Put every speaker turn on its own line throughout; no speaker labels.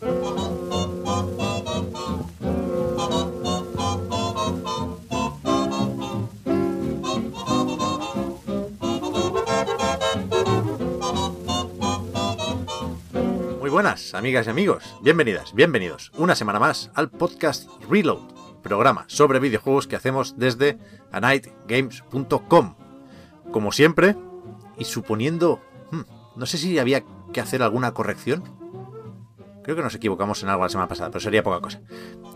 Muy buenas, amigas y amigos. Bienvenidas, bienvenidos una semana más al podcast Reload, programa sobre videojuegos que hacemos desde anightgames.com. Como siempre, y suponiendo... hmm, no sé si había que hacer alguna corrección. Creo que nos equivocamos en algo la semana pasada, pero sería poca cosa.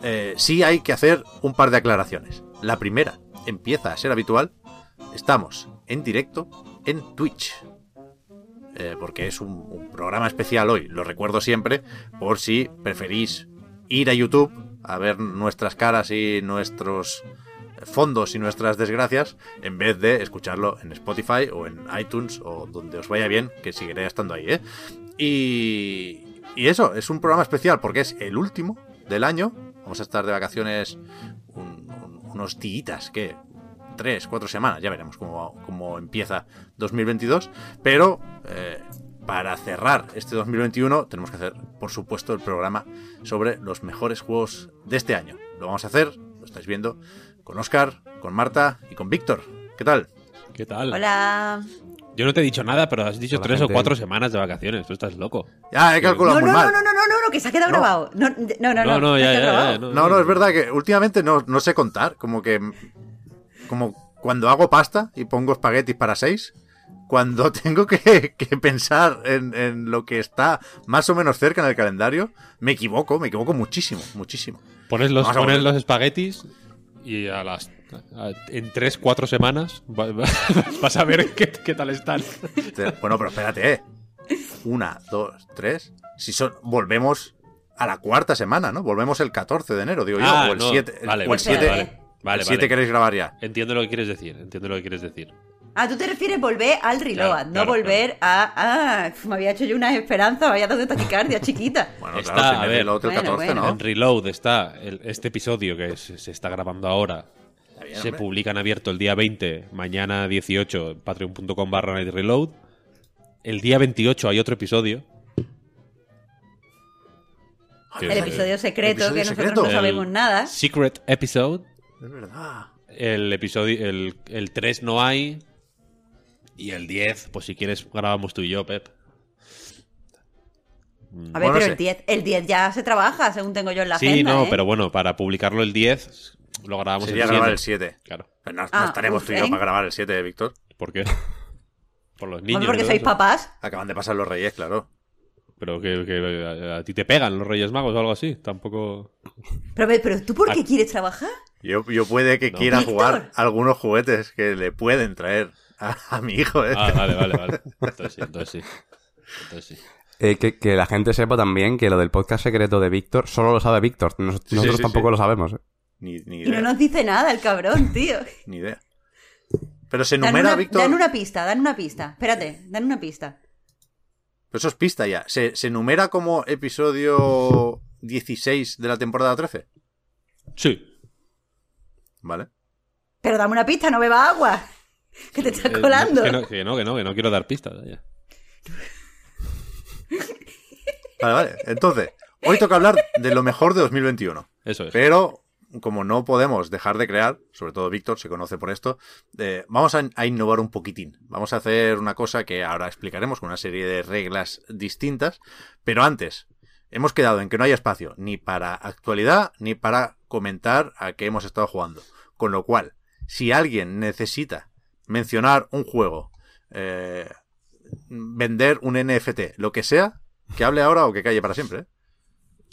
Eh, sí hay que hacer un par de aclaraciones. La primera, empieza a ser habitual. Estamos en directo en Twitch eh, porque es un, un programa especial hoy, lo recuerdo siempre, por si preferís ir a YouTube a ver nuestras caras y nuestros fondos y nuestras desgracias, en vez de escucharlo en Spotify o en iTunes o donde os vaya bien, que seguiré estando ahí, ¿eh? Y, y eso, es un programa especial porque es el último del año. Vamos a estar de vacaciones un- un- unos días, que tres, cuatro semanas, ya veremos cómo, cómo empieza 2022. Pero eh, para cerrar este 2021 tenemos que hacer, por supuesto, el programa sobre los mejores juegos de este año. Lo vamos a hacer, lo estáis viendo, con Oscar, con Marta y con Víctor. ¿Qué tal?
¿Qué tal?
Hola.
Yo no te he dicho nada, pero has dicho tres
gente.
o cuatro semanas de vacaciones. Tú estás loco.
Ya, he calculado
No,
muy
no,
mal.
no, no, no, no, no, que se ha quedado
No.
grabado. No, no, no,
No, no, ya, ya,
No, no, es verdad que últimamente no, no sé contar. Como que. Como cuando hago pasta y pongo espaguetis para seis. Cuando tengo que, que pensar en, en lo que está más o menos cerca en el calendario, me equivoco, me equivoco muchísimo, muchísimo.
Pones los, pones los espaguetis y a las a- en tres, cuatro semanas va- va- vas a ver qué, qué tal están.
Bueno, pero espérate, ¿eh? Una, dos, tres. Si son. Volvemos a la cuarta semana, ¿no? Volvemos el 14 de enero, digo yo.
Ah,
o el
no,
7.
vale,
el
vale,
7.
vale,
vale.
el 7
vale.
queréis grabar ya.
Entiendo lo que quieres decir. Entiendo lo que quieres decir.
Ah, tú te refieres volver al reload,
Claro,
no
claro,
volver a. Ah, me había hecho yo unas esperanzas, me había dado de taquicardia chiquita.
Bueno,
Está,
claro,
a ver.
del otro el
Bueno,
14,
bueno.
¿no?
En Reload está el- este episodio que se, se está grabando ahora.
Está bien,
Se
hombre.
publica en abierto el día 20, mañana 18, en patreon.com barra reload. El día 28 hay otro episodio. Que
El episodio secreto,
episodio
que nosotros
secreto.
no
el
sabemos nada.
Secret episode.
Es verdad.
El episodio, el, el 3 no hay. Y el 10, pues si quieres grabamos tú y yo, Pep.
A ver,
Bueno,
pero
sí.
el 10, el 10 ya se trabaja, según tengo yo en la
sí,
agenda.
no,
¿eh?
pero bueno, para publicarlo el 10, lo grabamos
Sería
el
grabar
7.
el 7.
Claro.
Pero no, no
Ah,
estaremos
uf,
tú y yo
¿eh?
para grabar el 7, Víctor.
¿Por qué? Por los niños. y
porque sois
eso.
papás.
Acaban de pasar los reyes, claro.
Pero que, que a, a ti te pegan los Reyes Magos o algo así. Tampoco.
Pero, a ver, pero ¿tú por qué
Ah.
quieres trabajar?
Yo, yo puede que
No.
quiera
Víctor.
jugar algunos juguetes que le pueden traer a, a mi hijo. ¿eh?
Ah, vale, vale, vale. Entonces sí, entonces sí. Entonces sí.
Eh, que, que la gente sepa también que lo del podcast secreto de Víctor solo lo sabe Víctor. Nos-
Sí,
nosotros
sí,
tampoco
sí.
lo sabemos. ¿eh?
Ni, ni
Y no nos dice nada el cabrón, tío.
Ni idea. Pero se
Dan
enumera,
una,
Víctor.
dan una pista, dan una pista. Espérate, dan una pista.
Pero eso es pista ya. ¿Se, se enumera como episodio 16 de la temporada 13?
Sí.
¿Vale?
Pero dame una pista, no beba agua. Que te estás
Eh,
colando.
que, no, que no, que no, que no quiero dar pistas. ya.
Vale, vale. Entonces, hoy toca hablar de lo mejor de 2021.
Eso es.
Pero, como no podemos dejar de crear, sobre todo Víctor se conoce por esto, eh, vamos a, a innovar un poquitín. Vamos a hacer una cosa que ahora explicaremos con una serie de reglas distintas. Pero antes, hemos quedado en que no hay espacio ni para actualidad ni para comentar a qué hemos estado jugando. Con lo cual, si alguien necesita mencionar un juego, eh, vender un NFT, lo que sea, que hable ahora o que calle para siempre. ¿eh?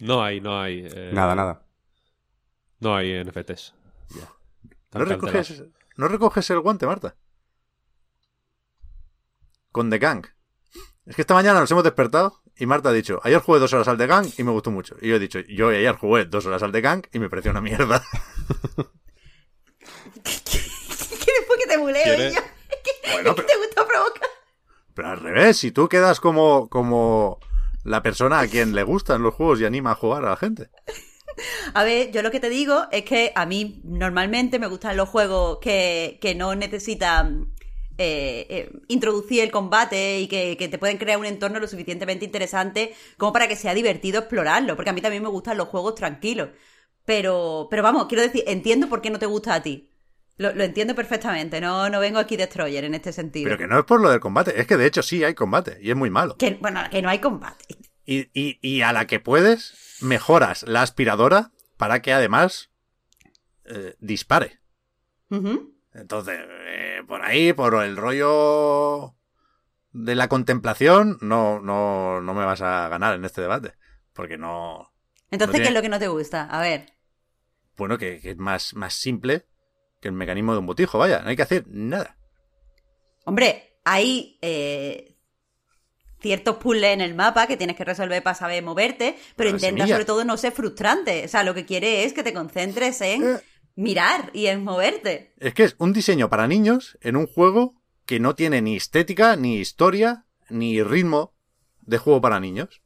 No hay, no hay. eh,
Nada, nada.
No hay NFTs. Ya.
¿No recoges. ¿No recoges el guante, Marta? Con The Gang. Es que esta mañana nos hemos despertado y Marta ha dicho, ayer jugué dos horas al The Gang y me gustó mucho. Y yo he dicho, yo ayer jugué dos horas al The Gang y me pareció una mierda.
te buleo yo.
Bueno, pero-
te gusta provocar.
Pero al revés, si tú quedas como, como la persona a quien le gustan los juegos y anima a jugar a la gente.
A ver, yo lo que te digo es que a mí normalmente me gustan los juegos que, que no necesitan eh, eh, introducir el combate y que, que te pueden crear un entorno lo suficientemente interesante como para que sea divertido explorarlo. Porque a mí también me gustan los juegos tranquilos. Pero, pero vamos, quiero decir, entiendo por qué no te gusta a ti. Lo, lo entiendo perfectamente, no, no vengo aquí Destroyer en este sentido.
Pero que no es por lo del combate, es que de hecho sí hay combate y es muy malo.
Que- bueno, que no hay combate.
Y, y, y a la que puedes, mejoras la aspiradora para que además eh, dispare. Entonces, eh, por ahí, por el rollo de la contemplación, no, no, no me vas a ganar en este debate. Porque no.
Entonces,
tiene-
¿qué es lo que no te gusta? A ver.
Bueno, que, que es más, más simple que el mecanismo de un botijo, vaya, no hay que hacer nada.
Hombre, hay eh, ciertos puzzles en el mapa que tienes que resolver para saber moverte, pero
Las
intenta sobre todo no ser frustrante. O sea, lo que quiere es que te concentres en
Eh.
mirar y en moverte.
Es que es un diseño para niños en un juego que no tiene ni estética, ni historia, ni ritmo de juego para niños.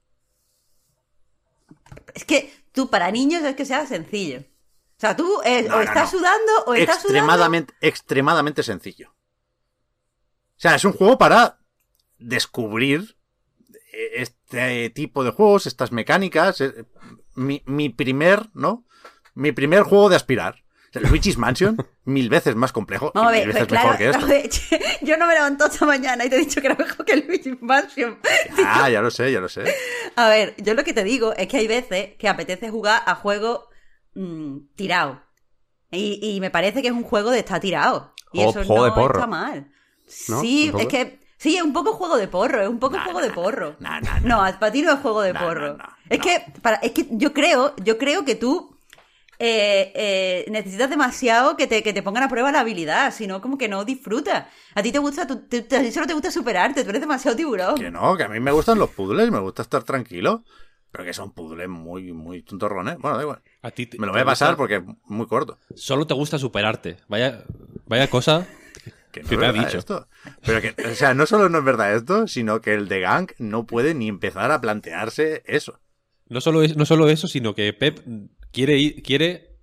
Es que tú para niños es que sea sencillo. O sea, tú eh,
No,
o
no,
estás sudando o estás sudando.
extremadamente, extremadamente sencillo. O sea, es un juego para descubrir este tipo de juegos, estas mecánicas. eh, Mi, mi primer, ¿no? Mi primer juego de aspirar. Luigi's Mansion, mil veces más complejo y
a
mil
ver,
veces mejor que esto.
ver, yo no me levanto esta mañana y te he dicho que era mejor que el Luigi Mansion.
Ah, ya lo sé, ya lo sé.
A ver, yo lo que te digo es que hay veces que apetece jugar a juegos mm, tirados. Y, y me parece que es un juego de estar tirado. Y
O
eso
juego
no
de porro.
está mal.
¿No?
Sí, es que. Sí, es un poco juego de porro, es un poco
Nah,
juego
nah,
de porro.
nah, nah, nah.
No, para ti no es juego de
Nah,
porro.
nah, nah,
es que para, es que yo creo, yo creo que tú eh, eh, necesitas demasiado que te, que te pongan a prueba la habilidad, si no, como que no disfrutas. A ti te gusta, tú- te- te- a ti solo te gusta superarte, tú eres demasiado tiburón.
Que no, que a mí me gustan los puzzles, me gusta estar tranquilo. Pero que son puzzles muy, muy tontorrones. Bueno, da igual.
A ti te-
Me lo voy a pasar
gusta-
porque es muy corto.
Solo te gusta superarte. Vaya, vaya cosa.
Que no
¿Qué
es
te ha
verdad
dicho?
esto. Pero que, o sea, no solo no es verdad esto, sino que el de Gang no puede ni empezar a plantearse eso.
No solo, es, no solo eso, sino que Pep quiere, ir- quiere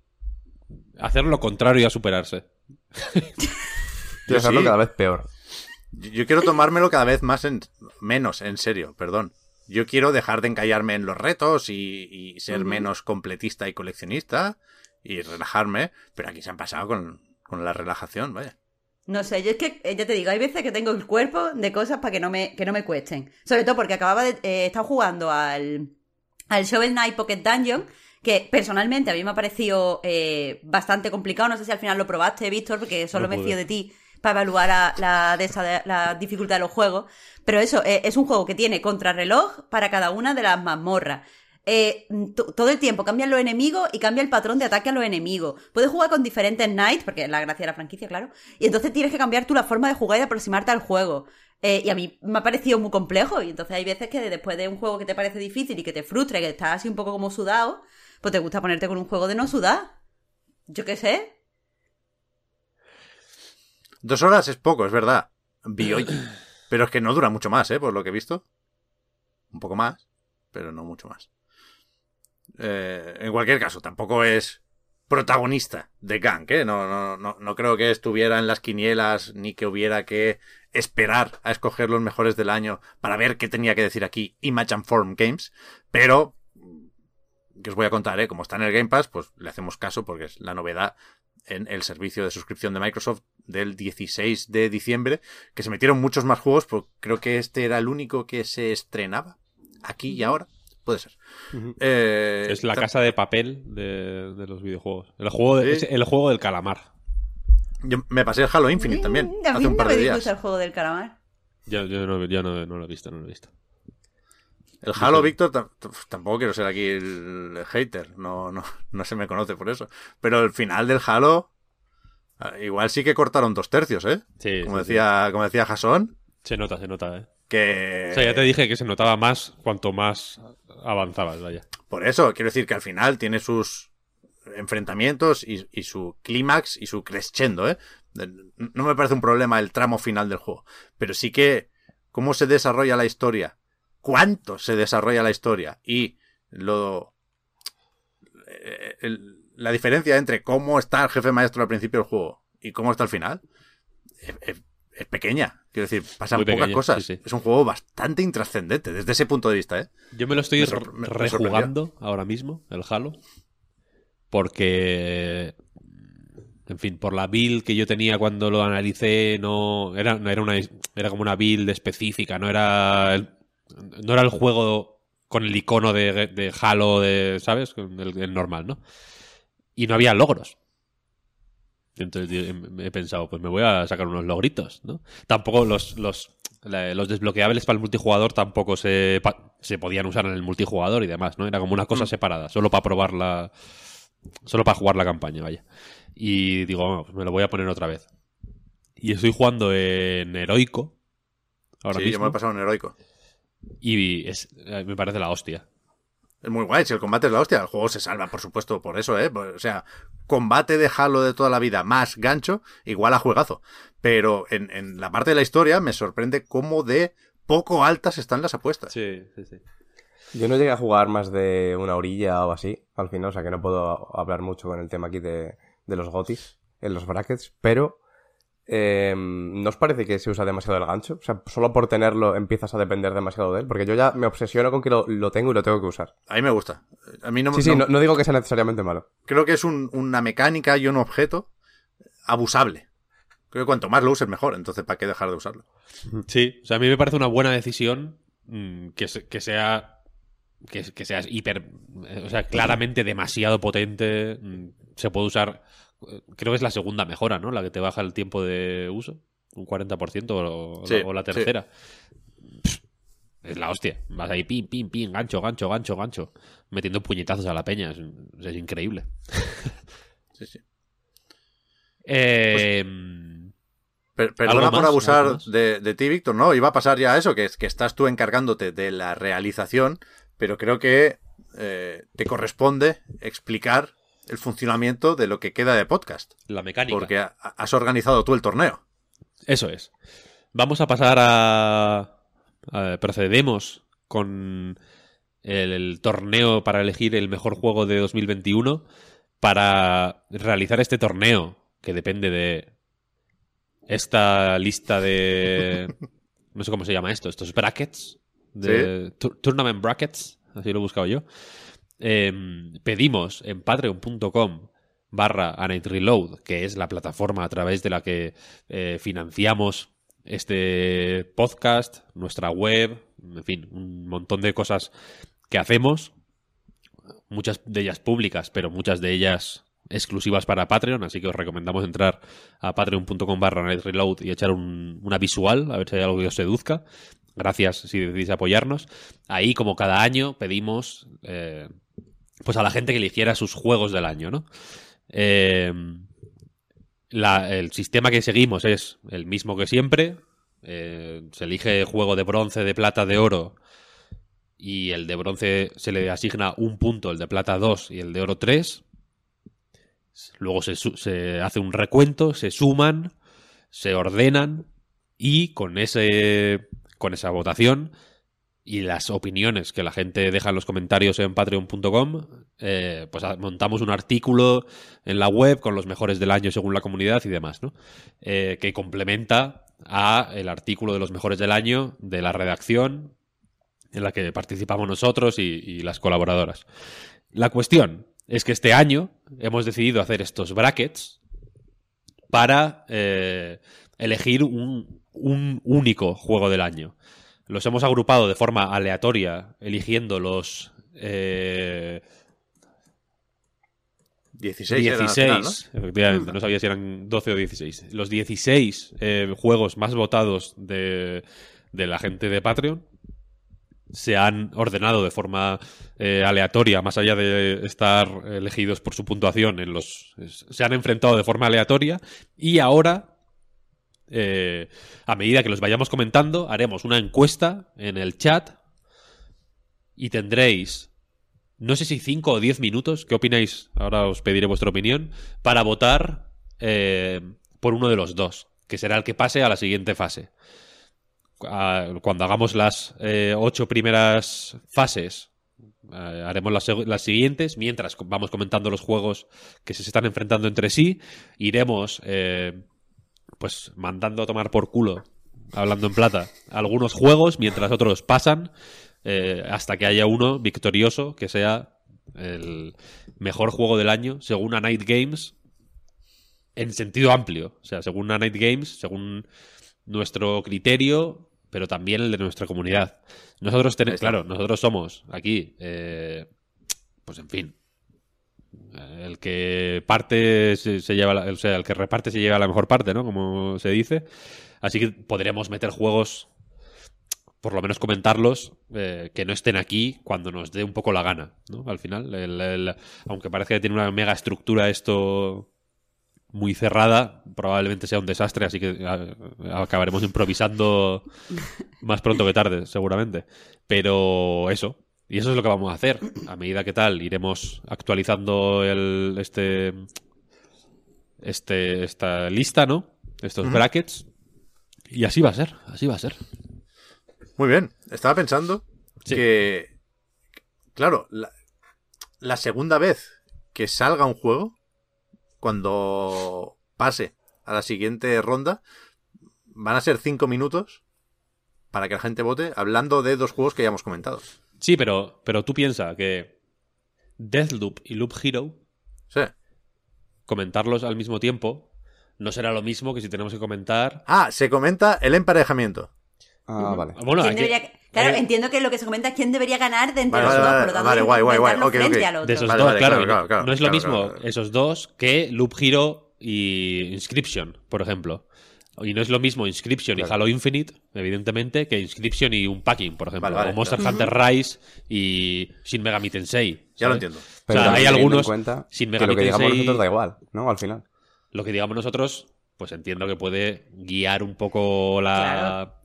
hacer lo contrario a superarse.
Quiero hacerlo
sí.
cada vez peor.
Yo, yo quiero tomármelo cada vez más en, menos en serio, perdón. Yo quiero dejar de encallarme en los retos y, y ser menos completista y coleccionista y relajarme, pero aquí se han pasado con, con la relajación, vaya.
No sé, yo es que, eh, ya te digo, hay veces que tengo el cuerpo de cosas para que no me, que no me cuesten. Sobre todo porque acababa de eh, estar jugando al, al Shovel Knight Pocket Dungeon, que personalmente a mí me ha parecido eh, bastante complicado. No sé si al final lo probaste, Víctor, porque solo
No
me fío de ti para evaluar la, dificultad de los juegos. Pero eso, eh, es un juego que tiene contrarreloj para cada una de las mazmorras. Eh, to- todo el tiempo cambian los enemigos y cambia el patrón de ataque a los enemigos. Puedes jugar con diferentes knights, porque es la gracia de la franquicia, claro. Y entonces tienes que cambiar tú la forma de jugar y aproximarte al juego. Eh, y a mí me ha parecido muy complejo. Y entonces hay veces que después de un juego que te parece difícil y que te frustra, y que estás así un poco como sudado, pues te gusta ponerte con un juego de no sudar. Yo qué sé.
Dos horas es poco, es verdad. Vi hoy. Pero es que no dura mucho más, ¿eh? Por lo que he visto. Un poco más, pero no mucho más. Eh, en cualquier caso, tampoco es protagonista de Gang, ¿eh? No, no, no, no creo que estuviera en las quinielas ni que hubiera que esperar a escoger los mejores del año para ver qué tenía que decir aquí Image and Form Games. Pero, que os voy a contar, ¿eh? Como está en el Game Pass, pues le hacemos caso porque es la novedad en el servicio de suscripción de Microsoft del 16 de diciembre, que se metieron muchos más juegos, pero creo que este era el único que se estrenaba aquí y ahora. Puede ser. Eh,
Es la casa de papel de, de los videojuegos. El juego, de-
Sí.
es el juego del calamar.
Yo me pasé el Halo Infinite también,
Mm, A mí
hace un
no
par
me
de días.
el juego del calamar.
Yo, yo no, yo no- no lo he visto, no lo he visto.
El Halo, Víctor, tam- tampoco quiero ser aquí el hater, no, no, no se me conoce por eso. Pero el final del Halo, eh, igual sí que cortaron dos tercios, ¿eh?
Sí,
Como
sí,
decía, como decía Jason,
Se nota, se nota, ¿eh?
Que...
O sea, ya te dije que se notaba más cuanto más avanzabas, vaya.
Por eso, quiero decir que al final tiene sus enfrentamientos y, y su clímax y su crescendo, ¿eh? No me parece un problema el tramo final del juego, pero sí que cómo se desarrolla la historia, cuánto se desarrolla la historia y lo eh, el- la diferencia entre cómo está el jefe maestro al principio del juego y cómo está al final es, es- es pequeña. Quiero decir, pasan
Muy
pocas
pequeña,
cosas.
sí, sí.
Es un juego bastante intrascendente desde ese punto de vista, ¿eh?
Yo me lo estoy
Me me-
rejugando ahora mismo, el Halo. Porque. En fin, por la build que yo tenía cuando lo analicé, no. Era, no era una. Era como una build específica, no era. el- no era el juego con el icono de, de Halo, de, ¿sabes? El, el normal, ¿no? Y no había logros. Entonces di- he pensado, pues me voy a sacar unos logritos, ¿no? Tampoco los, los, los desbloqueables para el multijugador tampoco se, se podían usar en el multijugador y demás, ¿no? Era como una cosa separada, solo para probar la... Solo para jugar la campaña, vaya. Y digo, bueno, pues me lo voy a poner otra vez. Y estoy jugando en heroico. Ahora
sí, yo
mismo.
me he pasado en heroico.
Y es, eh, me parece la hostia.
Es muy guay, si el combate es la hostia, el juego se salva, por supuesto, por eso, ¿eh? Pues, O sea, combate de Halo de toda la vida más gancho, igual a juegazo. Pero en, en la parte de la historia me sorprende cómo de poco altas están las apuestas.
Sí, sí, sí.
Yo no llegué a jugar más de una orilla o así, al final, o sea que no puedo hablar mucho con el tema aquí de, de los gotis en los brackets, pero eh, ¿no os parece que se usa demasiado el gancho? O sea, solo por tenerlo empiezas a depender demasiado de él, porque yo ya me obsesiono con que lo, lo tengo y lo tengo que usar.
A mí me gusta. A mí no,
Sí, sí,
no-
digo que sea necesariamente malo.
creo que es un- una mecánica y un objeto abusable. Creo que cuanto más lo uses mejor, entonces ¿para qué dejar de usarlo?
Sí, o sea, a mí me parece una buena decisión mm, que, se- que sea que, que sea hiper, o sea, claramente demasiado potente. mm, Se puede usar, creo que es la segunda mejora, ¿no? La que te baja el tiempo de uso, un 40% o,
Sí,
o la tercera. Es la hostia. Vas ahí, pim, pim, pim, gancho, gancho, gancho, gancho. Metiendo puñetazos a la peña. Es, es increíble.
Sí, sí.
Eh,
Per- perdona
¿Algo
por
más?
abusar de, de ti, Víctor. No, iba a pasar ya eso, que, que estás tú encargándote de la realización, pero creo que eh, te corresponde explicar el funcionamiento de lo que queda de podcast.
la mecánica.
Porque ha- has organizado tú el torneo.
Eso es. Vamos a pasar a. a- procedemos con el, el torneo para elegir el mejor juego de 2021. Para realizar este torneo, que depende de esta lista de. No sé cómo se llama esto, estos brackets. De, Tournament brackets, así lo he buscado yo. Em, pedimos en patreon.com barra Reload, que es la plataforma a través de la que eh, financiamos este podcast, nuestra web, en fin, un montón de cosas que hacemos, muchas de ellas públicas, pero muchas de ellas exclusivas para Patreon, así que os recomendamos entrar a patreon.com barra y echar un- una visual, a ver si hay algo que os seduzca. Gracias si decidís apoyarnos. Ahí, como cada año, pedimos eh, pues a la gente que eligiera sus juegos del año, ¿no? Eh, el sistema que seguimos es el mismo que siempre. Eh, se elige juego de bronce, de plata, de oro. Y el de bronce se le asigna un punto, el de plata 2 y el de oro 3. Luego se, se hace un recuento, se suman, se ordenan y con ese con esa votación y las opiniones que la gente deja en los comentarios en patreon.com, eh, pues montamos un artículo en la web con los mejores del año según la comunidad y demás, ¿no? Eh, que complementa a el artículo de los mejores del año de la redacción en la que participamos nosotros y, las colaboradoras. La cuestión es que este año hemos decidido hacer estos brackets para eh, elegir un único juego del año. Los hemos agrupado de forma aleatoria, eligiendo los eh,
16, era al
16,
final, ¿no?
efectivamente, no sabía si eran 12 o 16. Los 16 eh, juegos más votados de, de la gente de Patreon se han ordenado de forma eh, aleatoria, más allá de estar elegidos por su puntuación, en los, se han enfrentado de forma aleatoria y ahora eh, a medida que los vayamos comentando, haremos una encuesta en el chat y tendréis, no sé si 5 o 10 minutos, ¿qué opináis? Ahora os pediré vuestra opinión, para votar eh, por uno de los dos, que será el que pase a la siguiente fase. Cuando hagamos las eh, ocho primeras fases, eh, haremos las, siguientes, mientras vamos comentando los juegos que se están enfrentando entre sí, iremos pues mandando a tomar por culo, hablando en plata, algunos juegos, mientras otros pasan, eh, hasta que haya uno victorioso que sea el mejor juego del año, según a Night Games, en sentido amplio. O sea, según a Night Games, según nuestro criterio, pero también el de nuestra comunidad. Nosotros tenemos, claro, nosotros somos aquí, eh, pues en fin, el que parte se, se lleva, la- o sea, el que reparte se lleva la mejor parte, ¿no? Como se dice. Así que podremos meter juegos, por lo menos comentarlos, eh, que no estén aquí cuando nos dé un poco la gana, ¿no? Al final, el- el- aunque parezca que tiene una mega estructura esto muy cerrada, probablemente sea un desastre, así que a- acabaremos improvisando más pronto que tarde, seguramente. Pero eso, y eso es lo que vamos a hacer. A medida que tal, iremos actualizando el, este, este, esta lista, ¿no? Estos brackets. Y así va a ser, así va a ser.
Muy bien. Estaba pensando
Sí.
que, claro, la, la segunda vez que salga un juego, cuando pase a la siguiente ronda, van a ser cinco minutos para que la gente vote hablando de dos juegos que ya hemos comentado.
Sí, pero, pero tú piensas que Deathloop y Loop Hero,
Sí.
comentarlos al mismo tiempo, no será lo mismo que si tenemos que comentar.
Ah, se comenta el emparejamiento.
Ah, vale.
Bueno,
¿Quién
hay que-
debería- Claro,
eh,
entiendo que lo que se comenta es quién debería ganar de entre
Vale,
los
vale,
dos,
vale, guay, guay, guay,
comentarlo
ok,
frente
ok.
al otro.
De esos
Vale,
dos,
vale,
claro,
claro, claro,
No es lo mismo
claro, claro.
esos dos que Loop Hero y Inscription, por ejemplo. Y no es lo mismo Inscription y. Halo Infinite, evidentemente, que Inscription y un packing, por ejemplo.
Vale, vale,
o Monster
claro.
Hunter Rise y Shin Megami Tensei.
Ya lo entiendo.
Pero
o sea, hay algunos
cuenta
sin
que
Megami
lo que digamos
Tensei-
nosotros da igual, ¿no? Al final.
Lo que digamos nosotros, pues entiendo que puede guiar un poco la,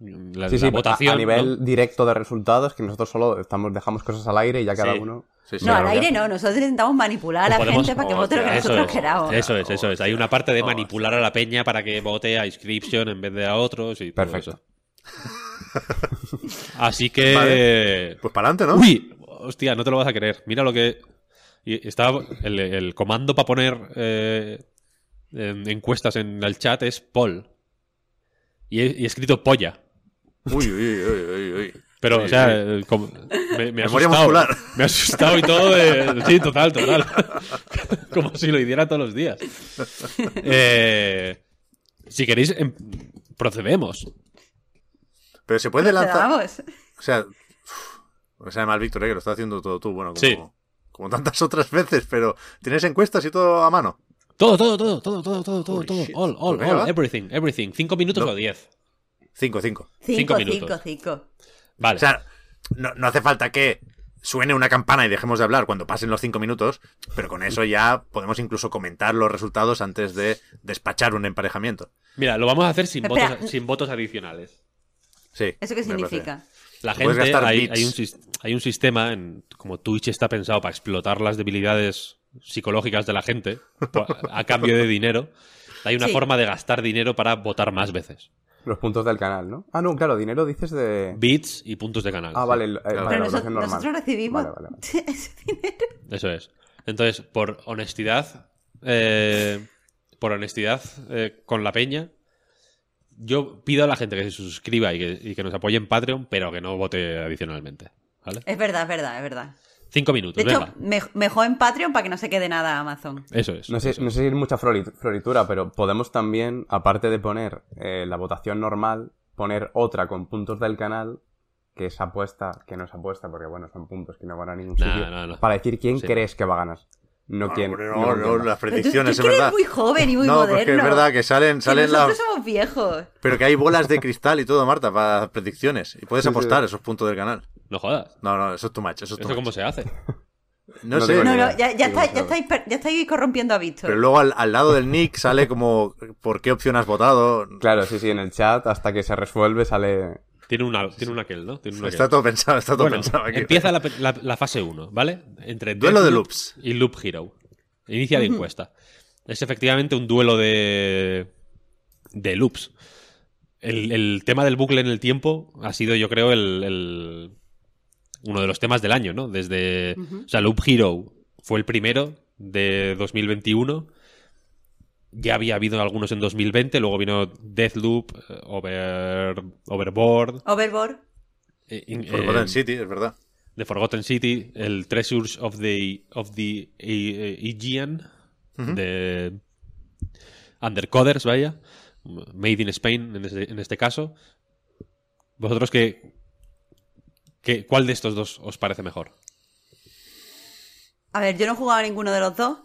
la,
Sí,
la
sí, a-
votación.
a, nivel
¿no?
directo de resultados, que nosotros solo estamos, dejamos cosas al aire y ya cada
Sí.
uno.
Sí, sí,
No, al aire no, nosotros intentamos manipular a la
podemos-
gente para que vote lo que nosotros
es,
queramos.
eso es, eso es. Hay una parte de manipular a la peña para que vote a Inscription en vez de a otros y todo
Perfecto.
eso. Así que...
Vale. Pues para adelante, ¿no?
Uy, hostia, no te lo vas a creer. Mira lo que... y Estaba el, el comando para poner eh, en- encuestas en el chat es poll. Y he, y he escrito polla.
Uy, uy, uy, uy, uy.
Pero, o sea,
uy.
el com- me, me ha
Memoria
asustado.
muscular.
Me ha asustado y todo. de- sí, total, total. Como si lo hiciera todos los días. Eh, si queréis, em- procedemos.
Pero se puede lanzar.
Vamos.
O sea, uf, me sabe mal, Víctor, eh, que lo estás haciendo todo tú. Bueno, como,
Sí.
como tantas otras veces, pero ¿tienes encuestas y todo a mano?
Todo, todo, todo, todo, todo, todo, todo, todo. All, all,
Pues
all, everything, everything. ¿Cinco minutos
No.
o diez?
Cinco, cinco.
Cinco
Cinco,
minutos.
cinco, cinco.
Vale.
O sea, no, no hace falta que suene una campana y dejemos de hablar cuando pasen los cinco minutos, pero con eso ya podemos incluso comentar los resultados antes de despachar un emparejamiento.
Mira, lo vamos a hacer sin,
Espera.
votos, sin votos adicionales.
Sí.
¿Eso qué significa?
La gente, hay, un, sis- hay un sistema, en, como Twitch está pensado para explotar las debilidades psicológicas de la gente a cambio de dinero. Hay una
Sí.
forma de gastar dinero para votar más veces.
Los puntos del canal, ¿no? Ah, no, claro, dinero dices de.
Bits y puntos de canal.
Ah,
sí.
vale, eh, vale,
Pero
la
nosotros,
votación normal.
nosotros recibimos
Vale, vale, vale.
ese dinero.
Eso es. Entonces, por honestidad, eh, por honestidad eh, con la peña, yo pido a la gente que se suscriba y que, y que nos apoye en Patreon, pero que no vote adicionalmente. ¿Vale?
Es verdad, es verdad, es verdad.
Cinco minutos,
De hecho,
venga.
me- mejor en Patreon para que no se quede nada a Amazon.
Eso es.
No sé,
eso
no sé si es mucha flori- floritura, pero podemos también, aparte de poner eh, la votación normal, poner otra con puntos del canal, que es apuesta, que no es apuesta, porque bueno, son puntos que no van a ningún sitio,
no, no.
para decir quién
Sí.
crees que va a ganar. No
No,
quién.
hombre,
no
no, las
tú-
predicciones,
tú
es
que eres
verdad.
muy joven y muy
no,
moderno.
porque es verdad que salen,
Que
salen las...
nosotros somos viejos.
Pero que hay bolas de cristal y todo, Marta, para predicciones. Y puedes
Sí, sí.
apostar esos puntos del canal.
No jodas.
No, no, eso es too much. Eso es too
¿Eso
much.
cómo se hace?
No,
No
sé.
No, no, ya, ya,
no
ya, estáis, ya estáis corrompiendo a Víctor.
Pero luego al, al lado del nick sale como por qué opción has votado.
Claro, sí, sí, en el chat, hasta que se resuelve, sale.
Tiene una, tiene un aquel, ¿no? Tiene un
Está
aquel.
todo pensado, está todo
Bueno,
pensado aquí.
empieza la, la- la fase 1, ¿vale? Entre
Duelo de loops.
y Loop Hero. Inicia la encuesta. Es efectivamente un duelo de, de loops. El, el tema del bucle en el tiempo ha sido, yo creo, el, el- uno de los temas del año, ¿no? Desde. O sea, Loop Hero fue el primero de 2021. Ya había habido algunos en 2020, luego vino Deathloop, eh, Over, Overboard,
Overboard.
eh, in-
Forgotten
eh,
City, es verdad.
The Forgotten City, el Treasures of the, of the Aegean, de Undercoders, vaya, Made in Spain en este, en este caso. ¿Vosotros qué, qué, cuál de estos dos os parece mejor?
A ver, yo no he jugado a ninguno de los dos,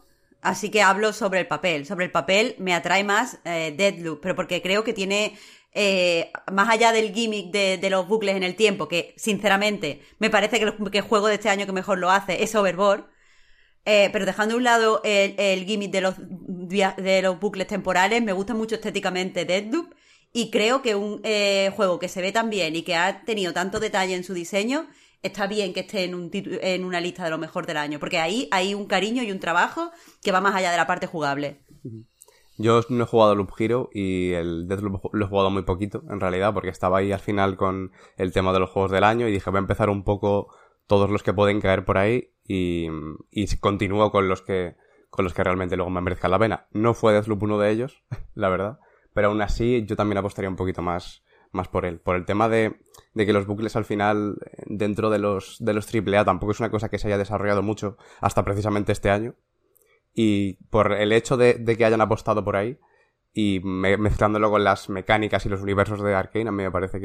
así que hablo sobre el papel. Sobre el papel me atrae más eh, Deadloop, pero porque creo que tiene, eh, más allá del gimmick de, de los bucles en el tiempo, que sinceramente me parece que el, juego de este año que mejor lo hace es Overboard, eh, pero dejando a un lado el, el gimmick de los, de los bucles temporales, me gusta mucho estéticamente Deadloop y creo que un eh, juego que se ve tan bien y que ha tenido tanto detalle en su diseño, está bien que esté en, un en una lista de lo mejor del año, porque ahí hay un cariño y un trabajo que va más allá de la parte jugable.
Yo no he jugado Loop Hero y el Deathloop lo he jugado muy poquito, en realidad, porque estaba ahí al final con el tema de los juegos del año y dije, voy a empezar un poco todos los que pueden caer por ahí y, y continúo con los que con los que realmente luego me merezcan la pena. No fue Deathloop uno de ellos, la verdad, pero aún así yo también apostaría un poquito más, más por él. Por el tema de, que los bucles al final, dentro de los, de los AAA, tampoco es una cosa que se haya desarrollado mucho hasta precisamente este año. Y por el hecho de, que hayan apostado por ahí y me- mezclándolo con las mecánicas y los universos de Arkane, a mí me parece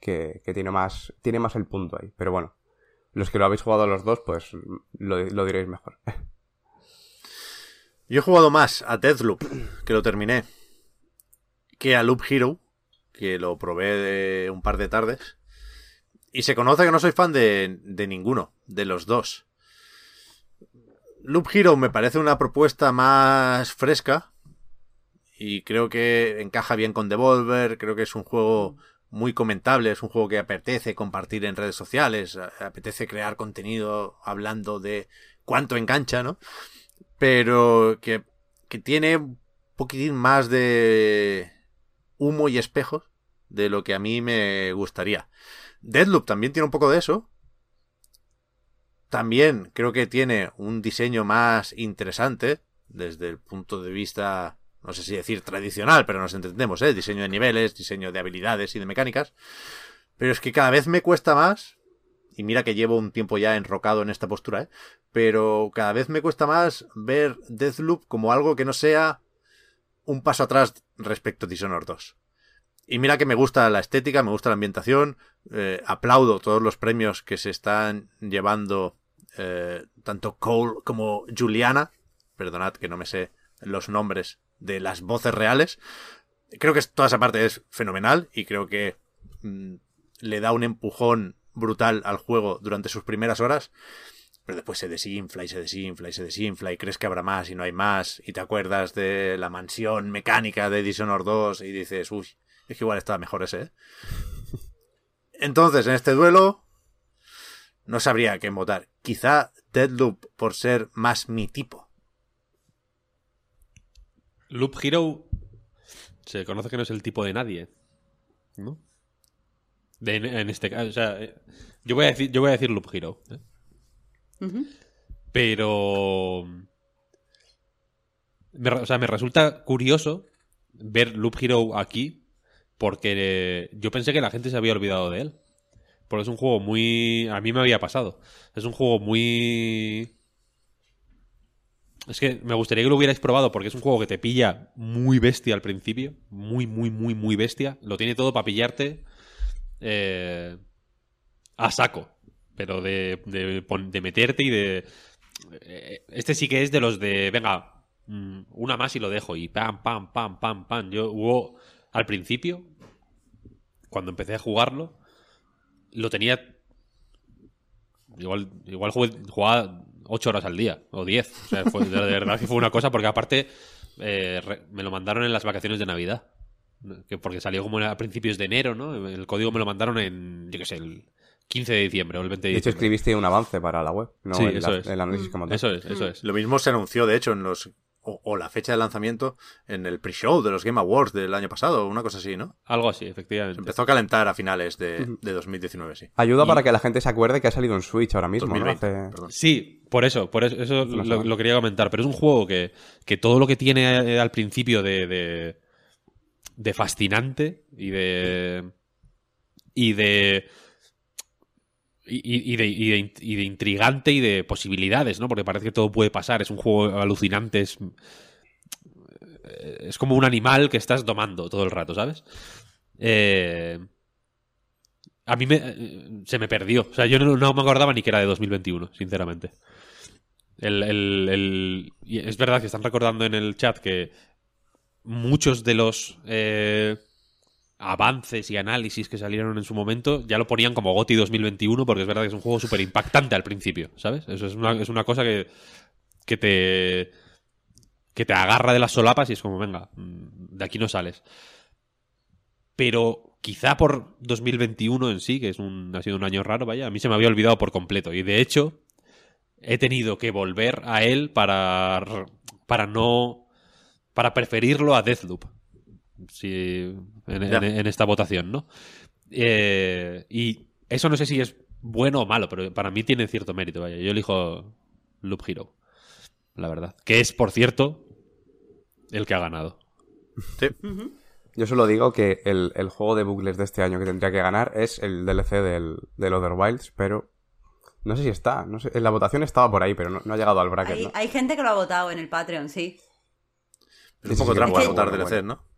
que tiene, más, tiene más el punto ahí. Pero bueno, los que lo habéis jugado los dos, pues lo, lo diréis mejor.
Yo he jugado más a Deathloop, que lo terminé, que a Loop Hero, que lo probé de un par de tardes. Y se conoce que no soy fan de, ninguno, de los dos. Loop Hero me parece una propuesta más fresca. Y creo que encaja bien con Devolver. Creo que es un juego muy comentable. Es un juego que apetece compartir en redes sociales. Apetece crear contenido hablando de cuánto engancha, ¿no? Pero que, que tiene un poquitín más de humo y espejos de lo que a mí me gustaría. Deadloop también tiene un poco de eso. También creo que tiene un diseño más interesante desde el punto de vista, no sé si decir tradicional, pero nos entendemos, ¿eh? Diseño de niveles, diseño de habilidades y de mecánicas. Pero es que cada vez me cuesta más, y mira que llevo un tiempo ya enrocado en esta postura, ¿eh? Pero cada vez me cuesta más ver Deathloop como algo que no sea un paso atrás respecto a Dishonored 2. Y mira que me gusta la estética, me gusta la ambientación, eh, aplaudo todos los premios que se están llevando eh, tanto Cole como Juliana. Perdonad que no me sé los nombres de las voces reales. Creo que toda esa parte es fenomenal y creo que mm, le da un empujón brutal al juego durante sus primeras horas. Pero después se desinfla y se desinfla y se desinfla y crees que habrá más y no hay más. Y te acuerdas de la mansión mecánica de Dishonored 2 y dices, uy, es que igual estaba mejor ese, ¿eh? Entonces, en este duelo, no sabría qué votar. Quizá Deadloop por ser más mi tipo.
Loop Hero se conoce que no es el tipo de nadie, ¿no? De- en este caso, o sea, eh, yo voy a decir, yo voy a decir Loop Hero, ¿eh? Pero me, o sea, me resulta curioso ver Loop Hero aquí porque eh, yo pensé que la gente se había olvidado de él. Porque es un juego muy... A mí me había pasado. Es un juego muy... Es que me gustaría que lo hubierais probado porque es un juego que te pilla muy bestia al principio. Muy, muy, muy, muy bestia. Lo tiene todo para pillarte eh, a saco. Pero de, de, meterte y de... eh, Este sí que es de los de... Venga, mm, una más y lo dejo. Y pam, pam, pam, pam, pam. Yo hubo... Al principio, cuando empecé a jugarlo, lo tenía... Igual, igual jugaba 8 horas al día, o 10. O sea, fue- de, verdad que fue una cosa, porque aparte eh, me lo mandaron en las vacaciones de Navidad. Que porque salió como a principios de enero, ¿no? El código me lo mandaron en, yo qué sé, el 15 de diciembre o el 20 de
De hecho, escribiste un avance para la web, no
Sí,
el,
eso es.
el análisis como tal.
Eso es, eso es.
Lo mismo se anunció, de hecho, en los. O, o la fecha de lanzamiento en el pre-show de los Game Awards del año pasado, una cosa así, ¿no?
Algo así,
Se
efectivamente.
empezó a calentar a finales de, de 2019, sí.
Ayuda
Y-
para que la gente se acuerde que ha salido en Switch ahora mismo, ¿no?
2020,
Hace-
perdón.
Sí, por eso, por eso, eso lo quería comentar. Pero es un juego que, que todo lo que tiene eh, al principio de, de, de fascinante y de. y de. Y, de, intrigante y de posibilidades, ¿no? Porque parece que todo puede pasar. Es un juego alucinante. Es, es como un animal que estás domando todo el rato, ¿sabes? Eh, a mí me, eh, se me perdió. O sea, yo no, me acordaba ni que era de 2021, sinceramente. Es verdad que están recordando en el chat que muchos de los eh, avances y análisis que salieron en su momento ya lo ponían como GOTI 2021 porque es verdad que es un juego súper impactante al principio, ¿sabes? Eso es una, es una cosa que, que te que te agarra de las solapas y es como, venga, mm, de aquí no sales. Pero quizá por 2021 en sí, que es un, ha sido un año raro, vaya, a mí se me había olvidado por completo. Y de hecho, he tenido que volver a él para, para no. para preferirlo a Deathloop. Si, en,
Ya.
en- en esta votación, ¿no? Eh, y eso no sé si es bueno o malo, pero para mí tiene cierto mérito, vaya. Yo elijo Loop Hero, la verdad. Que es, por cierto, el que ha ganado.
Sí.
Yo solo digo que el, el juego de bucles de este año que tendría que ganar es el DLC del, del Other Wilds, pero no sé si está. No sé, en la votación estaba por ahí, pero no, no ha llegado al bracket,
Hay,
¿no?
hay gente que lo ha votado en el Patreon, sí.
Es un poco trampa votar
bueno,
DLC,
bueno.
¿no?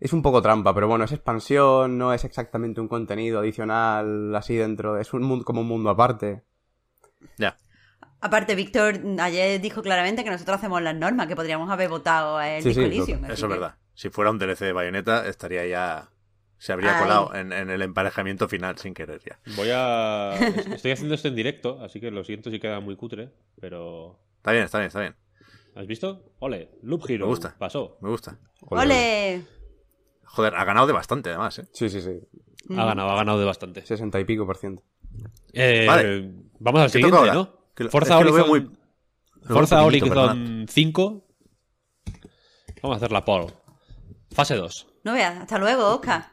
Es un poco trampa, pero bueno, es expansión, no es exactamente un contenido adicional así dentro, es un mundo como un mundo aparte.
Ya.
Aparte, Víctor ayer dijo claramente que nosotros hacemos las normas, que podríamos haber votado a el
Sí,
Disco
sí,
Elysium,
Eso es
que-
verdad. Si fuera un DLC de Bayonetta, estaría ya. Se habría
Ay.
colado en, en el emparejamiento final sin querer ya.
Voy a. Estoy haciendo esto en directo, así que lo siento si queda muy cutre, pero.
Está bien, está bien, está bien.
¿Has visto? Ole, Loop Hero.
Me gusta.
Pasó.
Me gusta.
¡Ole!
Joder, ha ganado de bastante además, ¿eh?
Sí, sí, sí.
Ha ganado, ha ganado de bastante.
Sesenta y pico por ciento.
Eh,
Vale.
Vamos al
¿Qué
siguiente? ¿no?
Que
Forza
es que
Horizon,
muy-
Forza
pequeñito,
Horizon 5. Vamos a hacer la poll. Fase 2.
No veas, hasta luego, Oscar.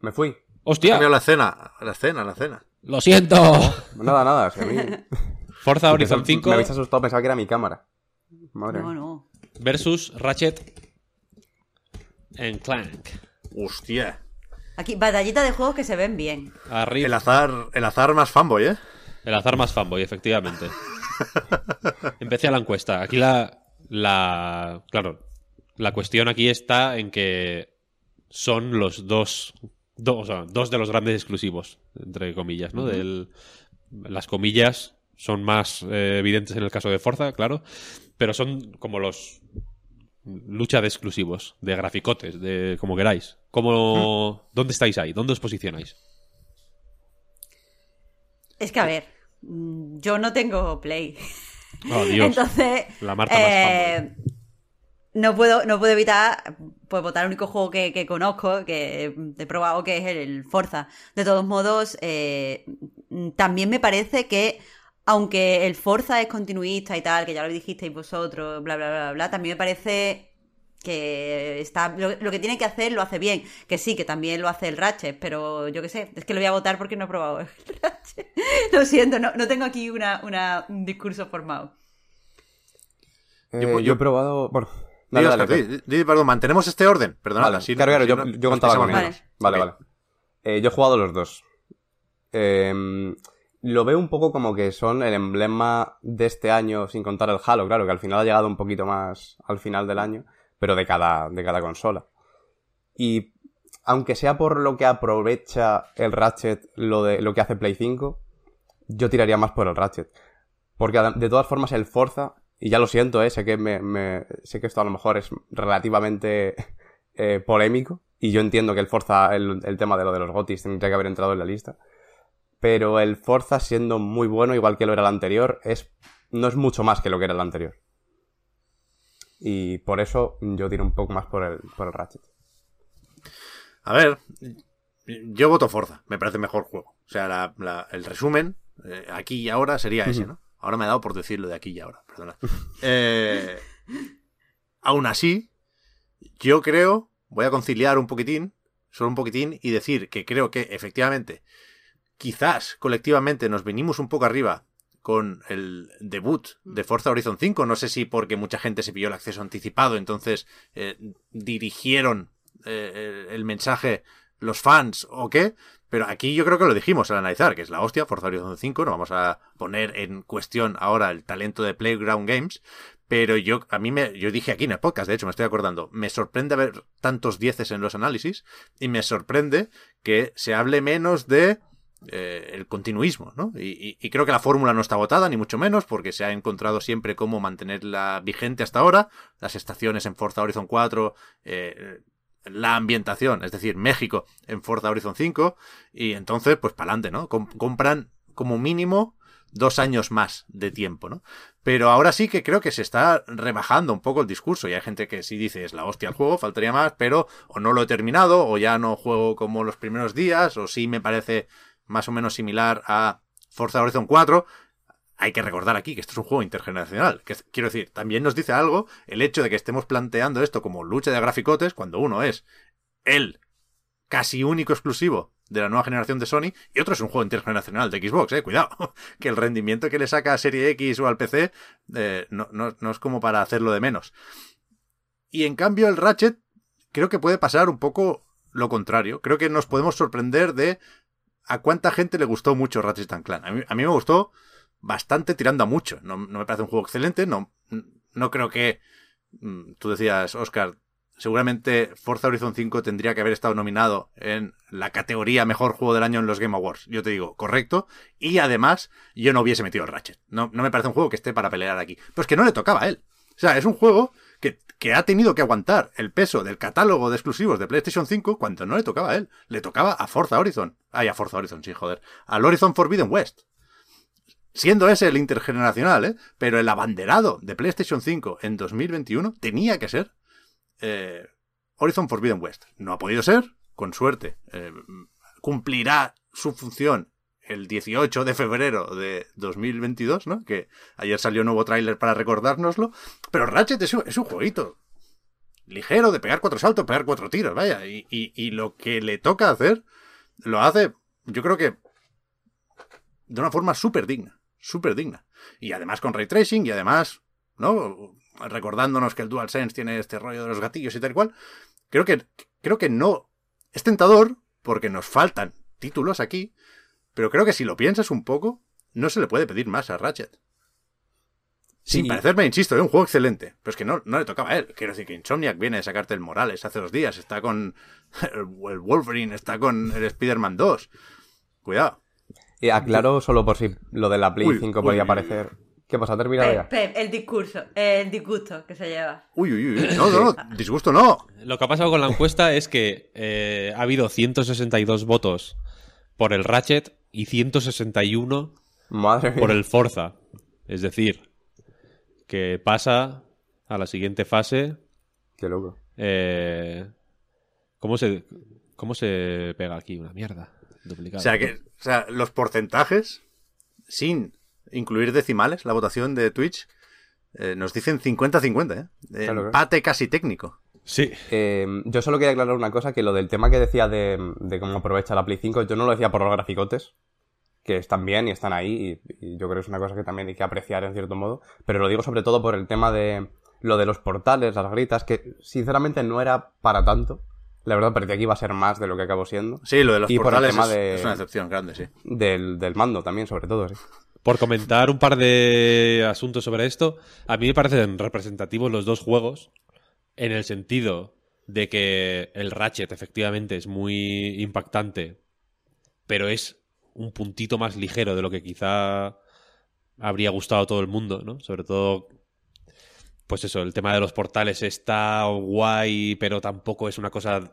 Me fui.
Ha
¡Hostia!
cambiado la escena, la escena, la escena.
¡Lo siento!
Nada, nada, si a mí...
Forza Horizon
Me
5
habéis asustado, pensaba que era mi cámara. Madre
No,
mía.
no.
versus Ratchet en Clank.
Hostia.
Aquí, batallita de juegos que se ven bien.
Arriba.
El azar, el azar más fanboy, ¿eh?
El azar más fanboy, efectivamente. Empecé a la encuesta. Aquí la, la. Claro, la cuestión aquí está en que son los dos. do- o sea, dos de los grandes exclusivos, entre comillas, ¿no? Del, las comillas son más eh, evidentes en el caso de Forza, claro, pero son como los lucha de exclusivos, de graficotes, de como queráis. Como, ¿Dónde estáis ahí? ¿Dónde os posicionáis?
Es que, a ver, mm, yo no tengo Play.
Oh, Dios.
Entonces,
La Marta más
eh, no puedo, no puedo evitar pues, votar el único juego que, que conozco, que he probado, que es el, el Forza. De todos modos, eh, también me parece que, aunque el Forza es continuista y tal, que ya lo dijisteis vosotros, bla, bla, bla, bla, también me parece que está lo, lo que tiene que hacer lo hace bien. Que sí, que también lo hace el Ratchet, pero yo qué sé, es que lo voy a votar porque no he probado el Ratchet. Lo siento, no, no tengo aquí una, una- un discurso formado.
Eh,
Yo-
yo,
yo-
he probado... Bueno, dale,
Oscar,
dale,
di, di, di, perdón, mantenemos este orden. Perdonad,
Vale,
así no-
claro, yo,
no-
yo contaba con
estresamos
ello.
menos.
Vale,
Ok.
vale. Eh, yo he jugado los dos. Eh, lo veo un poco como que son el emblema de este año, sin contar el Halo, claro, que al final ha llegado un poquito más al final del año, pero de cada, de cada consola. Y aunque sea por lo que aprovecha el Ratchet lo, de, lo que hace Play 5, yo tiraría más por el Ratchet. Porque de todas formas el Forza, y ya lo siento, eh, sé, que me- sé que esto a lo mejor es relativamente eh, polémico, y yo entiendo que el Forza, el, el tema de lo de los gotis tendría que haber entrado en la lista, pero el Forza siendo muy bueno, igual que lo era el anterior, es no es mucho más que lo que era el anterior. Y por eso yo tiro un poco más por el, por el Ratchet.
A ver, yo voto Forza, me parece mejor juego. O sea, la- la- el resumen, eh, aquí y ahora, sería ese, ¿no? Ahora me ha dado por decirlo de aquí y ahora, perdona. Eh, aún así, yo creo, voy a conciliar un poquitín, solo un poquitín, y decir que creo que efectivamente, quizás colectivamente nos venimos un poco arriba con el debut de Forza Horizon 5. No sé si porque mucha gente se pilló el acceso anticipado, entonces eh, dirigieron eh, el, el mensaje los fans o qué. Pero aquí yo creo que lo dijimos al analizar, que es la hostia, Forza Horizon 5. No vamos a poner en cuestión ahora el talento de Playground Games. Pero yo, a mí me, yo dije aquí en el podcast, de hecho, me estoy acordando, me sorprende ver tantos dieces en los análisis y me sorprende que se hable menos de eh, el continuismo, ¿no? Y, y- creo que la fórmula no está agotada, ni mucho menos, porque se ha encontrado siempre cómo mantenerla vigente hasta ahora. Las estaciones en Forza Horizon 4, eh, la ambientación, es decir, México en Forza Horizon 5, y entonces, pues para adelante, ¿no? Com- compran como mínimo dos años más de tiempo, ¿no? Pero ahora sí que creo que se está rebajando un poco el discurso y hay gente que sí dice es la hostia el juego, faltaría más, pero o no lo he terminado o ya no juego como los primeros días o sí me parece más o menos similar a Forza Horizon 4. Hay que recordar aquí que esto es un juego intergeneracional. Que, quiero decir, también nos dice algo el hecho de que estemos planteando esto como lucha de graficotes cuando uno es el casi único exclusivo de la nueva generación de Sony y otro es un juego intergeneracional de Xbox, eh, cuidado, que el rendimiento que le saca a Serie X o al PC eh, no, no, no es como para hacerlo de menos. Y en cambio el Ratchet creo que puede pasar un poco lo contrario. Creo que nos podemos sorprender de a cuánta gente le gustó mucho Ratchet and Clank. A mí, me gustó bastante tirando a mucho. No, me parece un juego excelente, no, no creo que... mm, Tú decías, Oscar, seguramente Forza Horizon 5 tendría que haber estado nominado en la categoría Mejor Juego del Año en los Game Awards. Yo te digo, correcto. Y además, yo no hubiese metido el Ratchet. No, no me parece un juego que esté para pelear aquí. Pero es que no le tocaba a él. O sea, es un juego que, ha tenido que aguantar el peso del catálogo de exclusivos de PlayStation 5 cuando no le tocaba a él. Le tocaba a Forza Horizon. Ay, a Forza Horizon, sí, joder. Al Horizon Forbidden West siendo ese el intergeneracional, ¿eh? pero el abanderado de PlayStation 5 en 2021 tenía que ser eh, Horizon Forbidden West. No ha podido ser, con suerte. eh, cumplirá su función el 18 de febrero de 2022, ¿no? Que ayer salió un nuevo tráiler para recordárnoslo. Pero Ratchet es un, es jueguito ligero de pegar cuatro saltos, pegar cuatro tiros, vaya. Y lo que le toca hacer, lo hace, yo creo que de una forma súper digna, súper digna. Y además con ray tracing y además, ¿no? Recordándonos que el DualSense tiene este rollo de los gatillos y tal cual. Creo que, creo que no. Es tentador porque nos faltan títulos aquí, pero creo que si lo piensas un poco, no se le puede pedir más a Ratchet. Sin
Sí.
parecerme, insisto, es un juego excelente. Pero es que no, no le tocaba a él. Quiero decir que Insomniac viene de sacarte el Morales hace dos días. Está con el el Wolverine, está con el Spider-Man 2. Cuidado.
Y aclaro solo por si lo de la Play
Uy,
5
uy,
podía
uy,
aparecer. ¿Qué pasa? ¿Ha terminado
Pep,
ya?
Pep, el discurso, el disgusto que se lleva.
Uy, uy, uy. No, no, no. Disgusto no.
Lo que ha pasado con la encuesta es que eh, ha habido 162 votos por el Ratchet y 161
Madre
por el Forza. Es decir, que pasa a la siguiente fase.
Qué loco.
eh, ¿cómo, se, ¿Cómo se pega aquí? Una mierda. Duplicado.
O sea, que, o sea, los porcentajes, sin incluir decimales, la votación de Twitch, eh, nos dicen 50-50, ¿eh?
Claro,
Empate casi técnico.
Sí.
Eh, yo solo quería aclarar una cosa, que lo del tema que decía de, de cómo aprovecha la Play 5, yo no lo decía por los graficotes, que están bien y están ahí, y, y yo creo que es una cosa que también hay que apreciar en cierto modo, pero lo digo sobre todo por el tema de lo de los portales, las gritas, que sinceramente no era para tanto. La verdad, parecía que iba a ser más de lo que acabó siendo.
Sí, lo de los
Y por el
portales
tema
es,
de-
es una excepción grande, sí.
Del, del mando también, sobre todo, sí.
Por comentar un par de asuntos sobre esto, a mí me parecen representativos los dos juegos en el sentido de que el Ratchet efectivamente es muy impactante, pero es un puntito más ligero de lo que quizá habría gustado a todo el mundo, ¿no? Sobre todo, pues eso, el tema de los portales está guay, pero tampoco es una cosa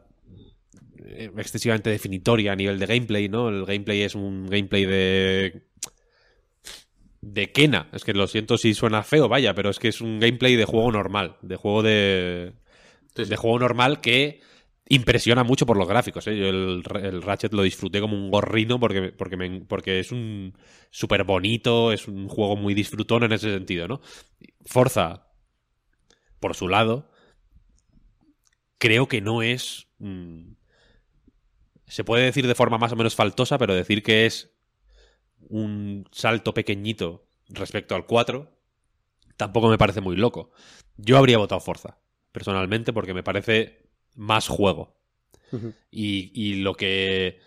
eh, excesivamente definitoria a nivel de gameplay, ¿no? El gameplay es un gameplay de de Kena. Es que lo siento si suena feo, vaya, pero es que es un gameplay de juego normal, de juego de,
Sí, sí.
de juego normal que impresiona mucho por los gráficos. ¿eh? Yo el, el Ratchet lo disfruté como un gorrino porque, porque, me- porque es un súper bonito, es un juego muy disfrutón en ese sentido, ¿no? Forza, por su lado, creo que no es... mm, se puede decir de forma más o menos faltosa, pero decir que es un salto pequeñito respecto al 4 tampoco me parece muy loco. Yo habría votado Forza, personalmente, porque me parece más juego. y, y lo que...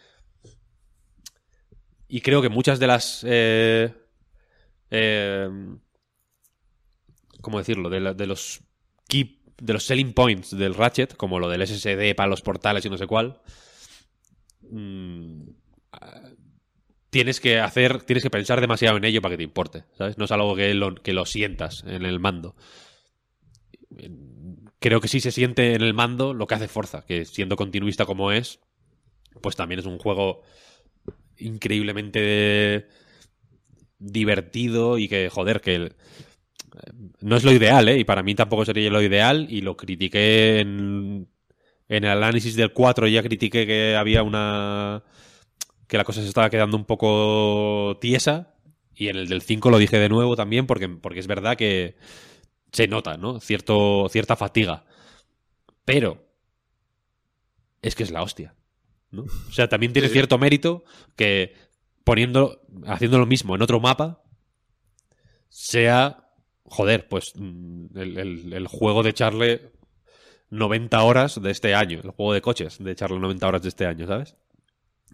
Y creo que muchas de las... Eh, eh, ¿Cómo decirlo? De, la- de los key, de los selling points del Ratchet, como lo del SSD para los portales y no sé cuál, mm, tienes que hacer, tienes que pensar demasiado en ello para que te importe, ¿sabes? No es algo que lo, que lo sientas en el mando. Creo que sí se siente en el mando lo que hace Forza, que siendo continuista como es, pues también es un juego increíblemente divertido y que, joder, que no es lo ideal, ¿eh? Y para mí tampoco sería lo ideal y lo critiqué en, en el análisis del 4, ya critiqué que había una... que la cosa se estaba quedando un poco tiesa y en el del 5 lo dije de nuevo también porque, porque es verdad que se nota, ¿no? Cierto, cierta fatiga. Pero es que es la hostia. ¿no? O sea, también tiene
Sí.
cierto mérito que poniendo, haciendo lo mismo en otro mapa, sea, joder, pues mm, el, el- el juego de echarle 90 horas de este año, el juego de coches de echarle 90 horas de este año, ¿sabes?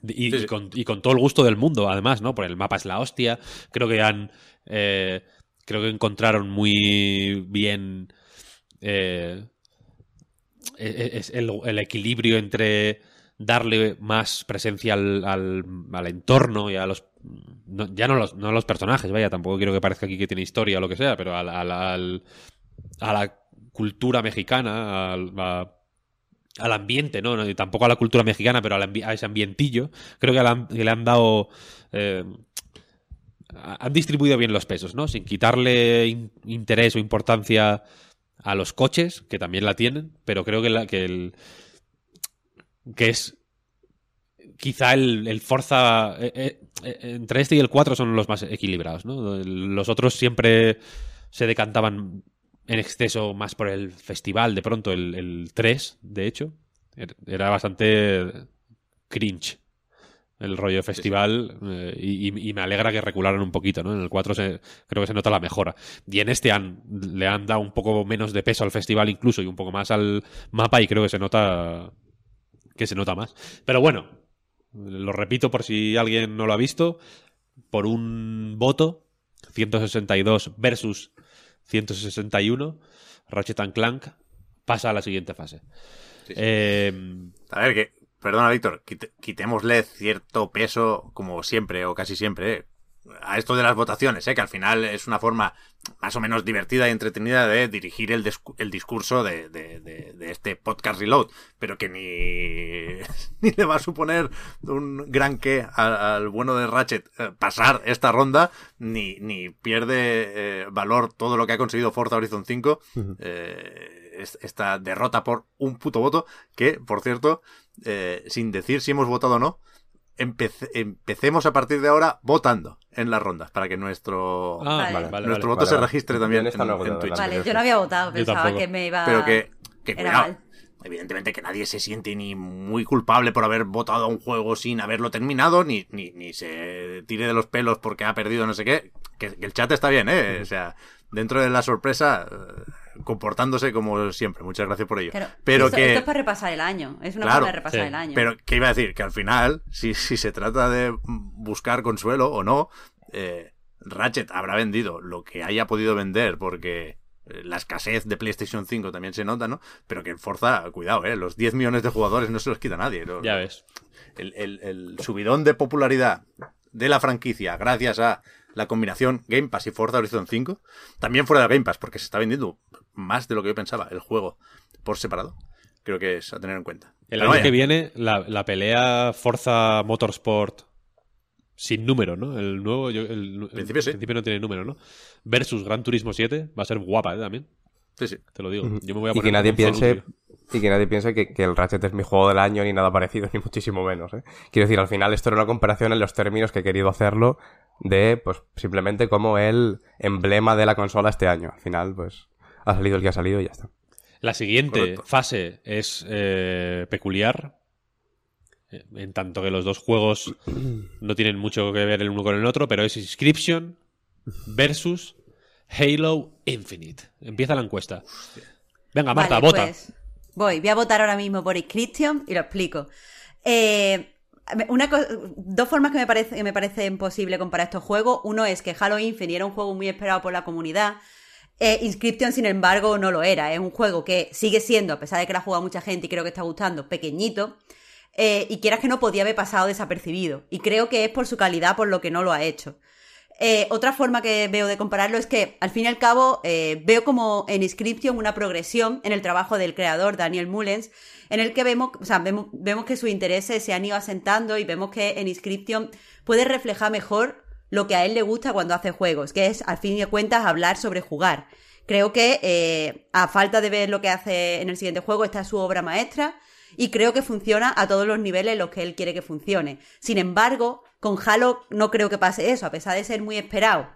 Y,
Sí,
y
sí.
con, y con todo el gusto del mundo, además, ¿no? Porque el mapa es la hostia. Creo que han. eh, creo que encontraron muy bien. eh, e- e- es el, el equilibrio entre darle más presencia al, al- al entorno y a los. no- ya no los, no a los personajes, vaya, tampoco quiero que parezca aquí que tiene historia o lo que sea, pero al, a la cultura mexicana, al, a- al ambiente, ¿no? No, tampoco a la cultura mexicana, pero al a ese ambientillo. Creo que le han, dado. eh, han distribuido bien los pesos, ¿no? Sin quitarle in- interés o importancia a los coches, que también la tienen, pero creo que, el. que es. Quizá el, el Forza. eh, eh, entre este y el 4 son los más equilibrados, ¿no? Los otros siempre se decantaban en exceso más por el festival. De pronto, el, el 3, de hecho, er- era bastante cringe el rollo de festival eh, y, y- y me alegra que recularan un poquito, ¿no? En el 4 se- creo que se nota la mejora. Y en este han, le han dado un poco menos de peso al festival incluso y un poco más al mapa y creo que se nota que se nota más. Pero bueno, lo repito por si alguien no lo ha visto, por un voto, 162 versus 161, Ratchet Clank pasa a la siguiente fase.
Sí, sí.
Eh,
A ver, que, perdona, Víctor, quite- quitémosle cierto peso, como siempre o casi siempre, eh, a esto de las votaciones, eh, que al final es una forma más o menos divertida y entretenida de dirigir el, el discurso de, de- de- de este podcast Reload, pero que ni, ni le va a suponer un gran qué al, al bueno de Ratchet eh, pasar esta ronda, ni, ni pierde eh, valor todo lo que ha conseguido Forza Horizon 5. eh, es- esta derrota por un puto voto, que, por cierto, eh, sin decir si hemos votado o no, empece- empecemos a partir de ahora votando en las rondas para que nuestro,
ah,
Vale.
vale, vale,
nuestro
vale.
voto se registre también
en no
Twitch.
Vale, yo no había votado, pensaba que me iba.
Pero que, que
Era
cuidado,
mal.
evidentemente que nadie se siente ni muy culpable por haber votado a un juego sin haberlo terminado, ni, ni, ni se tire de los pelos porque ha perdido no sé qué. Que, que el chat está bien, ¿eh? O sea, dentro de la sorpresa, eh, comportándose como siempre. Muchas gracias por ello. Pero
esto,
que...
esto es para repasar el año. Es una
Claro,
forma de repasar
sí.
el año.
Pero, ¿qué iba a decir? Que al final, si, si se trata de buscar consuelo o no, eh, Ratchet habrá vendido lo que haya podido vender porque eh, la escasez de PlayStation 5 también se nota, ¿no? Pero que en Forza, cuidado, ¿eh? Los 10 millones de jugadores no se los quita nadie.
Ya ves.
el, el- el subidón de popularidad de la franquicia gracias a la combinación Game Pass y Forza Horizon 5, también fuera de Game Pass, porque se está vendiendo más de lo que yo pensaba el juego por separado. Creo que es a tener en cuenta.
El año que viene, la, la pelea Forza Motorsport sin número, ¿no? El nuevo, yo- el, el
principio sí.
principio no tiene número, ¿no? Versus Gran Turismo 7 va a ser guapa, ¿eh? También,
Sí, sí.
te lo digo. Yo me voy a
y
poner
que nadie piense y que nadie piense que, que el Ratchet es mi juego del año ni nada parecido ni muchísimo menos ¿eh? quiero decir al final esto era una comparación en los términos que he querido hacerlo de pues simplemente como el emblema de la consola este año al final pues ha salido el que ha salido y ya está
La siguiente
Correcto.
fase es eh, peculiar. eh, En tanto que los dos juegos no tienen mucho que ver el uno con el otro, pero es Inscription versus Halo Infinite. Empieza la encuesta. Venga, Marta,
Vale,
vota.
pues, voy, voy a votar ahora mismo por Inscription y lo explico. Eh, una dos formas que me, parece, que me parecen posible comparar estos juegos. Uno es que Halo Infinite era un juego muy esperado por la comunidad. Eh, Inscription, sin embargo, no lo era. Es un juego que sigue siendo, a pesar de que lo ha jugado mucha gente y creo que está gustando, pequeñito. Eh, y quieras que no podía haber pasado desapercibido. Y creo que es por su calidad por lo que no lo ha hecho. Eh, otra forma que veo de compararlo es que, al fin y al cabo, veo como en Inscription una progresión en el trabajo del creador, Daniel Mullens, en el que vemos, o sea, vemos, vemos que sus intereses se han ido asentando y vemos que en Inscription puede reflejar mejor lo que a él le gusta cuando hace juegos, que es, al fin y cuentas, hablar sobre jugar. Creo que, eh, a falta de ver lo que hace en el siguiente juego, está su obra maestra y creo que funciona a todos los niveles en los que él quiere que funcione. Sin embargo, con Halo no creo que pase eso, a pesar de ser muy esperado.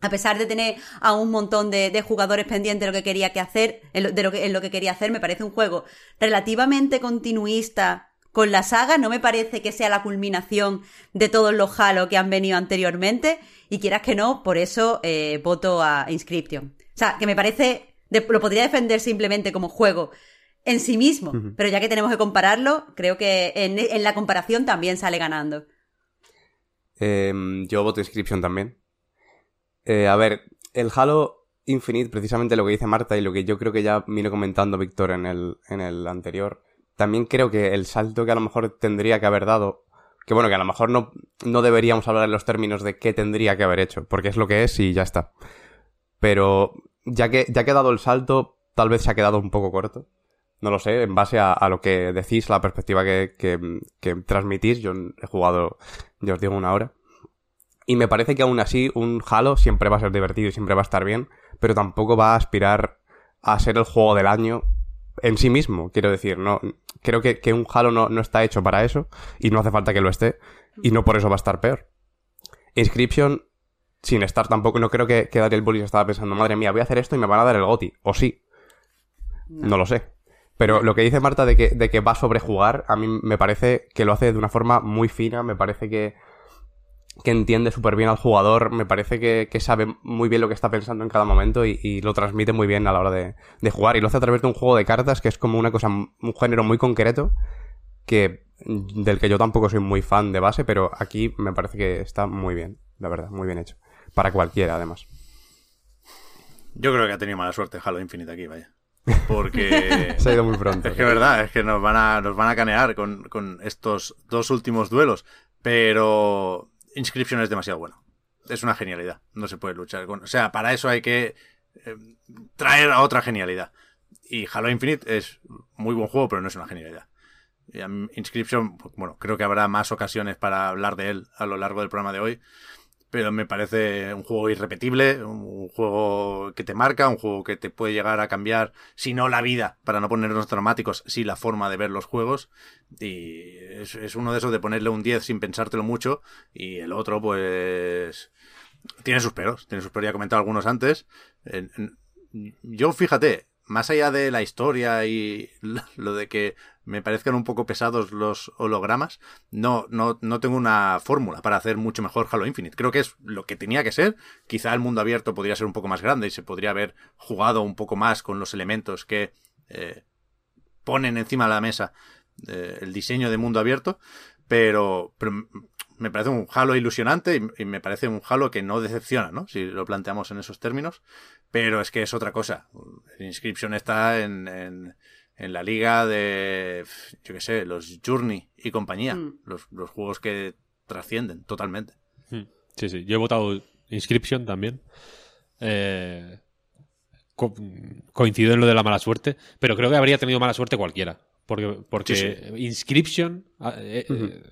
A pesar de tener a un montón de, jugadores pendientes de lo que quería que hacer, de lo que, en lo que quería hacer, me parece un juego relativamente continuista con la saga. No me parece que sea la culminación de todos los Halo que han venido anteriormente. Y quieras que no, por eso eh, voto a Inscription. O sea, que me parece. de- lo podría defender simplemente como juego en sí mismo. Pero ya que tenemos que compararlo, creo que en, en la comparación también sale ganando.
Em, yo voto Inscription también. Eh, a ver, el Halo Infinite, precisamente lo que dice Marta y lo que yo creo que ya vino comentando Víctor en el, en el anterior, también creo que el salto que a lo mejor tendría que haber dado, que bueno, que a lo mejor no, no deberíamos hablar en los términos de qué tendría que haber hecho, porque es lo que es y ya está. Pero ya que, ya que ha dado el salto, tal vez se ha quedado un poco corto. No lo sé, en base a, lo que decís, la perspectiva que, que, que transmitís. Yo he jugado, ya os digo, una hora. Y me parece que aún así un Halo siempre va a ser divertido y siempre va a estar bien, pero tampoco va a aspirar a ser el juego del año en sí mismo. Quiero decir, no creo que, que un Halo no, no está hecho para eso y no hace falta que lo esté y no por eso va a estar peor. Inscription, sin estar tampoco, no creo que, que Daniel Bullis estaba pensando, madre mía, voy a hacer esto y me van a dar el GOTI. O sí, no lo sé. Pero lo que dice Marta de que, de que va a sobrejugar, a mí me parece que lo hace de una forma muy fina, me parece que, que entiende súper bien al jugador, me parece que, que sabe muy bien lo que está pensando en cada momento y, y lo transmite muy bien a la hora de, de jugar. Y lo hace a través de un juego de cartas que es como una cosa, un género muy concreto que del que yo tampoco soy muy fan de base, pero aquí me parece que está muy bien, la verdad, muy bien hecho. Para cualquiera, además.
Yo creo que ha tenido mala suerte Halo Infinite aquí, vaya. Porque...
Se ha ido muy pronto.
Es que es verdad, es que nos van a, nos van a canear con, con estos dos últimos duelos. Pero Inscription es demasiado bueno. Es una genialidad. No se puede luchar con. O sea, para eso hay que eh, traer a otra genialidad. Y Halo Infinite es muy buen juego, pero no es una genialidad. Inscription, bueno, creo que habrá más ocasiones para hablar de él a lo largo del programa de hoy. Pero me parece un juego irrepetible, un juego que te marca, un juego que te puede llegar a cambiar, si no la vida, para no ponernos dramáticos, sí la forma de ver los juegos. Y es, es uno de esos de ponerle un 10 sin pensártelo mucho. Y el otro, pues. Tiene sus peros, tiene sus peros, ya he comentado algunos antes. Yo, fíjate, más allá de la historia y lo de que me parezcan un poco pesados los hologramas, no, no, no tengo una fórmula para hacer mucho mejor Halo Infinite. Creo que es lo que tenía que ser. Quizá el mundo abierto podría ser un poco más grande y se podría haber jugado un poco más con los elementos que eh, ponen encima de la mesa eh, el diseño de mundo abierto, pero, pero me parece un Halo ilusionante y, y me parece un Halo que no decepciona, ¿no? Si lo planteamos en esos términos. Pero es que es otra cosa. Inscription está en, en, en la liga de, yo qué sé, los Journey y compañía.
Mm.
Los, los juegos que trascienden totalmente.
Hmm. Sí, sí. Yo he votado Inscription también. Eh, co- coincido en lo de la mala suerte, pero creo que habría tenido mala suerte cualquiera. Porque, porque
Sí,
Inscription ah, eh, eh,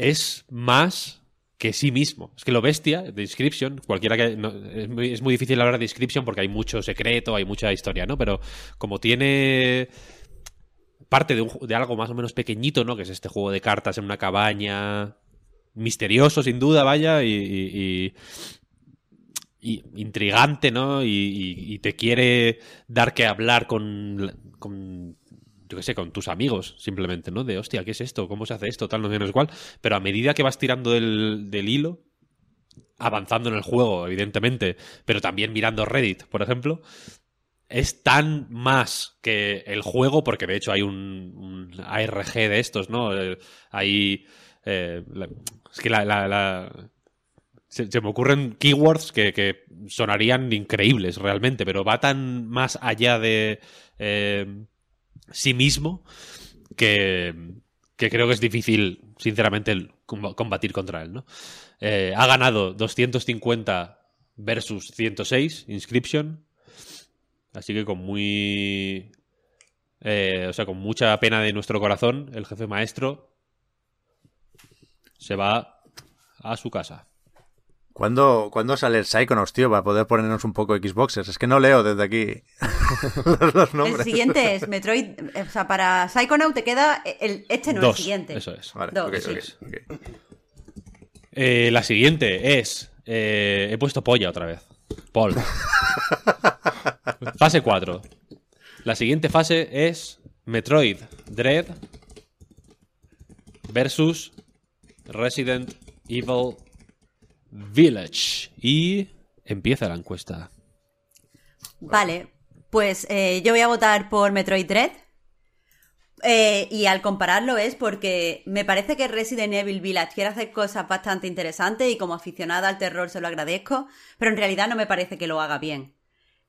es más que sí mismo. Es que lo bestia de Inscription, cualquiera que... no, es, muy, es muy difícil hablar de Inscription porque hay mucho secreto, hay mucha historia, ¿no? Pero como tiene parte de, algo más o menos pequeñito, ¿no? Que es este juego de cartas en una cabaña misterioso, sin duda, vaya, y, intrigante, ¿no? Y, te quiere dar que hablar con yo qué sé, con tus amigos, simplemente, ¿no? De, hostia, ¿qué es esto? ¿Cómo se hace esto? Tal, no sé, no sé cuál. Pero a medida que vas tirando del, hilo, avanzando en el juego, evidentemente, pero también mirando Reddit, por ejemplo, es tan más que el juego, porque de hecho hay un, ARG de estos, ¿no? Eh, hay... eh, es que la... se, me ocurren keywords que, que sonarían increíbles realmente, pero va tan más allá de eh, sí mismo que, que creo que es difícil, sinceramente, combatir contra él, ¿no? Eh, ha ganado 250 versus 106 Inscription. Así que con muy. eh, o sea, con mucha pena de nuestro corazón, el jefe maestro se va a su casa.
¿Cuándo, cuándo sale el Psychonauts, tío, para poder ponernos un poco Xboxers? Es que no leo desde aquí los,
El siguiente es Metroid. eh, O sea, para Psychonaut te queda el, este, no
Dos,
el siguiente.
eso es.
Vale,
Dos,
ok,
sí.
Eh, la siguiente es. eh, he puesto polla otra vez. Paul. fase 4. La siguiente fase es Metroid Dread versus Resident Evil Village. Y empieza la encuesta.
Vale, pues eh, yo voy a votar por Metroid Dread. Eh, y al compararlo es porque me parece que Resident Evil Village quiere hacer cosas bastante interesantes y como aficionada al terror se lo agradezco, pero en realidad no me parece que lo haga bien.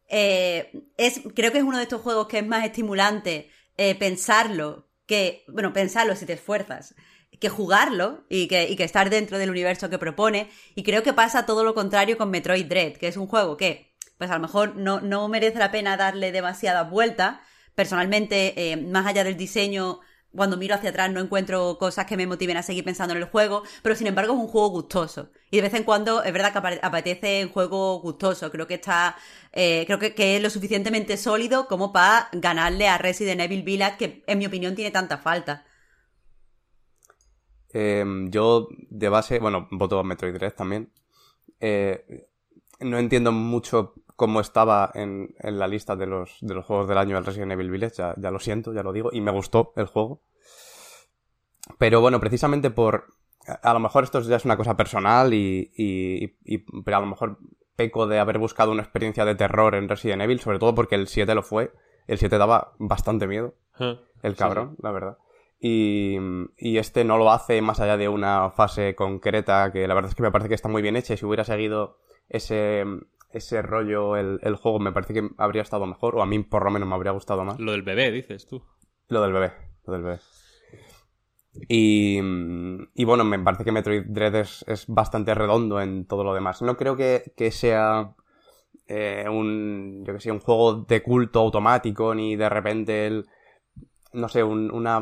Eh, es, creo que es uno de estos juegos que es más estimulante pensarlo que, bueno, pensarlo si te esfuerzas, que jugarlo y que, y que estar dentro del universo que propone. Y creo que pasa todo lo contrario con Metroid Dread, que es un juego que, pues a lo mejor no, no merece la pena darle demasiadas vueltas. Personalmente, eh, más allá del diseño, cuando miro hacia atrás no encuentro cosas que me motiven a seguir pensando en el juego, pero sin embargo es un juego gustoso. Y de vez en cuando es verdad que apetece un juego gustoso. Creo que está, eh, creo que, que es lo suficientemente sólido como para ganarle a Resident Evil Village, que en mi opinión tiene tanta falta.
Eh, yo, de base, bueno, voto a Metroid Dread también. Eh, no entiendo mucho cómo estaba en, en la lista de los, de los juegos del año el Resident Evil Village, ya, ya lo siento, ya lo digo, y me gustó el juego. Pero bueno, precisamente por... A lo mejor esto ya es una cosa personal y, y, y- pero a lo mejor peco de haber buscado una experiencia de terror en Resident Evil, sobre todo porque el 7 lo fue. El 7 daba bastante miedo el cabrón, la verdad. Y, y este no lo hace más allá de una fase concreta que la verdad es que me parece que está muy bien hecha y si hubiera seguido ese, ese rollo el, el juego me parece que habría estado mejor o a mí por lo menos me habría gustado más.
Lo del bebé, dices tú.
Lo del bebé, lo del bebé. Y, y bueno, me parece que Metroid Dread es, es bastante redondo en todo lo demás. No creo que, que sea eh, un, yo que sé, un juego de culto automático ni de repente el, no sé, un- una...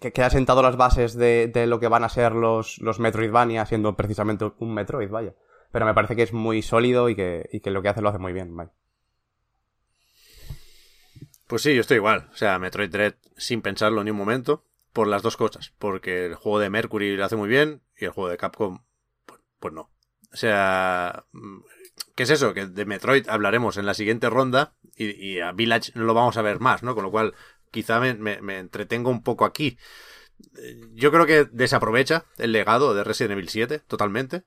Que, que ha sentado las bases de, de lo que van a ser los, los Metroidvania, siendo precisamente un Metroid, vaya. Pero me parece que es muy sólido y que, y que lo que hace lo hace muy bien.
Pues sí, yo estoy igual. O sea, Metroid Dread sin pensarlo ni un momento. Por las dos cosas. Porque el juego de Mercury lo hace muy bien y el juego de Capcom, pues, pues no. O sea, mm, ¿qué es eso? Que de Metroid hablaremos en la siguiente ronda y, a Village no lo vamos a ver más, ¿no? Con lo cual, quizá me, me- me entretengo un poco aquí. Eh, Yo creo que desaprovecha el legado de Resident Evil 7 totalmente.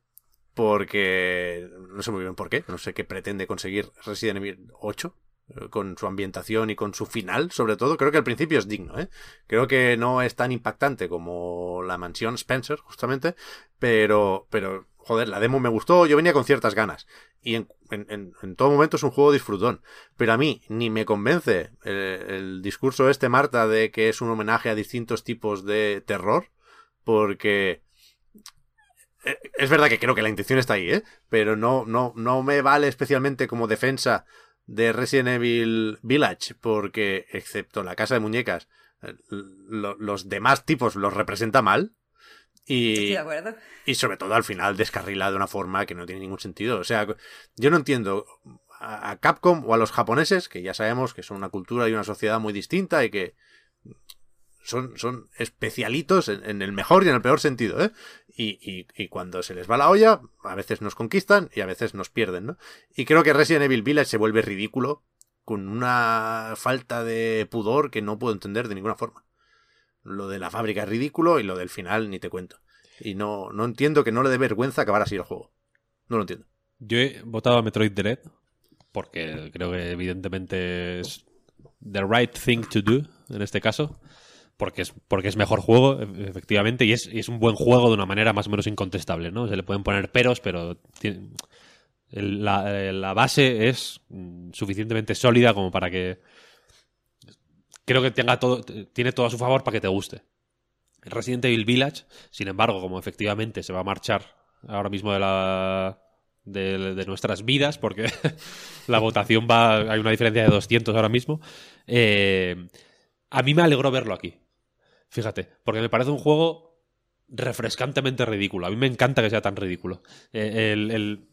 Porque no sé muy bien por qué. No sé qué pretende conseguir Resident Evil 8 eh, con su ambientación y con su final, sobre todo. Creo que al principio es digno, ¿eh? Creo que no es tan impactante como la mansión Spencer, justamente, pero, pero, joder, la demo me gustó, yo venía con ciertas ganas. Y en, todo momento es un juego disfrutón. Pero a mí ni me convence el, el discurso este, Marta, de que es un homenaje a distintos tipos de terror, porque... eh, Es verdad que creo que la intención está ahí, ¿eh? Pero no, no, no me vale especialmente como defensa de Resident Evil Village, porque excepto la casa de muñecas, eh, lo- los demás tipos los representa mal. Y,
Estoy de acuerdo.
y sobre todo al final descarrila de una forma que no tiene ningún sentido. O sea, yo no entiendo a a Capcom o a los japoneses, que ya sabemos que son una cultura y una sociedad muy distinta y que son, son especialitos en, el mejor y en el peor sentido, ¿eh? Y, y, y cuando se les va la olla, a veces nos conquistan y a veces nos pierden, ¿no? Y creo que Resident Evil Village se vuelve ridículo con una falta de pudor que no puedo entender de ninguna forma. Lo de la fábrica es ridículo y lo del final ni te cuento. Y no, no entiendo que no le dé vergüenza acabar así el juego. No lo entiendo.
Yo he votado a Metroid Dread porque creo que evidentemente es the right thing to do en este caso. Porque es, porque es mejor juego, e- efectivamente, y es, y es un buen juego de una manera más o menos incontestable, ¿no? Se le pueden poner peros, pero la, eh, la base es mm, suficientemente sólida como para que creo que tenga todo, tiene todo a su favor para que te guste. Resident Evil Village, sin embargo, como efectivamente se va a marchar ahora mismo de la de, de nuestras vidas, porque la votación va, hay una diferencia de 200 ahora mismo, eh, a mí me alegró verlo aquí. Fíjate, porque me parece un juego refrescantemente ridículo. A mí me encanta que sea tan ridículo. Eh, el, el-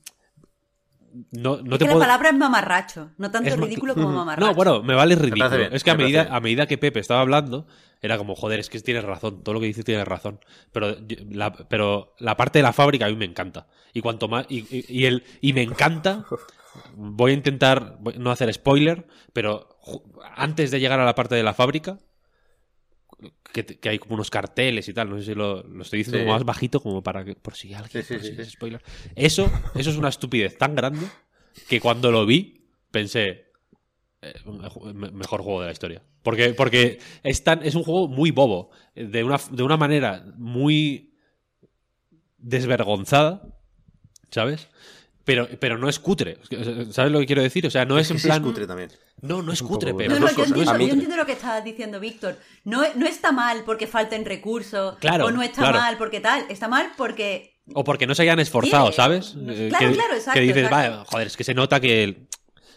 no, no
es
te
que
puedo...
la palabra es mamarracho, no tanto
Es ma-
ridículo como mamarracho.
No, bueno, me vale ridículo.
bien,
es que a medida,
bien.
a medida que Pepe estaba hablando, era como, joder, es que tienes razón. Todo lo que dice tiene razón. Pero yo- la, pero la parte de la fábrica a mí me encanta. Y cuanto más. Y, y- y el, y me encanta. Voy a intentar no hacer spoiler, pero antes de llegar a la parte de la fábrica, que, hay como unos carteles y tal, no sé si lo, lo estoy diciendo
Sí.
como más bajito, como para que, por si alguien,
Sí,
por si spoiler. Eso, eso es una estupidez tan grande que cuando lo vi pensé eh, me- mejor juego de la historia. Porque, porque es, tan- es un juego muy bobo, de una, de una manera muy desvergonzada, ¿sabes? Pero, pero no es cutre. ¿Sabes lo que quiero decir? O sea, no es, en
que sí
plan.
cutre también.
No, no es cutre, pero
No,
no es
yo
es
entiendo,
a mí-
yo entiendo lo que estás diciendo, Víctor. No, no está mal porque falten recursos.
Claro,
o no está
claro.
mal porque tal. Está mal porque.
O porque no se hayan esforzado, ¿sabes?
no-
Eh,
claro,
que,
claro, exacto,
que dices,
exacto.
vale, joder, es que se nota que,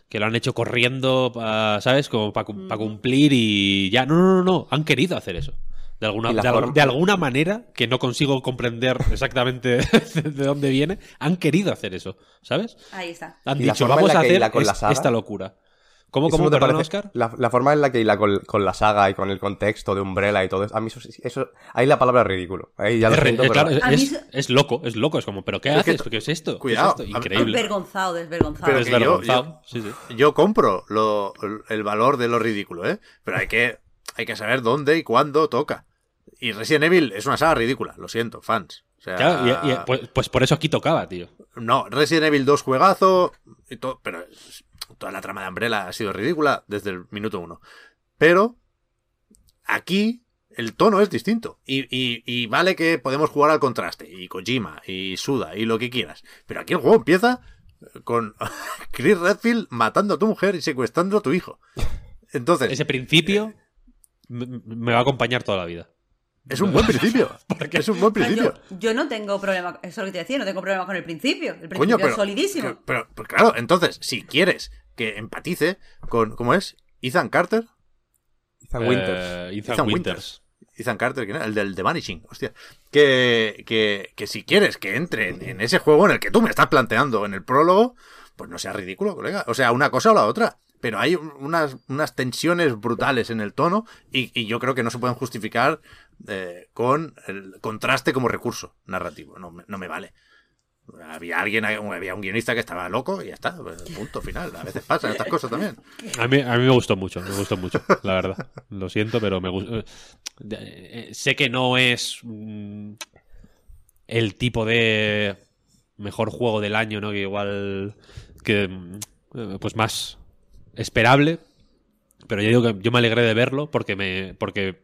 que lo han hecho corriendo, pa- ¿sabes? Como para
Mm.
cumplir y ya. No, no, no, no. Han querido hacer eso. De alguna, de, al-
forma-
de alguna manera, que no consigo comprender exactamente de dónde viene, han querido hacer eso, ¿sabes?
Ahí está.
Han
Y la
dicho, vamos a
que
hacer
con la
es-
saga-
esta locura. ¿Cómo,
¿Eso
cómo,
te
perdón,
parece?
Oscar?
La, la forma en la que hila con, con la saga y con el contexto de Umbrella y todo eso, a mí eso, eso ahí la palabra es ridículo. Ahí ya lo
Es,
siento,
eh,
pero-
claro, es,
A mí
es-
se-
es loco, es loco. Es como, ¿pero qué
que
haces? ¿Qué es esto? ¿Qué
Cuidado,
es esto?
a-
Increíble.
Desvergonzado, desvergonzado.
Pero que yo-
Desvergonzado. Sí, sí.
Yo compro lo, el valor de lo ridículo, ¿eh? Pero hay que, hay que saber dónde y cuándo toca. Y Resident Evil es una saga ridícula, lo siento, fans. O sea,
Claro, y- y- pues, pues por eso aquí tocaba, tío.
No, Resident Evil 2 juegazo, y todo, pero toda la trama de Umbrella ha sido ridícula desde el minuto uno. Pero aquí el tono es distinto. Y, y- y vale que podemos jugar al contraste, y Kojima, y Suda, y lo que quieras. Pero aquí el juego empieza con Chris Redfield matando a tu mujer y secuestrando a tu hijo. Entonces,
Ese principio me, me va a acompañar toda la vida.
Es un buen principio. Es un buen principio.
yo, yo no tengo problema, eso es lo que te decía, no tengo problema con el principio. El principio
Coño, pero,
es solidísimo.
que- pero, pero claro, entonces, si quieres que empatice con, ¿cómo es? Ethan Carter.
Ethan Winters.
Eh, Ethan,
Ethan
Winters.
Ethan Carter, ¿quién era? el del The Vanishing, hostia. Que, que, que si quieres que entre en, en ese juego en el que tú me estás planteando en el prólogo, pues no sea ridículo, colega. O sea, una cosa o la otra. Pero hay unas, unas tensiones brutales en el tono y, y yo creo que no se pueden justificar eh, con el contraste como recurso narrativo. No, me- no me vale. Había alguien, había un guionista que estaba loco y ya está. pues, Punto final. A veces pasan estas cosas también.
A mí, a mí me gustó mucho, me gustó mucho, la verdad. Lo siento, pero me gustó. sé que no es mm, el tipo de mejor juego del año, ¿no? Que igual que mm, eh, pues más esperable. Pero yo digo que yo me alegré de verlo porque me. porque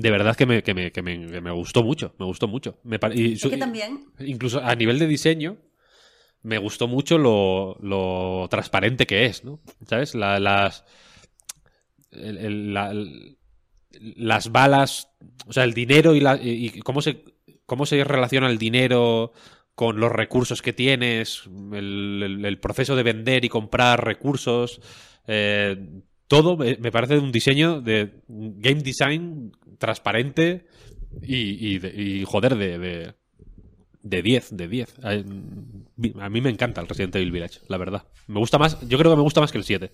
de verdad que me, que me, que me, que me gustó mucho. Me gustó mucho. Me y
Es que también,
incluso a nivel de diseño, me gustó mucho lo, lo transparente que es, ¿no? ¿Sabes? La- las. el- el- la- el- las balas. O sea, el dinero y, la, y y cómo se. cómo se relaciona el dinero con los recursos que tienes. El, el- el proceso de vender y comprar recursos. eh, todo me, me parece un diseño de un game design transparente Y, y, de- y, joder, de, de, de 10, de 10. A, a mí me encanta el Resident Evil Village, la verdad. Me gusta más, yo creo que me gusta más que el 7.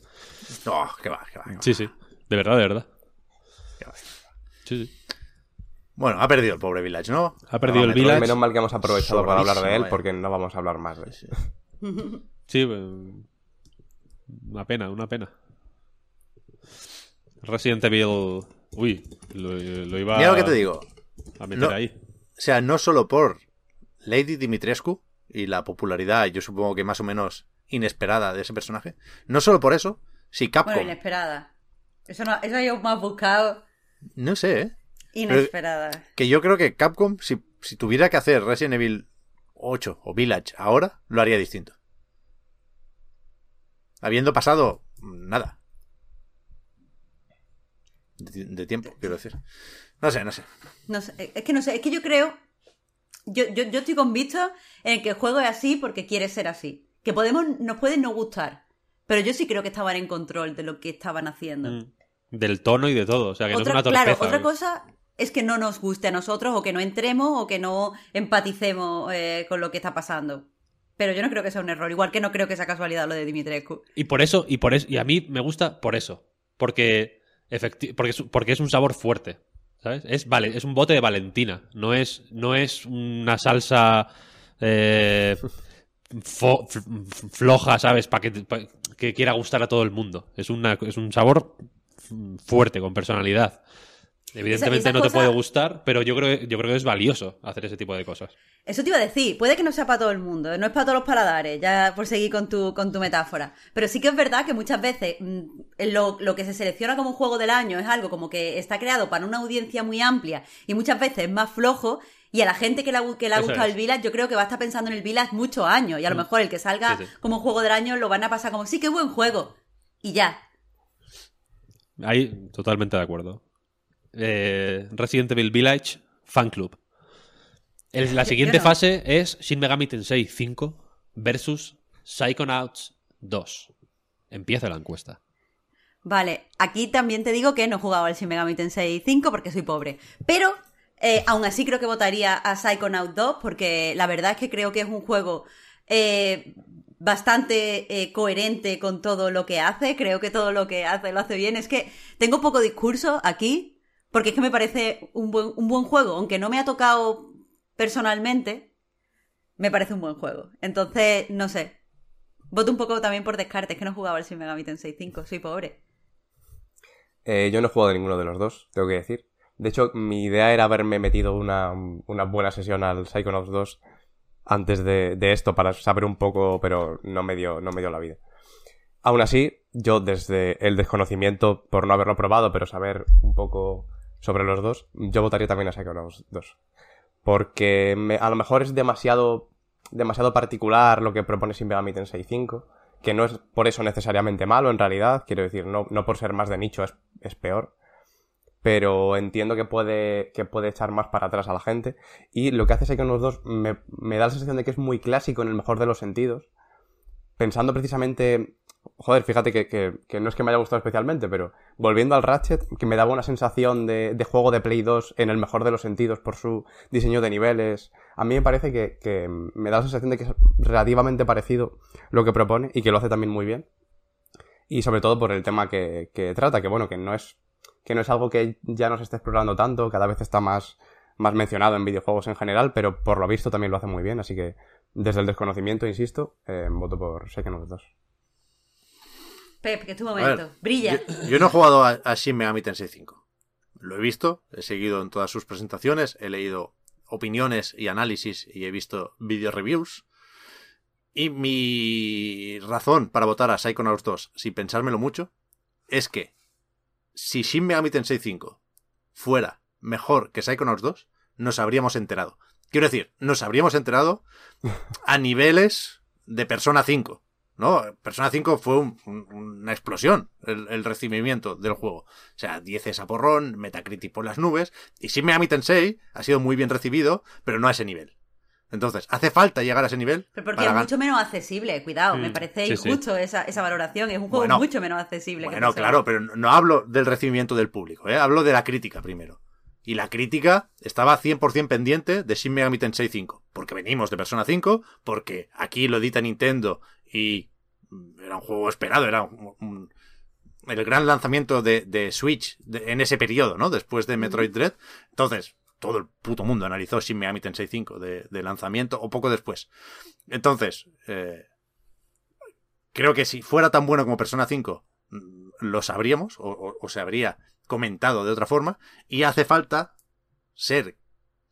No, que va, que va. que va.
Sí, sí. De verdad, de verdad.
Que va.
Sí, sí.
Bueno, ha perdido el pobre Village, ¿no?
Ha perdido el
Metroid.
Village.
Menos mal que hemos aprovechado para hablar de él
eh.
porque no vamos a hablar más de él.
Sí, eh, una pena, una pena. Resident Evil. Uy, lo, lo iba
Mira lo que te digo.
a meter
No.
ahí.
O sea, no solo por Lady Dimitrescu y la popularidad, yo supongo que más o menos inesperada de ese personaje. No solo por eso, si Capcom.
Bueno, inesperada. Eso, no, eso yo más buscado.
no sé, ¿eh?
Inesperada.
Que yo creo que Capcom, si, si tuviera que hacer Resident Evil 8 o Village ahora, lo haría distinto. Habiendo pasado nada. De, de tiempo, quiero decir. No sé, no sé.
No sé, es que no sé, es que yo creo. Yo, yo, yo estoy convicto en que el juego es así porque quiere ser así. Que podemos, nos puede no gustar. Pero yo sí creo que estaban en control de lo que estaban haciendo.
Mm. Del tono y de todo. O sea, que no es
Otra-
una torpeza.
claro, otra cosa es que no nos guste a nosotros o que no entremos o que no empaticemos eh, con lo que está pasando. Pero yo no creo que sea un error, igual que no creo que sea casualidad lo de Dimitrescu.
Y por eso, y por eso, y a mí me gusta por eso. Porque, porque, es, porque es un sabor fuerte. ¿Sabes? Es, vale, es un bote de Valentina. No es, no es una salsa eh, fo- floja, ¿sabes? Para que, pa- que quiera gustar a todo el mundo. Es, una, es un sabor fuerte, con personalidad. Evidentemente
esa
no te
cosa-
puede gustar, pero yo creo, yo creo que es valioso hacer ese tipo de cosas.
Eso te iba a decir, puede que no sea para todo el mundo, no es para todos los paladares, ya por seguir con tu, con tu metáfora. Pero sí que es verdad que muchas veces mm, lo, lo que se selecciona como un juego del año es algo como que está creado para una audiencia muy amplia y muchas veces es más flojo. Y a la gente que le, ha gu- que le ha
Eso
gustado
es.
el Village, yo creo que va a estar pensando en el Village muchos años. Y a lo mejor el que salga
Sí, sí.
como juego del año lo van a pasar como, sí, qué buen juego. Y ya.
Ahí totalmente de acuerdo. Eh, Resident Evil Village Fan Club. El- la siguiente
no.
fase es Shin Megami Tensei 5 versus Psychonauts 2. Empieza la encuesta.
Vale, aquí también te digo que no he jugado al Shin Megami Tensei 5 porque soy pobre. Pero eh, aún así creo que votaría a Psychonaut 2 porque la verdad es que creo que es un juego eh, bastante eh, coherente con todo lo que hace. Creo que todo lo que hace lo hace bien. Es que tengo poco discurso aquí porque es que me parece un buen, un buen juego. Aunque no me ha tocado personalmente, me parece un buen juego. Entonces, no sé. Voto un poco también por descarte, es que no he jugado al Shin Megami Tensei 5, soy pobre.
Eh, yo no he jugado de ninguno de los dos, tengo que decir. De hecho, mi idea era haberme metido una, una buena sesión al Psychonauts 2 antes de, de esto para saber un poco, pero no me dio, no me dio la vida. Aún así, yo desde el desconocimiento por no haberlo probado, pero saber un poco sobre los dos, yo votaría también a Psychonauts 2. Porque a lo mejor es demasiado, demasiado particular lo que propone Shin Megami Tensei 5, que no es por eso necesariamente malo en realidad, quiero decir, no, no por ser más de nicho es, es peor. Pero entiendo que puede, que puede echar más para atrás a la gente. Y lo que hace Psychonauts 2 me, me da la sensación de que es muy clásico en el mejor de los sentidos. Pensando precisamente Joder, fíjate que, no es que me haya gustado especialmente, pero volviendo al Ratchet, que me daba una sensación de, juego de Play 2 en el mejor de los sentidos por su diseño de niveles. A mí me parece que, me da la sensación de que es relativamente parecido lo que propone y que lo hace también muy bien. Y sobre todo por el tema que, trata, que bueno, que no es, que no es algo que ya no se esté explorando tanto, cada vez está más, mencionado en videojuegos en general, pero por lo visto también lo hace muy bien, así que desde el desconocimiento, insisto, eh, voto por Psychonauts 2.
Pep, que es tu momento.
ver,
Brilla.
Yo, yo no he jugado a, a Shin Megami Tensei 5. Lo he visto, he seguido en todas sus presentaciones, he leído opiniones y análisis y he visto video reviews. Y mi razón para votar a Psychonauts 2, sin pensármelo mucho, es que si Shin Megami Tensei 5 fuera mejor que Psychonauts 2, nos habríamos enterado. Quiero decir, nos habríamos enterado a niveles de Persona 5. ¿No? Persona 5 fue un- un- una explosión el, el recibimiento del juego. O sea, 10 es a porrón, Metacritic por las nubes, y Shin Megami Tensei ha sido muy bien recibido, pero no a ese nivel. Entonces, hace falta llegar a ese nivel.
Pero porque
para
es mucho menos accesible, cuidado, me parece
sí, sí.
injusto Esa, esa valoración. Es un juego
Bueno,
mucho menos accesible. que
Bueno, claro, pero no- no hablo del recibimiento del público, ¿eh? hablo de la crítica primero. Y la crítica estaba 100% pendiente de Shin Megami Tensei 5. Porque venimos de Persona 5, porque aquí lo edita Nintendo y era un juego esperado, era un, un- el gran lanzamiento de, de Switch de- en ese periodo, ¿no? Después de Metroid Dread. Entonces, todo el puto mundo analizó Shin Megami Tensei 5 de, de lanzamiento o poco después. Entonces, eh, creo que si fuera tan bueno como Persona 5, mm, lo sabríamos o, o- o se habría comentado de otra forma. Y hace falta ser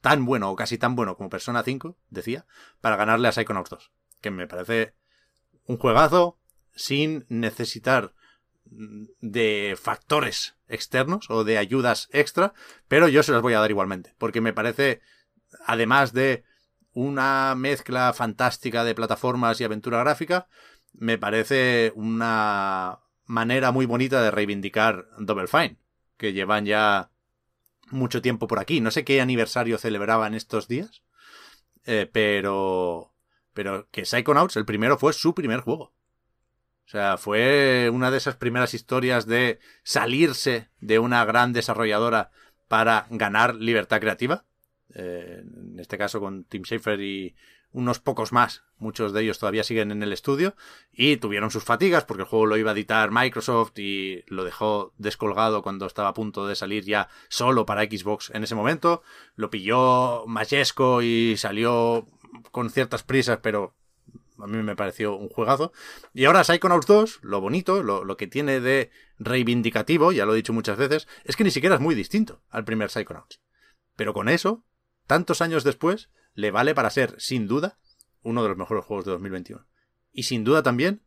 tan bueno o casi tan bueno como Persona 5, decía, para ganarle a Psychonauts 2. Que me parece un juegazo sin necesitar de factores externos o de ayudas extra, pero yo se las voy a dar igualmente, porque me parece, además de una mezcla fantástica de plataformas y aventura gráfica, me parece una manera muy bonita de reivindicar Double Fine, que llevan ya mucho tiempo por aquí. No sé qué aniversario celebraban estos días, eh, pero, pero que Psychonauts, el primero, fue su primer juego. O sea, fue una de esas primeras historias de salirse de una gran desarrolladora para ganar libertad creativa. Eh, en este caso con Tim Schafer y unos pocos más. Muchos de ellos todavía siguen en el estudio y tuvieron sus fatigas porque el juego lo iba a editar Microsoft y lo dejó descolgado cuando estaba a punto de salir ya solo para Xbox en ese momento. Lo pilló Majesco y salió con ciertas prisas, pero a mí me pareció un juegazo. Y ahora Psychonauts 2, lo bonito, lo, lo que tiene de reivindicativo, ya lo he dicho muchas veces, es que ni siquiera es muy distinto al primer Psychonauts. Pero con eso, tantos años después, le vale para ser, sin duda, uno de los mejores juegos de 2021. Y sin duda también,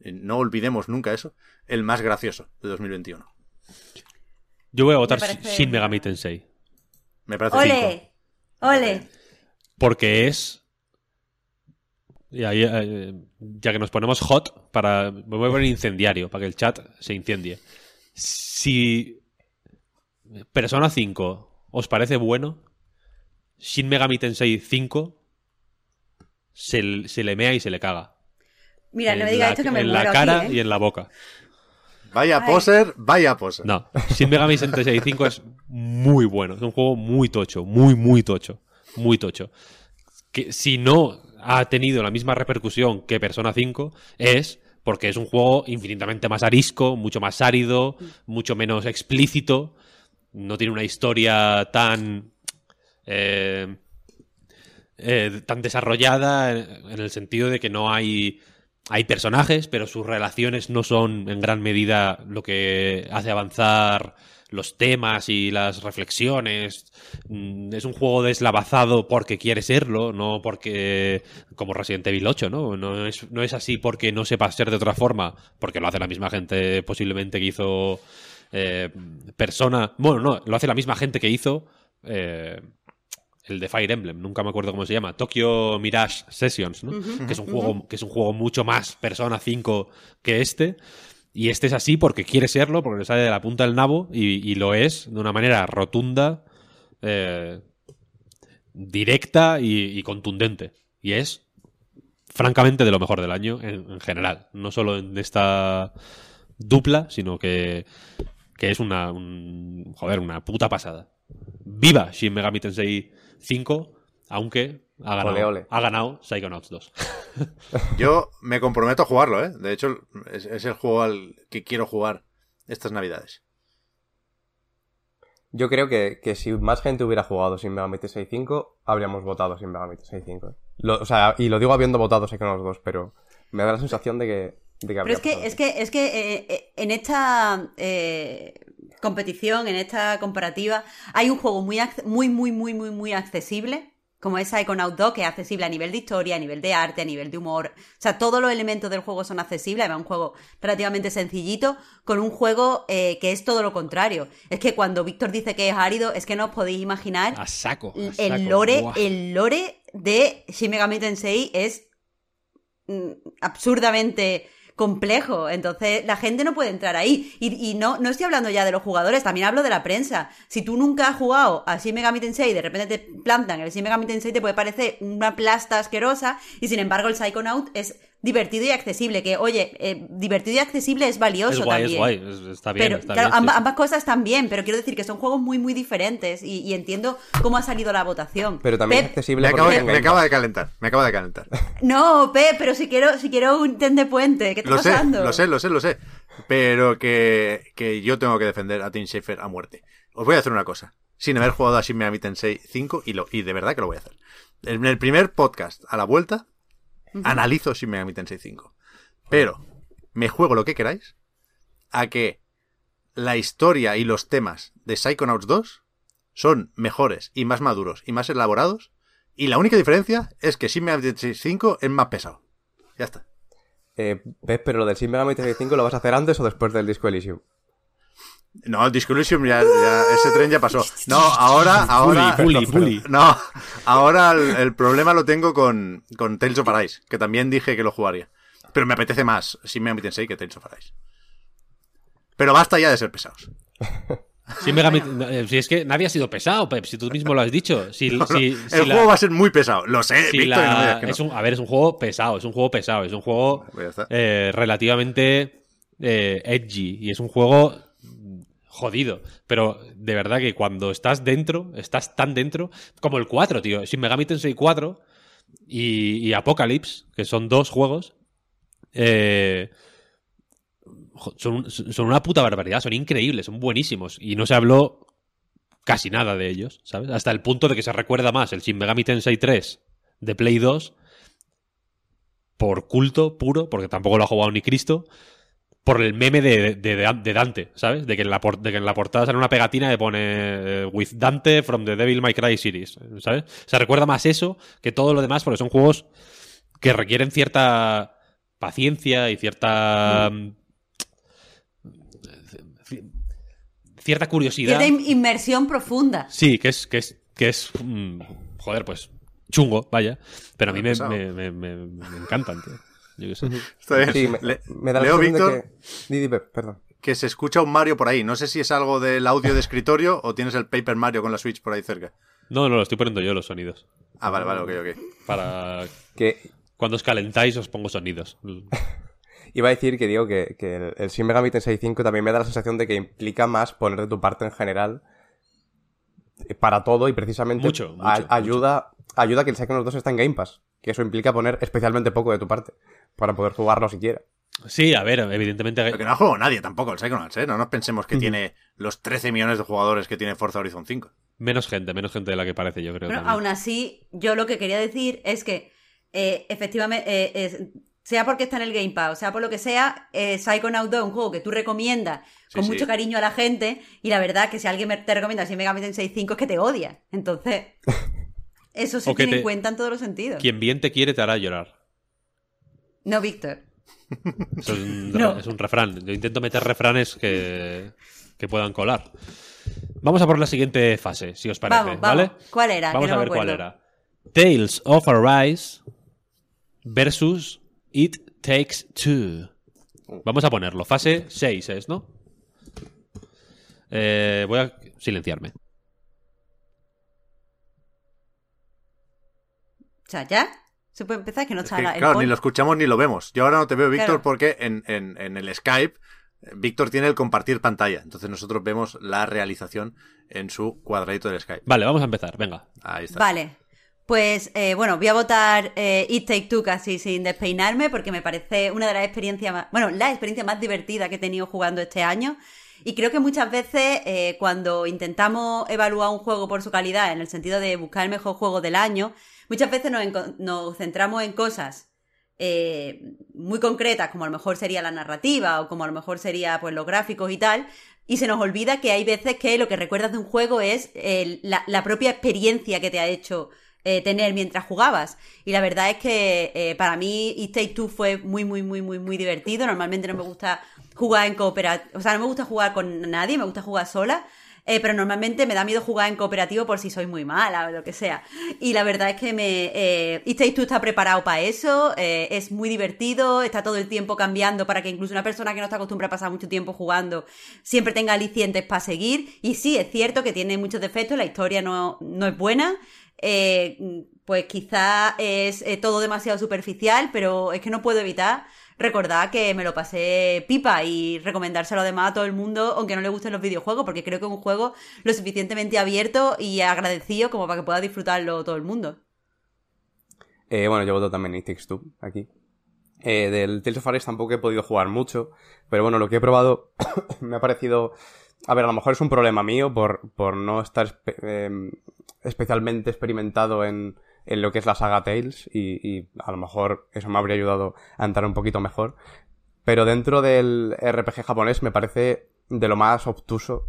eh, no olvidemos nunca eso, el más gracioso de 2021.
Yo voy a votar
Me parece-
Shin Megami Tensei.
Me parece cinco.
¡Ole! ¡Ole!
Porque es. Y ahí, eh, ya que nos ponemos hot, para. Me voy a poner incendiario, para que el chat se incendie. Si. Persona 5 os parece bueno, Shin Megami Tensei 5 se, se le mea y se le caga.
Mira, no me
En
digas
la-
esto que me
En
muero
la cara
aquí, ¿eh?
y en la boca.
Vaya
Ay.
poser, vaya poser.
No, Shin Megami Tensei 5 es muy bueno. Es un juego muy tocho, muy, muy tocho. Muy tocho. Que si no ha tenido la misma repercusión que Persona 5 es porque es un juego infinitamente más arisco, mucho más árido, mucho menos explícito. No tiene una historia tan... eh, eh, tan desarrollada en el sentido de que no hay hay personajes, pero sus relaciones no son en gran medida lo que hace avanzar los temas y las reflexiones. Mm, Es un juego deslavazado porque quiere serlo, no porque. como Resident Evil 8, ¿no? No es, no es así porque no sepa ser de otra forma, porque lo hace la misma gente posiblemente que hizo. eh, Persona. Bueno, no, lo hace la misma gente que hizo. eh, el de Fire Emblem, nunca me acuerdo cómo se llama, Tokyo Mirage Sessions, ¿no? que es un juego que es un juego mucho más Persona 5 que este. Y este es así porque quiere serlo, porque le sale de la punta del nabo y, lo es de una manera rotunda, eh, directa y, contundente. Y es, francamente, de lo mejor del año en, en general. No solo en esta dupla, sino que, que es una, un- joder, una puta pasada. Viva Shin Megami Tensei 5, aunque ha ganado,
Ole, ole.
Ha ganado Psychonauts 2.
Yo me comprometo a jugarlo, ¿eh? De hecho, es, es el juego al que quiero jugar estas navidades.
Yo creo que, que si más gente hubiera jugado sin Megami Tensei 5, habríamos votado sin Megami Tensei 5. Lo- o sea, y lo digo habiendo votado Psychonauts 2, pero me da la sensación de que, de que
Pero es que, es que, es que eh, eh, en esta eh, competición, en esta comparativa, hay un juego muy, muy, muy, muy, muy accesible, como es Psychonauts 2, que es accesible a nivel de historia, a nivel de arte, a nivel de humor. O sea, todos los elementos del juego son accesibles. Además, un juego relativamente sencillito, con un juego eh, que es todo lo contrario. Es que cuando Víctor dice que es árido, es que no os podéis imaginar
A saco. a
el lore, el lore de Shin Megami Tensei es mm, absurdamente complejo. Entonces, la gente no puede entrar ahí. Y, y no, no estoy hablando ya de los jugadores, también hablo de la prensa. Si tú nunca has jugado a Shin Megami Tensei y de repente te plantan el Shin Megami Tensei, te puede parecer una plasta asquerosa. Y sin embargo, el Psychonaut es divertido y accesible. Que, oye, eh, divertido y accesible es valioso
Es guay,
también.
es guay. es- está bien.
Pero
está
claro,
bien,
ambas,
sí.
ambas cosas están bien, pero quiero decir que son juegos muy, muy diferentes y, y entiendo cómo ha salido la votación.
Pero también es accesible
Me acabo, de, acaba de calentar, me acaba de calentar.
No, Pep, pero si quiero, si quiero un ten de puente, ¿qué está
Lo sé,
pasando?
lo sé, lo sé, lo sé. Pero que, que yo tengo que defender a Tim Schafer a muerte. Os voy a hacer una cosa. Sin haber jugado a Shin Megami Tensei 5 y, lo, y de verdad que lo voy a hacer. En el primer podcast a la vuelta analizo Shin Megami Tensei 5. Pero me juego lo que queráis a que la historia y los temas de Psychonauts 2 son mejores y más maduros y más elaborados. Y la única diferencia es que Shin Megami Tensei 5 es más pesado. Ya está.
Eh, Pep, pero lo del Shin Megami Tensei 5 lo vas a hacer antes o después del Disco Elysium.
No, Disco Elysium ya, ya- ese tren ya pasó. No, ahora, ahora.
Bully, bully, bully.
No, ahora el, el problema lo tengo con, con Tales of Arise, que también dije que lo jugaría. Pero me apetece más Shin Megami Tensei que Tales of Arise. Pero basta ya de ser pesados.
Sí, Megami- no, eh, si es que nadie ha sido pesado, Pep, si tú mismo lo has dicho. Si, si- si
el
la-
juego va a ser muy pesado. Lo sé,
si
Víctor, y no me
la-
digas que no.
es un- a ver, es un juego pesado, es un juego pesado, es un juego eh, relativamente eh, edgy y es un juego jodido. Pero de verdad que cuando estás dentro, estás tan dentro, como el 4, tío. Sin Megami Tensei 4 y, Apocalypse, que son dos juegos, eh, son, son una puta barbaridad, son increíbles, son buenísimos. Y no se habló casi nada de ellos, ¿sabes? Hasta el punto de que se recuerda más el Shin Megami Tensei 3 de Play 2 por culto puro, porque tampoco lo ha jugado ni Cristo, por el meme de, de- Dante, ¿sabes? De que, en la por- de que en la portada sale una pegatina que pone eh, With Dante from the Devil May Cry series, ¿sabes? Se recuerda más eso que todo lo demás, porque son juegos que requieren cierta paciencia y cierta... mm, ci- cierta curiosidad.
Cierta in- inmersión profunda.
Sí, que es, que es, que es, mm, joder, pues, chungo, vaya. Pero a mí me, me, me- me encantan, tío. Yo qué sé.
Está bien.
Sí, me,
Le-
me da la
Leo,
sensación
Víctor,
que... Perdón.
se escucha un Mario por ahí. No sé si es algo del audio de escritorio o tienes el Paper Mario con la Switch por ahí cerca.
No, no, lo estoy poniendo yo los sonidos.
Ah, vale, vale, ok, ok.
Para
Que
cuando os calentáis os pongo sonidos.
iba a decir que digo que, que el, el Shin Megami Tensei 5 también me da la sensación de que implica más poner de tu parte en general eh, para todo y precisamente
Mucho, mucho,
a- ayuda, ayuda a que el Psychonauts 2 está en Game Pass. Que eso implica poner especialmente poco de tu parte para poder jugarlo siquiera.
Sí, a ver, evidentemente.
Pero que no ha jugado nadie tampoco el Psychonauts, ¿eh? No nos pensemos que tiene los 13 millones de jugadores que tiene Forza Horizon 5.
Menos gente, menos gente de la que parece, yo creo.
Pero
también.
aún así, yo lo que quería decir es que eh, efectivamente, eh, es- sea porque está en el Game Pass, sea por lo que sea, eh, Psychonauts 2 es un juego que tú recomiendas con
Sí,
mucho
sí.
cariño a la gente y la verdad que si alguien me- te recomienda Shin Megami Tensei 5 es que te odia. Entonces, eso se
O que
tiene
te-
en cuenta en todos los sentidos.
Quien bien te quiere te hará llorar.
No, Víctor.
Es un,
No.
es un refrán. Yo intento meter refranes que, que puedan colar. Vamos a por la siguiente fase, si os parece,
Vamos,
¿vale?
¿Cuál era?
Vamos
no
a ver cuál era. Tales of Arise versus It Takes Two. Vamos a ponerlo. Fase 6 es, ¿no? Eh, voy a silenciarme.
O sea, ¿ya? ¿Se puede empezar? Que no
Es
está
que,
la- el
claro, ni lo escuchamos ni lo vemos. Yo ahora no te veo, Víctor,
Claro.
porque en, en- en el Skype eh, Víctor tiene el compartir pantalla. Entonces nosotros vemos la realización en su cuadradito del Skype.
Vale, vamos a empezar. Venga.
Ahí está.
Vale. Pues eh, bueno, voy a votar eh, It Take Two casi sin despeinarme porque me parece una de las experiencias más, bueno, la experiencia más divertida que he tenido jugando este año. Y creo que muchas veces eh, cuando intentamos evaluar un juego por su calidad, en el sentido de buscar el mejor juego del año, muchas veces nos, nos centramos en cosas eh, muy concretas, como a lo mejor sería la narrativa o como a lo mejor sería pues los gráficos y tal, y se nos olvida que hay veces que lo que recuerdas de un juego es el- la, la propia experiencia que te ha hecho eh, tener mientras jugabas. Y la verdad es que eh, para mí It Take Two fue muy, muy, muy, muy, muy divertido. Normalmente no me gusta jugar en cooperativo, o sea, no me gusta jugar con nadie, me gusta jugar sola. Eh, pero normalmente me da miedo jugar en cooperativo por si soy muy mala o lo que sea. Y la verdad es que me. Eh, Takes Two está preparado para eso, eh, es muy divertido, está todo el tiempo cambiando para que incluso una persona que no está acostumbrada a pasar mucho tiempo jugando siempre tenga alicientes para seguir. Y sí, es cierto que tiene muchos defectos, la historia no, no es buena. eh, pues quizá es todo demasiado superficial, pero es que no puedo evitar recordar que me lo pasé pipa y recomendárselo además a todo el mundo, aunque no le gusten los videojuegos, porque creo que es un juego lo suficientemente abierto y agradecido como para que pueda disfrutarlo todo el mundo.
Eh, bueno, yo voto también It Takes Two aquí. Eh, del Tales of Ares tampoco he podido jugar mucho, pero bueno, lo que he probado me ha parecido... A ver, a lo mejor es un problema mío por, por no estar espe- em, especialmente experimentado en, en lo que es la saga Tales y, y a lo mejor eso me habría ayudado a entrar un poquito mejor. Pero dentro del RPG japonés me parece de lo más obtuso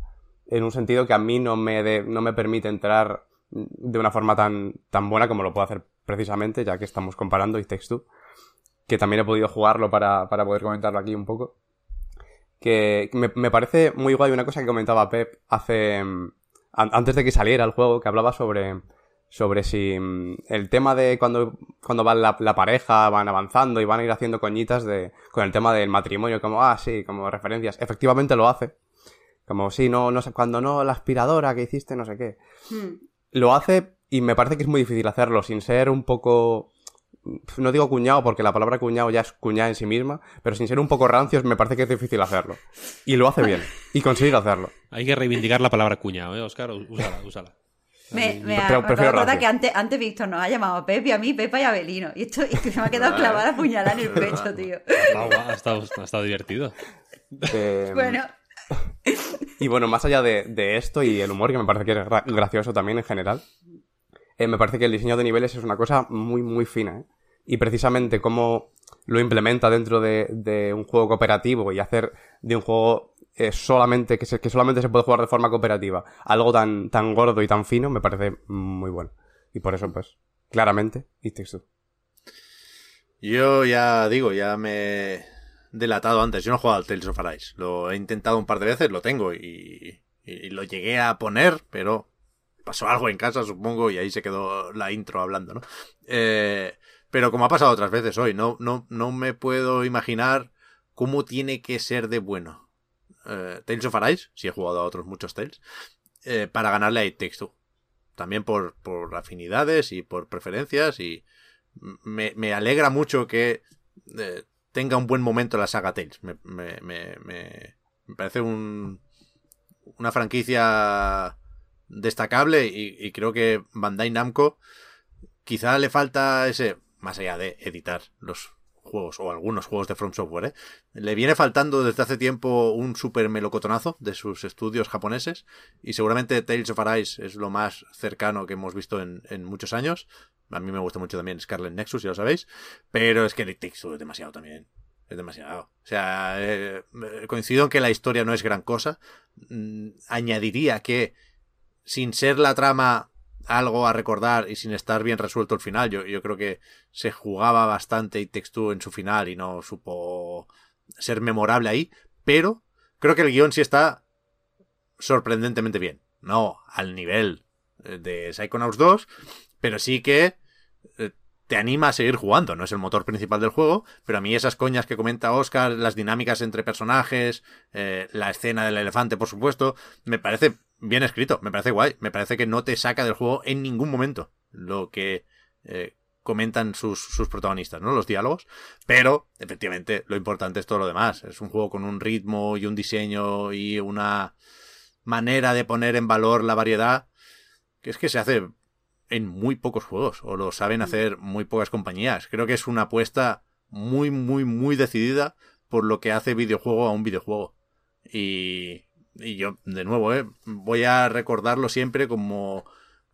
en un sentido que a mí no me, no me permite entrar de una forma tan, tan buena como lo puedo hacer precisamente, ya que estamos comparando Takes Two, que también he podido jugarlo para, para poder comentarlo aquí un poco. Que me, me parece muy guay una cosa que comentaba Pep hace... an- antes de que saliera el juego, que hablaba sobre, sobre si mm, el tema de cuando, cuando va la, la pareja, van avanzando y van a ir haciendo coñitas de, con el tema del matrimonio, como, ah, sí, como referencias. Efectivamente lo hace. Como, sí, no, no sé, cuando no, la aspiradora que hiciste, no sé qué
Hmm.
lo hace y me parece que es muy difícil hacerlo sin ser un poco no digo cuñado porque la palabra cuñado ya es cuñada en sí misma, pero sin ser un poco rancios me parece que es difícil hacerlo. Y lo hace bien. Y consigue hacerlo.
Hay que reivindicar la palabra cuñado, ¿eh, Oscar? Úsala, úsala.
Me, me, acordar
rancio.
que antes, antes Víctor nos ha llamado a Pepe, a mí, Pepa y a Belino. Y esto es que se me ha quedado clavada puñalada en el pecho, tío.
Guau, guau, ha, estado, ha estado divertido.
Eh,
Bueno,
Y bueno, más allá de, de esto y el humor, que me parece que es gra- gracioso también en general, eh, me parece que el diseño de niveles es una cosa muy, muy fina. ¿eh? Y precisamente cómo lo implementa dentro de, de un juego cooperativo y hacer de un juego solamente que, se- que solamente se puede jugar de forma cooperativa algo tan, tan gordo y tan fino, me parece muy bueno. Y por eso, pues, claramente, It Takes.
Yo ya digo, ya me he delatado antes. Yo no he jugado al Tales of Arise. Lo he intentado un par de veces, lo tengo y, y lo llegué a poner, pero pasó algo en casa, supongo, y ahí se quedó la intro hablando, ¿no? Eh, pero como ha pasado otras veces hoy, no, no, no me puedo imaginar cómo tiene que ser de bueno. Eh, Tales of Arise, si he jugado a otros muchos Tales, eh, para ganarle a It Takes. También por, por afinidades y por preferencias y me, me alegra mucho que eh, tenga un buen momento la saga Tales. Me, me- me parece un, una franquicia destacable y, y creo que Bandai Namco quizá le falta ese, más allá de editar los juegos o algunos juegos de From Software, ¿eh? le viene faltando desde hace tiempo un super melocotonazo de sus estudios japoneses y seguramente Tales of Arise es lo más cercano que hemos visto en, muchos años. A mí me gusta mucho también Scarlet Nexus, ya lo sabéis, pero es que It Takes es demasiado también. Es demasiado. O sea, eh, coincido en que la historia no es gran cosa. Mm, añadiría que, sin ser la trama algo a recordar y sin estar bien resuelto el final, yo, yo creo que se jugaba bastante Takes Two en su final y no supo ser memorable ahí, pero creo que el guion sí está sorprendentemente bien. No al nivel eh, de Psychonauts 2, pero sí que eh, te anima a seguir jugando. No es el motor principal del juego, pero a mí esas coñas que comenta Oscar, las dinámicas entre personajes, eh, la escena del elefante, por supuesto, me parece bien escrito, me parece guay, me parece que no te saca del juego en ningún momento lo que eh, comentan sus, sus protagonistas, ¿no? Los diálogos. Pero, efectivamente, lo importante es todo lo demás. Es un juego con un ritmo y un diseño y una manera de poner en valor la variedad que es que se hace en muy pocos juegos o lo saben hacer muy pocas compañías. Creo que es una apuesta muy, muy, muy decidida por lo que hace videojuego a un videojuego. Y, y yo, de nuevo, ¿eh? voy a recordarlo siempre como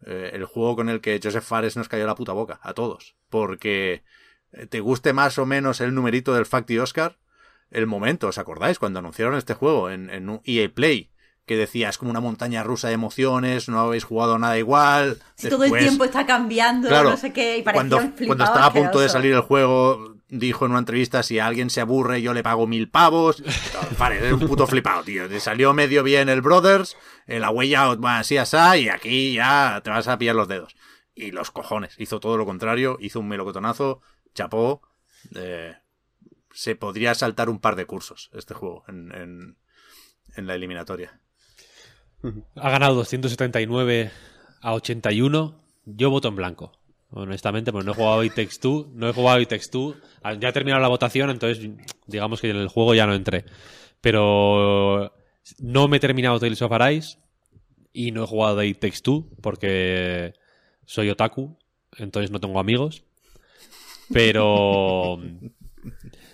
eh, el juego con el que Joseph Fares nos cayó la puta boca, a todos. Porque eh, te guste más o menos el numerito del Fact y Oscar, el momento, ¿os acordáis? Cuando anunciaron este juego en, en EA Play, que decía, es como una montaña rusa de emociones, no habéis jugado nada igual.
si todo el tiempo está cambiando,
Claro,
no sé qué, y
cuando,
flipado
cuando estaba a punto de salir el juego, dijo en una entrevista, si alguien se aburre yo le pago mil pavos. Vale, eres un puto flipado, tío. Te salió medio bien el Brothers, eh, la huella así, así, y aquí ya te vas a pillar los dedos. Y los cojones, hizo todo lo contrario, hizo un melocotonazo, chapó. eh, se podría saltar un par de cursos este juego en, en, en la eliminatoria.
Ha ganado 279 a 81. Yo voto en blanco. honestamente, pues no he jugado It Takes Two, no he jugado It Takes Two. Ah, Ya he terminado la votación, entonces digamos que en el juego ya no entré. Pero no me he terminado Tales of Arise y no he jugado It Takes Two porque soy otaku, entonces no tengo amigos. Pero...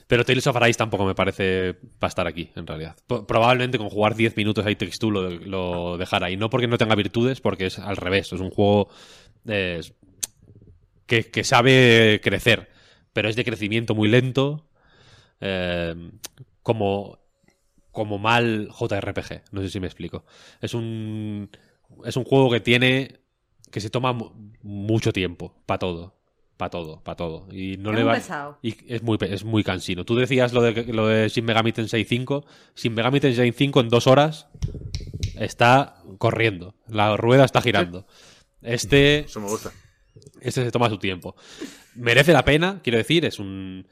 Pero Tales of Arise tampoco me parece para estar aquí, en realidad. Probablemente con jugar 10 minutos a It Takes Two lo, lo dejara. Y no porque no tenga virtudes, porque es al revés. Es un juego que, que sabe crecer, pero es de crecimiento muy lento. eh, como, como mal JRPG. No sé si me explico. Es un, es un juego que tiene. que se toma mu- mucho tiempo para todo. Para todo, para todo. Y no
Es
le va.
pesado.
Y es muy, es muy cansino. Tú decías lo de, lo de Shin Megami Tensei 5. Shin Megami Tensei 5 en dos horas está corriendo. La rueda está girando. Este,
Eso me gusta.
este se toma su tiempo. Merece la pena, quiero decir, es un...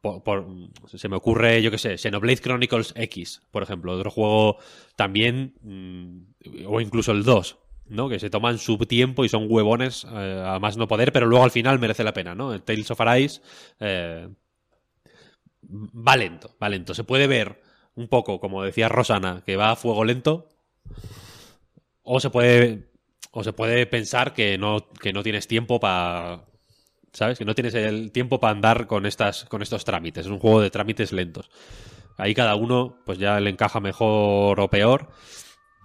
por- por- se me ocurre, yo qué sé, Xenoblade Chronicles X, por ejemplo, otro juego también, mm, o incluso el 2, ¿no? Que se toman su tiempo y son huevones eh, a más no poder, pero luego al final merece la pena, ¿no? Tales of Arise eh, va lento, va lento. Se puede ver un poco, como decía Rosana, que va a fuego lento, o se puede o se puede pensar que no, que no tienes tiempo para. ¿Sabes? Que no tienes el tiempo para andar con, estas, con estos trámites. Es un juego de trámites lentos. Ahí cada uno, pues ya le encaja mejor o peor.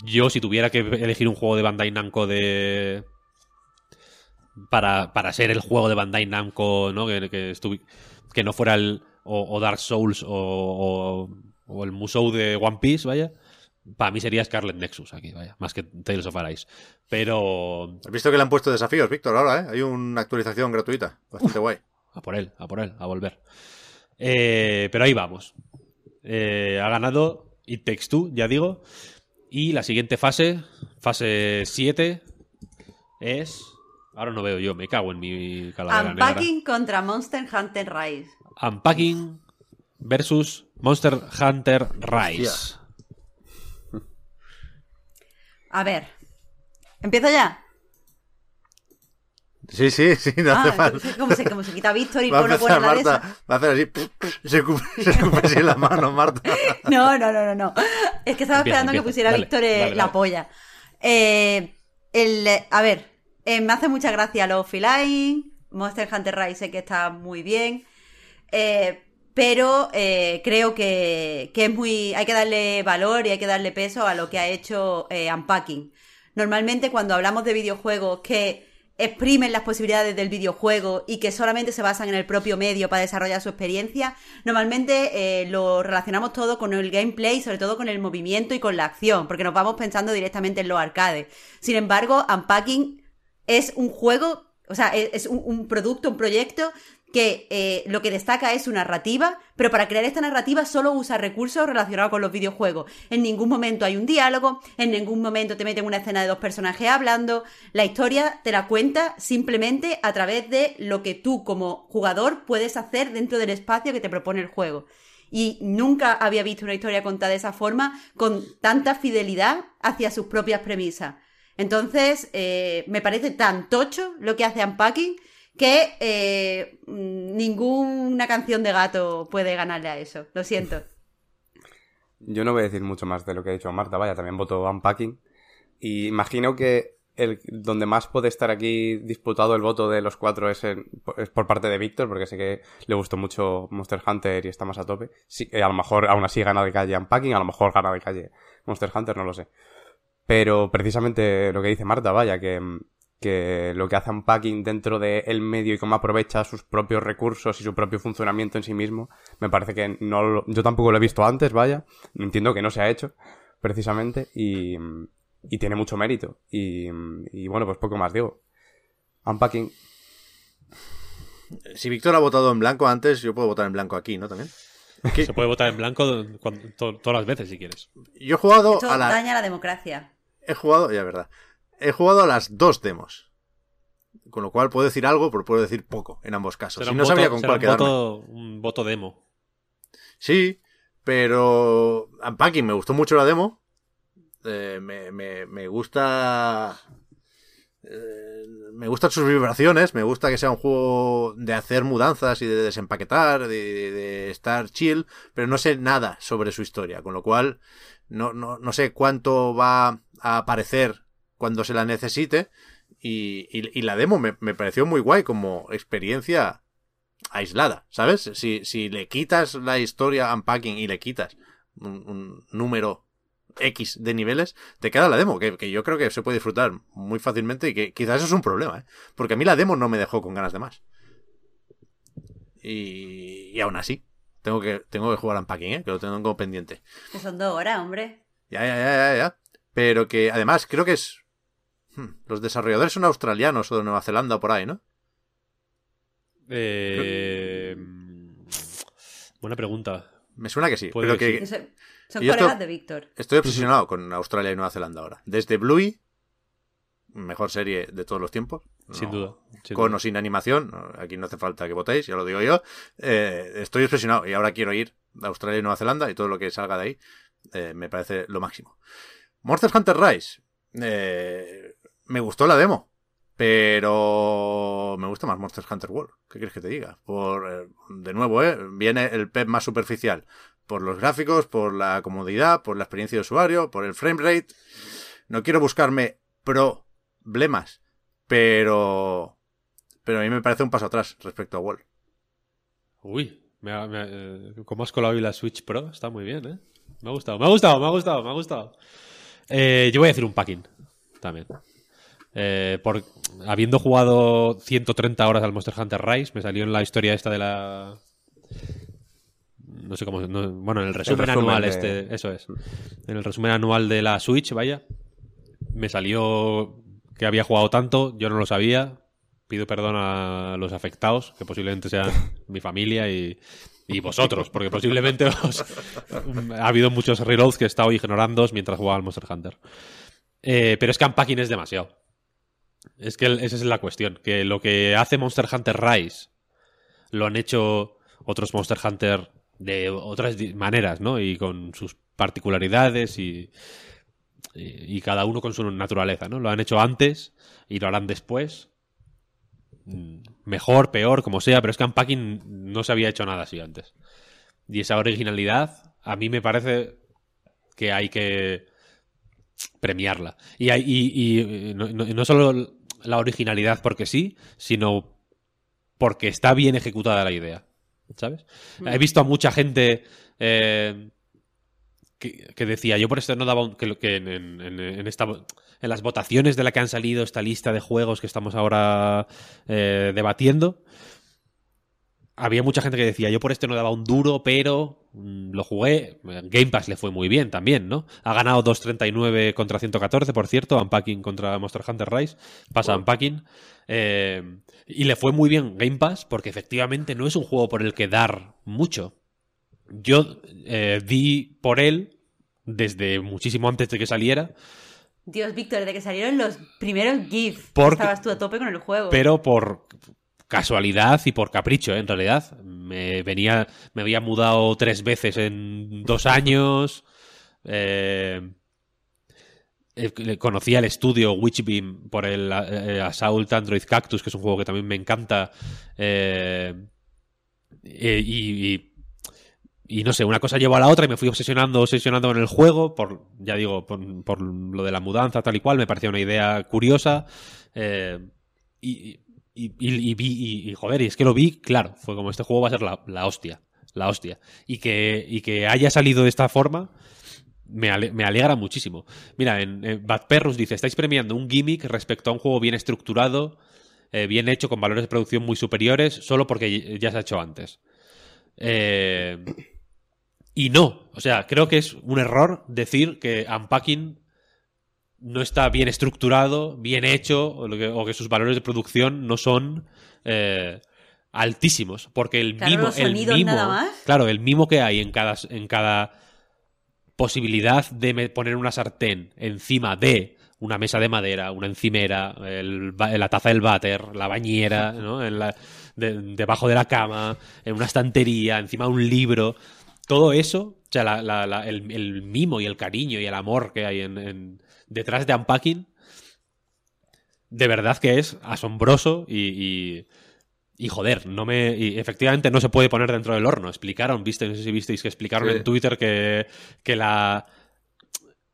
Yo, si tuviera que elegir un juego de Bandai Namco de. Para, para ser el juego de Bandai Namco, ¿no? Que, que, estuvi- que no fuera el. O, o Dark Souls o, o, o el Musou de One Piece, vaya. Para mí sería Scarlet Nexus aquí, vaya. Más que Tales of Arise. Pero
Has visto que le han puesto desafíos, Víctor, ahora, ¿eh? Hay una actualización gratuita. Bastante guay.
A por él, a por él, a volver. Eh, pero ahí vamos. Eh, ha ganado It Takes Two, ya digo. Y la siguiente fase, fase 7, es. Ahora no veo yo, me cago en mi calavera negra.
Unpacking contra Monster Hunter Rise.
Unpacking versus Monster Hunter Rise.
Hostia.
A ver. ¿Empiezo ya?
Sí, sí, sí, no hace
Ah,
falta.
como se, como se quita Víctor y
Va
pone, la de esa.
Marta, va a hacer así, se escupe, se escupe así en la mano, Marta.
No, no, no, no, no. Es que estaba
Empieza,
esperando que pusiera
Dale,
Víctor eh,
dale,
la
dale.
polla. Eh, el, a ver, eh, me hace mucha gracia los Feline, Monster Hunter Rise sé que está muy bien, eh, pero eh, creo que, que es muy... hay que darle valor y hay que darle peso a lo que ha hecho eh, Unpacking. Normalmente cuando hablamos de videojuegos que exprimen las posibilidades del videojuego y que solamente se basan en el propio medio para desarrollar su experiencia, normalmente eh, lo relacionamos todo con el gameplay, sobre todo con el movimiento y con la acción, porque nos vamos pensando directamente en los arcades. Sin embargo, Unpacking es un juego, o sea, es, es un producto, un proyecto que eh, lo que destaca es su narrativa, pero para crear esta narrativa solo usa recursos relacionados con los videojuegos. En ningún momento hay un diálogo, en ningún momento te meten una escena de dos personajes hablando. La historia te la cuenta simplemente a través de lo que tú como jugador puedes hacer dentro del espacio que te propone el juego. Y nunca había visto una historia contada de esa forma, con tanta fidelidad hacia sus propias premisas. Entonces, eh, me parece tan tocho lo que hace Unpacking que eh, mm, ninguna canción de gato puede ganarle a eso. Lo siento.
Yo no voy a decir mucho más de lo que ha dicho Marta, vaya, también voto Unpacking. Y imagino que el, donde más puede estar aquí disputado el voto de los cuatro es, en- es por parte de Víctor, porque sé que le gustó mucho Monster Hunter y está más a tope. Sí, eh, a lo mejor aún así gana de calle Unpacking, a lo mejor gana de calle Monster Hunter, no lo sé. Pero precisamente lo que dice Marta, vaya, que, que lo que hace Unpacking dentro del medio y cómo aprovecha sus propios recursos y su propio funcionamiento en sí mismo, me parece que no lo- yo tampoco lo he visto antes, vaya, entiendo que no se ha hecho, precisamente, y, y tiene mucho mérito. Y, y bueno, pues poco más digo. Unpacking,
Si Víctor ha votado en blanco antes, yo puedo votar en blanco aquí, ¿no? También.
Se puede votar en blanco cuando- to- todas las veces si quieres.
yo he jugado
Esto
a la...
daña la democracia.
He jugado, ya verdad. He jugado a las dos demos. Con lo cual puedo decir algo, pero puedo decir poco en ambos casos. Y no
voto-
sabía con
será
cuál
un
quedarme.
voto, un voto demo.
Sí, pero Unpacking me gustó mucho la demo. Eh, me, me, me gusta eh, me gustan sus vibraciones, me gusta que sea un juego de hacer mudanzas y de desempaquetar, de, de estar chill, pero no sé nada sobre su historia, con lo cual no, no, no sé cuánto va a aparecer cuando se la necesite. Y, y, y la demo me, me, pareció muy guay como experiencia aislada, ¿sabes? Si, si le quitas la historia unpacking y le quitas un, un número X de niveles, te queda la demo, que, que, yo creo que se puede disfrutar muy fácilmente y que quizás eso es un problema, ¿eh? Porque a mí la demo no me dejó con ganas de más. Y, y aún así, tengo que, tengo que jugar Unpacking, ¿eh? Que lo tengo pendiente.
Que son dos horas, hombre.
Ya, ya, ya, ya, ya. Pero que además creo que es... Hmm, los desarrolladores son australianos o de Nueva Zelanda o por ahí, ¿no?
Eh... Buena pregunta.
Me suena que sí. Pero que,
Eso- son colegas de Víctor.
Estoy obsesionado con Australia y Nueva Zelanda ahora. Desde Bluey, mejor serie de todos los tiempos.
Sin duda. sin
con
duda.
o sin animación, aquí no hace falta que votéis, ya lo digo yo. Eh, estoy obsesionado y ahora quiero ir a Australia y Nueva Zelanda y todo lo que salga de ahí eh, me parece lo máximo. Monster Hunter Rise. eh, me gustó la demo, pero me gusta más Monster Hunter World. ¿Qué quieres que te diga? Por, eh, de nuevo, eh, viene el PEP más superficial. Por los gráficos, por la comodidad, por la experiencia de usuario, por el frame rate. No quiero buscarme problemas, pero pero a mí me parece un paso atrás respecto a Wall.
Uy, me me eh, como has colado hoy la Switch Pro, está muy bien, ¿eh? Me ha gustado, me ha gustado, me ha gustado, me ha gustado. Yo voy a decir un packing también. Eh, por, habiendo jugado 130 horas al Monster Hunter Rise, me salió en la historia esta de la. No sé cómo. no- bueno, en el resumen,
resumen
anual,
de-
este. Eso es. En el resumen anual de la Switch, vaya. Me salió que había jugado tanto, yo no lo sabía. Pido perdón a los afectados, que posiblemente sean mi familia y, y vosotros, porque posiblemente os- ha habido muchos reloads que he estado ignorando mientras jugaba al Monster Hunter. Eh, pero es que Unpacking es demasiado. Es que esa es la cuestión. Que lo que hace Monster Hunter Rise lo han hecho otros Monster Hunter de otras maneras, ¿no? Y con sus particularidades y, y, y cada uno con su naturaleza, ¿no? Lo han hecho antes y lo harán después. Mm, Mejor, peor, como sea, pero es que Unpacking no se había hecho nada así antes. Y esa originalidad, a mí me parece que hay que premiarla. Y, hay- y- y, eh, no, solo la originalidad porque sí, sino porque está bien ejecutada la idea. ¿Sabes? He visto a mucha gente eh, que, que decía, yo por esto no daba un, que, lo- que en, en- en- en esta, en las votaciones de la que han salido esta lista de juegos que estamos ahora eh, debatiendo, había mucha gente que decía, yo por este no daba un duro, pero mm, lo jugué. Game Pass le fue muy bien también, ¿no? Ha ganado 2.39 contra 114, por cierto, Unpacking contra Monster Hunter Rise. Pasa Unpacking. Eh, y le fue muy bien Game Pass porque efectivamente no es un juego por el que dar mucho. Yo eh, di por él desde muchísimo antes de que saliera,
Dios, Víctor, de que salieron los primeros GIF,
Porque-
estabas tú a tope con el juego.
pero por casualidad y por capricho, ¿eh? en realidad. Me venía, me había mudado tres veces en dos años. Eh, conocía el estudio Witchbeam por el eh, Assault Android Cactus, que es un juego que también me encanta. Eh, y, no sé, una cosa llevó a la otra y me fui obsesionando, obsesionando con el juego, por, ya digo, por, lo de la mudanza, tal y cual, me parecía una idea curiosa. y, y, y- vi, y, joder, y es que lo vi, claro, fue como este juego va a ser la, la hostia, la hostia. Y que, y que haya salido de esta forma, me, ale- me alegra muchísimo. Mira, en, en Bad Perrus dice, estáis premiando un gimmick respecto a un juego bien estructurado, eh, bien hecho, con valores de producción muy superiores, solo porque ya se ha hecho antes. Eh, y no, o sea, creo que es un error decir que Unpacking no está bien estructurado, bien hecho, o, lo que, o que sus valores de producción no son eh, altísimos. Porque el
Claro,
mimo, el mimo,
nada más.
claro, el mimo que hay en cada, en cada posibilidad de poner una sartén encima de una mesa de madera, una encimera, el la taza del váter, la bañera, ¿no? En la- de- debajo de la cama, en una estantería, encima de un libro. Todo eso, o sea, la- la- la- el, el mimo y el cariño y el amor que hay en, en- detrás de Unpacking de verdad que es asombroso y, y, y, joder, no me. Y efectivamente no se puede poner dentro del horno. Explicaron, viste, no sé si visteis que explicaron
Sí.
en Twitter que, que la.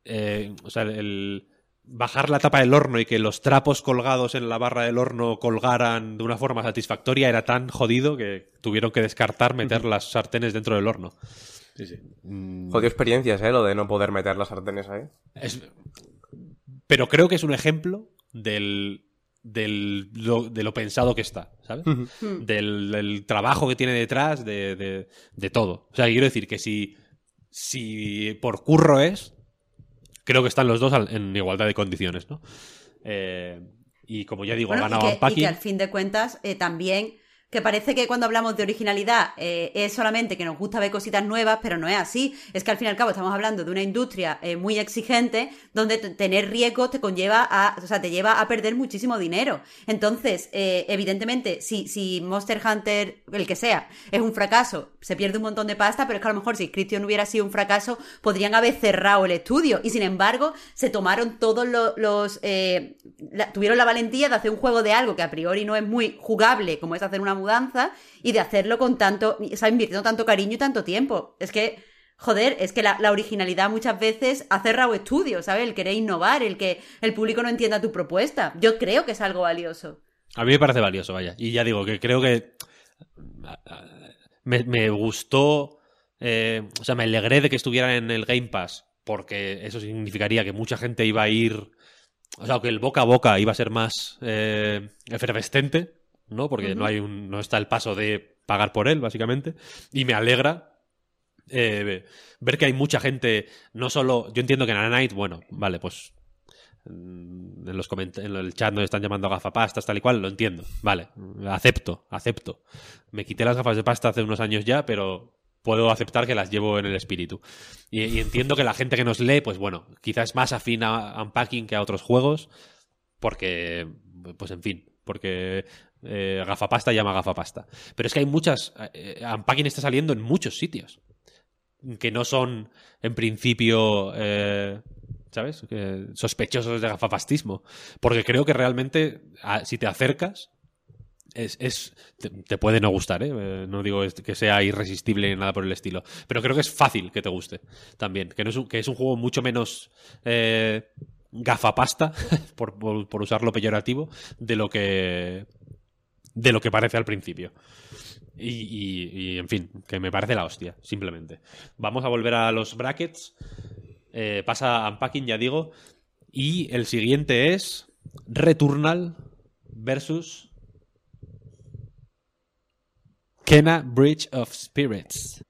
eh, o sea, el. Bajar la tapa del horno y que los trapos colgados en la barra del horno colgaran de una forma satisfactoria era tan jodido que tuvieron que descartar meter las sartenes dentro del horno.
Sí, sí.
Jodido experiencias, ¿eh? Lo de no poder meter las sartenes ahí.
Es- pero creo que es un ejemplo del, del lo, de lo pensado que está, ¿sabes? del, del trabajo que tiene detrás, de, de- de todo. O sea, quiero decir que si, si por curro es, creo que están los dos en igualdad de condiciones, ¿no? Eh, y como ya digo,
Bueno,
ha
y, y que al fin de cuentas eh, también, que parece que cuando hablamos de originalidad eh, es solamente que nos gusta ver cositas nuevas, pero no es así. Es que al fin y al cabo estamos hablando de una industria eh, muy exigente donde tener riesgos te conlleva a, o sea, te lleva a perder muchísimo dinero. Entonces, eh, evidentemente, si, si Monster Hunter, el que sea, es un fracaso, se pierde un montón de pasta, pero es que a lo mejor si Christian hubiera sido un fracaso, podrían haber cerrado el estudio. Y sin embargo, se tomaron todos lo- los... tuvieron la valentía de hacer un juego de algo que a priori no es muy jugable, como es hacer una mudanza, y de hacerlo con tanto... O sea, invirtiendo tanto cariño y tanto tiempo. Es que... Joder, es que la, originalidad muchas veces ha cerrado estudios, ¿sabes? El querer innovar, el que el público no entienda tu propuesta. Yo creo que es algo valioso.
A mí me parece valioso, vaya. Y ya digo que creo que me, gustó, eh, o sea, me alegré de que estuviera en el Game Pass, porque eso significaría que mucha gente iba a ir, o sea, que el boca a boca iba a ser más eh, efervescente, ¿no? Porque no hay un, no está el paso de pagar por él, básicamente. Y me alegra eh, ver que hay mucha gente, no solo, yo entiendo que en Night, bueno, vale, pues mm, en los en el chat nos están llamando gafapastas, tal y cual, lo entiendo. Vale, acepto, acepto. Me quité las gafas de pasta hace unos años ya, pero puedo aceptar que las llevo en el espíritu. Y, y entiendo que la gente que nos lee, pues bueno, quizás es más afín a Unpacking que a otros juegos, porque, pues en fin, porque eh, gafapasta llama gafapasta. Pero es que hay muchas. eh, está saliendo en muchos sitios que no son, en principio, eh, ¿sabes? Sospechosos de gafapastismo. Porque creo que realmente, si te acercas, es, es- te, puede no gustar, ¿eh? Eh, No digo que sea irresistible ni nada por el estilo. Pero creo que es fácil que te guste también. Que, no es, un, que es un juego mucho menos eh, gafapasta, por, por usarlo peyorativo, de lo que. De lo que parece al principio. Y, y- y, en fin, que me parece la hostia, simplemente. Vamos a volver a los brackets. Eh, pasa a Unpacking, ya digo. Y el siguiente es Returnal versus Kena Bridge of Spirits.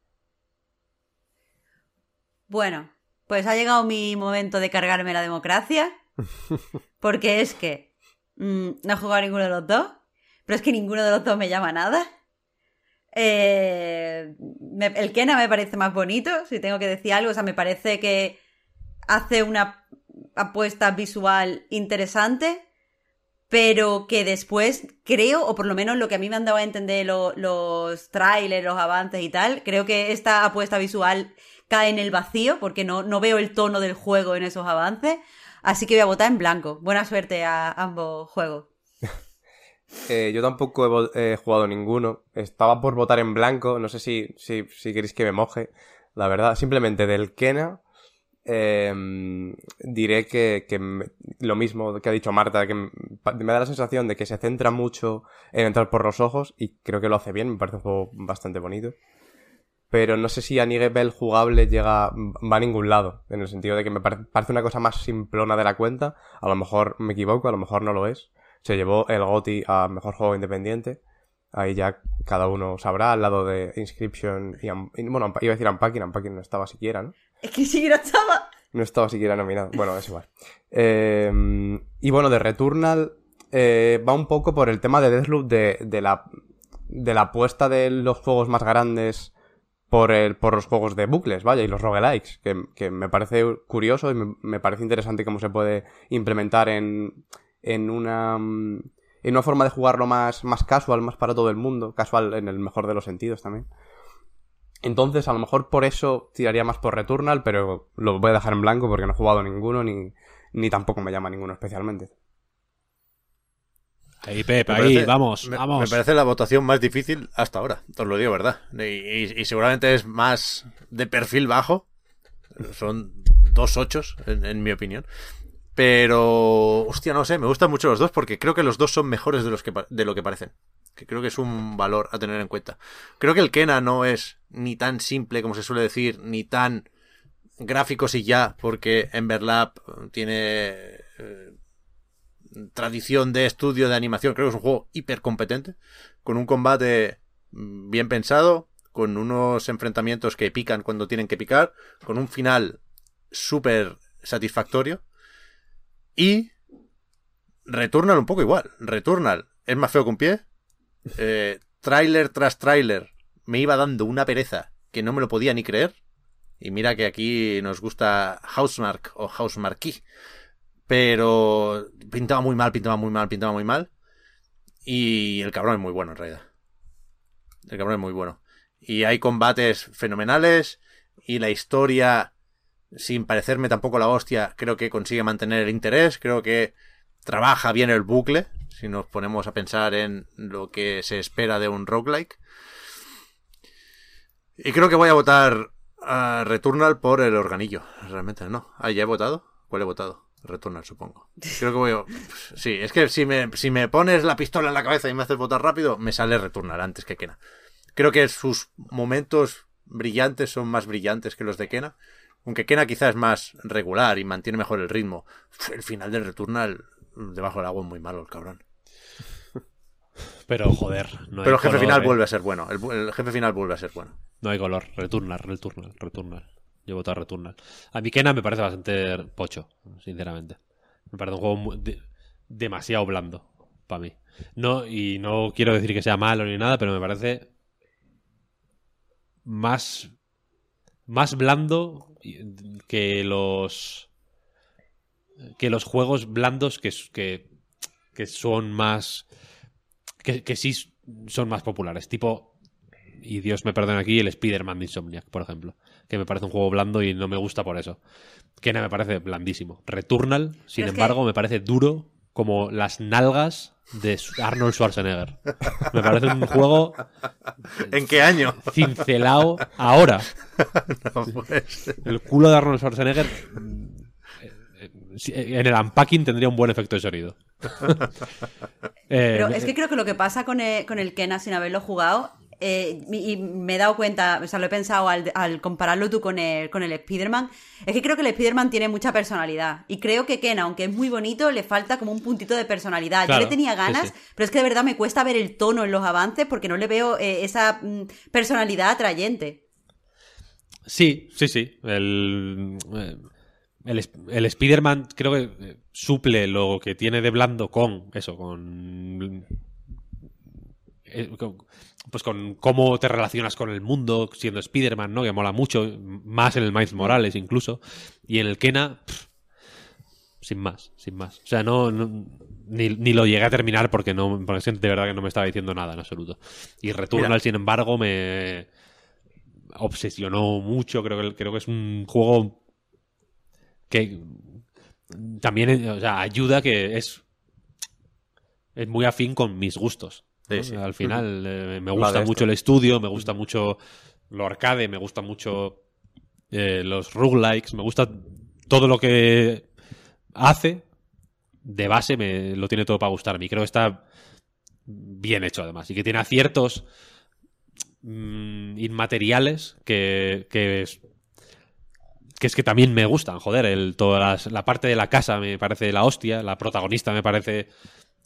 Bueno, pues ha llegado mi momento de cargarme la democracia. Porque es que mm, no he jugado a ninguno de los dos. Pero es que ninguno de los dos me llama nada. Eh, el Kena me parece más bonito, si tengo que decir algo. O sea, me parece que hace una apuesta visual interesante. Pero que después creo, o por lo menos lo que a mí me han dado a entender lo- los trailers, los avances y tal, creo que esta apuesta visual cae en el vacío porque no, no veo el tono del juego en esos avances. Así que voy a votar en blanco. Buena suerte a ambos juegos.
Eh, yo tampoco he, jugado ninguno. Estaba por votar en blanco. No sé si, si, queréis que me moje. La verdad, simplemente del Kena. eh, diré que, que lo mismo que ha dicho Marta, que me, da la sensación de que se centra mucho en entrar por los ojos y creo que lo hace bien, me parece un juego bastante bonito. Pero no sé si a nivel jugable llega, va a ningún lado, en el sentido de que me pare- parece una cosa más simplona de la cuenta. A lo mejor me equivoco, a lo mejor no lo es. Se llevó el GOTY a Mejor Juego Independiente. Ahí ya cada uno sabrá, al lado de Inscription y... Y, Bueno, iba a decir Unpacking, Unpacking no estaba siquiera, ¿no?
Es que si no estaba.
No estaba siquiera nominado. Bueno, es igual. Eh, y bueno, de Returnal eh, va un poco por el tema de Deathloop de, de la de la apuesta de los juegos más grandes por el, por los juegos de bucles, vaya, y los roguelikes, que, que me parece curioso y me, me parece interesante cómo se puede implementar en, en una mm, en una forma de jugarlo más, más casual, más para todo el mundo, casual en el mejor de los sentidos también. Entonces, a lo mejor por eso tiraría más por Returnal, pero lo voy a dejar en blanco porque no he jugado ninguno ni, ni tampoco me llama ninguno especialmente.
Ahí, Pep,
Me
ahí,
parece-
vamos,
me,
vamos.
Me parece la votación más difícil hasta ahora, os lo digo, ¿verdad? Y, y- y seguramente es más de perfil bajo. Son dos ochos, en, en mi opinión. Pero, hostia, no sé, me gustan mucho los dos porque creo que los dos son mejores de, los que, de lo que parecen. Que creo que es un valor a tener en cuenta. Creo que el Kena no es ni tan simple como se suele decir, ni tan gráficos y ya, porque Emberlab tiene eh, tradición de estudio de animación. Creo que es un juego hiper competente, con un combate mm, bien pensado, con unos enfrentamientos que pican cuando tienen que picar, con un final súper satisfactorio. Y Returnal un poco igual. Returnal es más feo un pie. Eh, tráiler tras tráiler me iba dando una pereza que no me lo podía ni creer. Y mira que aquí nos gusta Housemark o Housemarquee. Pero pintaba muy mal, pintaba muy mal, pintaba muy mal. Y el cabrón es muy bueno en realidad. El cabrón es muy bueno. Y hay combates fenomenales. Y la historia, sin parecerme tampoco la hostia, creo que consigue mantener el interés. Creo que trabaja bien el bucle. Si nos ponemos a pensar en lo que se espera de un roguelike. Y creo que voy a votar a Returnal por el organillo. Realmente no. Ah, ya he votado. ¿Cuál he votado? Returnal, supongo. Creo que voy a... Sí, es que si me, si me pones la pistola en la cabeza y me haces votar rápido, me sale Returnal antes que Kena. Creo que sus momentos brillantes son más brillantes que los de Kena. Aunque Kena quizás es más regular y mantiene mejor el ritmo. El final del Returnal, debajo del agua, es muy malo el cabrón.
Pero joder, no
Pero el jefe
color,
final
eh.
vuelve a ser bueno. El, el jefe final vuelve a ser bueno.
No hay color. Returnal, Returnal, Returnal. Yo he votado Returnal. A mí Kena me parece bastante pocho, sinceramente. Me parece un juego muy- de- demasiado blando para mí. No, y no quiero decir que sea malo ni nada, pero me parece más, más blando que los que los juegos blandos que, que, que son más que, que sí son más populares. Tipo, y Dios me perdone aquí, el Spider-Man de Insomniac, por ejemplo. Que me parece un juego blando y no me gusta por eso. Kena me parece blandísimo. Returnal, sin
que-
embargo, me parece duro como las nalgas de Arnold Schwarzenegger. Me parece un juego
¿En qué año?
cincelado ahora.
No, pues.
El culo de Arnold Schwarzenegger eh, eh, si- en el unpacking tendría un buen efecto de sonido. Eh,
Pero es que creo que lo que pasa con el, con el Kena sin haberlo jugado, eh, y me he dado cuenta, o sea, lo he pensado al, al compararlo tú con el, con el Spider-Man, es que creo que el Spider-Man tiene mucha personalidad. Y creo que Kena, aunque es muy bonito, le falta como un puntito de personalidad.
Claro,
Yo le tenía ganas,
sí.
pero es que de verdad me cuesta ver el tono en los avances porque no le veo eh, esa mm, personalidad atrayente.
Sí, sí, sí. El, eh, el, el Spider-Man creo que suple lo que tiene de blando con eso, con, con- Pues con cómo te relacionas con el mundo siendo Spider-Man, ¿no? Que mola mucho, más en el Miles Morales incluso. Y en el Kena, pff, sin más, sin más. O sea, no, no- ni, ni lo llegué a terminar porque no porque de verdad que no me estaba diciendo nada en absoluto. Y Returnal,
Mira.
sin embargo, me obsesionó mucho. Creo que, creo que es un juego que también o sea, ayuda que es, es muy afín con mis gustos. ¿No?
Sí, sí.
Al final eh, me gusta mucho
esto.
el estudio, me gusta mucho lo arcade, me gusta mucho eh, los roguelikes, me gusta todo lo que hace de base, me lo tiene todo para gustarme. Y creo que está bien hecho además y que tiene aciertos mm, inmateriales que, que es que es que también me gustan, joder, el, toda las- la parte de la casa me parece la hostia, la protagonista me parece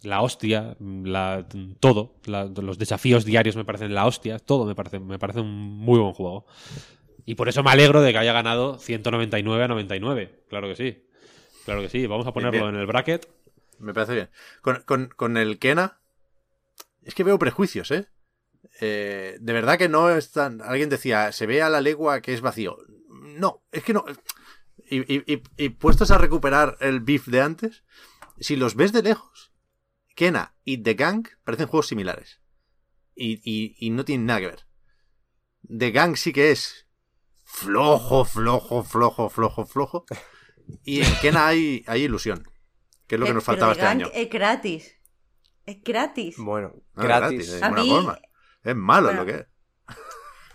la hostia, la, todo, la- los desafíos diarios me parecen la hostia, todo me parece, me parece un muy buen juego. Y por eso me alegro de que haya ganado 199 a 99, claro que sí, claro que sí, vamos a ponerlo
bien.
en el bracket.
Me parece bien. Con, con- con el Kena, es que veo prejuicios, ¿eh? Eh, De verdad que no es tan. Alguien decía, se ve a la legua que es vacío. No, es que no. Y, y- y- y puestos a recuperar el beef de antes, si los ves de lejos, Kena y The Gang parecen juegos similares. Y, y- y no tienen nada que ver. The Gang sí que es flojo, flojo, flojo, flojo, flojo. Y en Kena hay, hay ilusión. Que es lo que
Eh,
nos
pero
faltaba
The
este
Gang
año.
Es gratis. Es gratis.
Bueno,
No es
gratis.
de
A
ninguna
mí-
forma. Es malo
Bueno.
lo que es.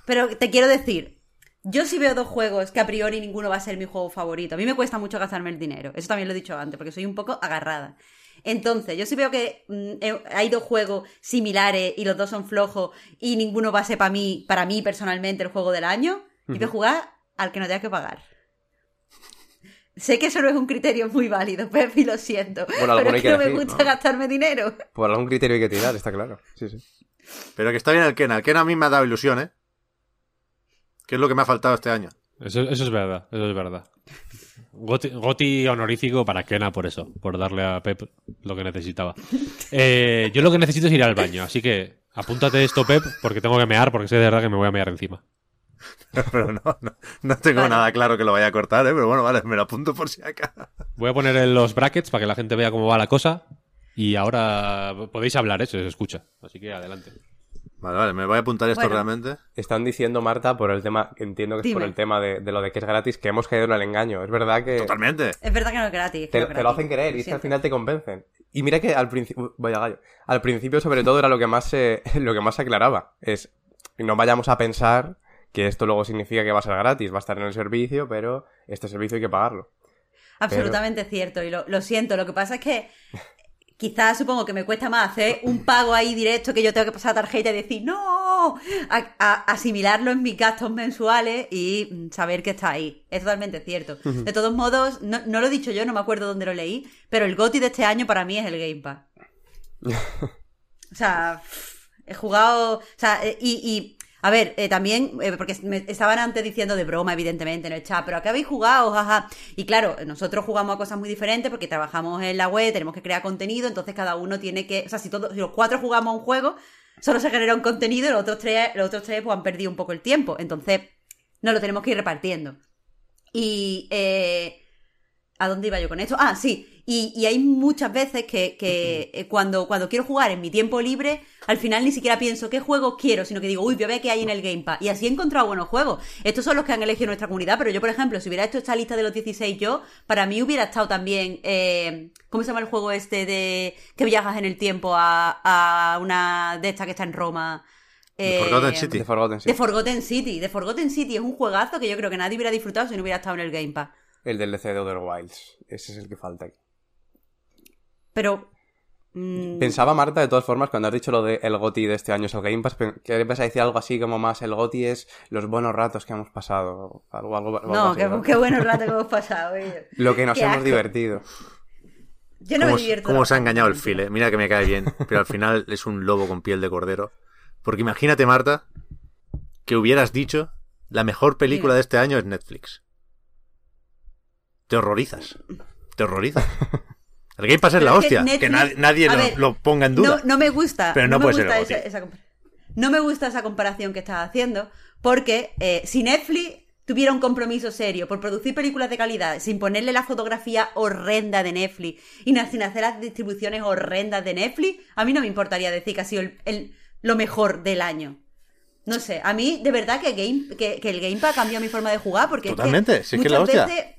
Pero te quiero decir, yo sí veo dos juegos que a priori ninguno va a ser mi juego favorito. A mí me cuesta mucho gastarme el dinero. Eso también lo he dicho antes, porque soy un poco agarrada. Entonces, yo sí veo que mm, hay dos juegos similares y los dos son flojos y ninguno va a ser para mí, para mí personalmente, el juego del año. Y voy a jugar al que no tenga que pagar. Sé que eso no es un criterio muy válido, Pepi, lo siento.
Bueno,
pero es
que
que no me
decir,
gusta
¿no?
gastarme dinero.
Por algún criterio hay que tirar, está claro. Sí, sí.
Pero que está bien el Ken. El Ken a mí me ha dado ilusión, ¿eh? Que es lo que me ha faltado este año.
Eso, eso es verdad, eso es verdad. Goti, Goti honorífico para Kena por eso, por darle a Pep lo que necesitaba. Eh, yo lo que necesito es ir al baño, así que apúntate esto, Pep, porque tengo que mear, porque sé de verdad que me voy a mear encima.
Pero no, no, no tengo
Vale.
nada claro que lo vaya a cortar, ¿eh? Pero bueno, vale, me lo apunto por si acaso.
Voy a poner en los brackets para que la gente vea cómo va la cosa. Y ahora podéis hablar, eso se escucha. Así que adelante.
Vale, vale, me voy a apuntar esto
Bueno.
realmente.
Están diciendo, Marta, por el tema, entiendo que es por el tema de, de lo de que es gratis, que hemos caído en el engaño. Es verdad que
Totalmente.
Es verdad que no es gratis. es que
te,
no es
te lo hacen querer y es que al final te convencen. Y mira que al principio, vaya gallo, al principio sobre todo era lo que más se, lo que más se aclaraba. Es, no vayamos a pensar que esto luego significa que va a ser gratis, va a estar en el servicio, pero este servicio hay que pagarlo.
Absolutamente cierto, y lo, lo siento. Lo que pasa es que quizás supongo que me cuesta más hacer un pago ahí directo que yo tengo que pasar tarjeta y decir no, a- a- asimilarlo en mis gastos mensuales y mm, saber que está ahí. Es totalmente cierto. De todos modos, no, no lo he dicho yo, no me acuerdo dónde lo leí, pero el GOTI de este año para mí es el Game Pass. O sea, he jugado. O sea, eh, y. y, a ver, eh, también, eh, porque me estaban antes diciendo de broma, evidentemente, en el chat, pero ¿a qué habéis jugado? Jaja. Y claro, nosotros jugamos a cosas muy diferentes porque trabajamos en la web, tenemos que crear contenido, entonces cada uno tiene que. O sea, si, todos, los cuatro jugamos un juego, solo se genera un contenido y los otros tres, los otros tres pues, han perdido un poco el tiempo. Entonces, nos lo tenemos que ir repartiendo. Y. Eh, ¿A dónde iba yo con esto? Ah, sí. Y, y hay muchas veces que, que, eh, cuando, cuando quiero jugar en mi tiempo libre, al final ni siquiera pienso qué juegos quiero, sino que digo, uy, voy a ver qué hay en el Game Pass. Y así he encontrado buenos juegos. Estos son los que han elegido nuestra comunidad, pero yo, por ejemplo, si hubiera hecho esta lista de los 16 yo, para mí hubiera estado también, eh, ¿cómo se llama el juego este de que viajas en el tiempo a, a una de estas que está en Roma?
The Forgotten City.
De Forgotten
The
City.
Forgotten City. The Forgotten City es un juegazo que yo creo que nadie hubiera disfrutado si no hubiera estado en el Game Pass.
El del DC de Other Wilds. Ese es el que falta aquí.
Pero... mm,
Pensaba, Marta, de todas formas, cuando has dicho lo de el GOTI de este año es el Game Pass, que ibas a decir algo así como más el GOTI es los buenos ratos que hemos pasado. Algo, algo, algo
No,
así,
qué, qué buenos ratos que hemos pasado. ellos.
Lo que nos
Qué
hemos
asco.
divertido.
Yo no
¿Cómo,
me divierto.
cómo se ha engañado el file? Mira que me cae bien, pero al final es un lobo con piel de cordero. Porque imagínate, Marta, que hubieras dicho la mejor película de este año es Netflix. Te horrorizas. Te horrorizas. El Game Pass es
Pero
la
es
hostia. Que,
Netflix-
na- nadie lo,
ver,
lo ponga en duda.
No, no me gusta.
Pero no puede ser
esa, No me gusta esa comparación que estás haciendo, porque eh, si Netflix tuviera un compromiso serio por producir películas de calidad, sin ponerle la fotografía horrenda de Netflix y sin hacer las distribuciones horrendas de Netflix, a mí no me importaría decir que ha sido el- el- lo mejor del año. No sé, a mí de verdad que, Game, que, que el Game Pass cambió mi forma de jugar porque es que
Totalmente, si es que la
muchas
hostia.
veces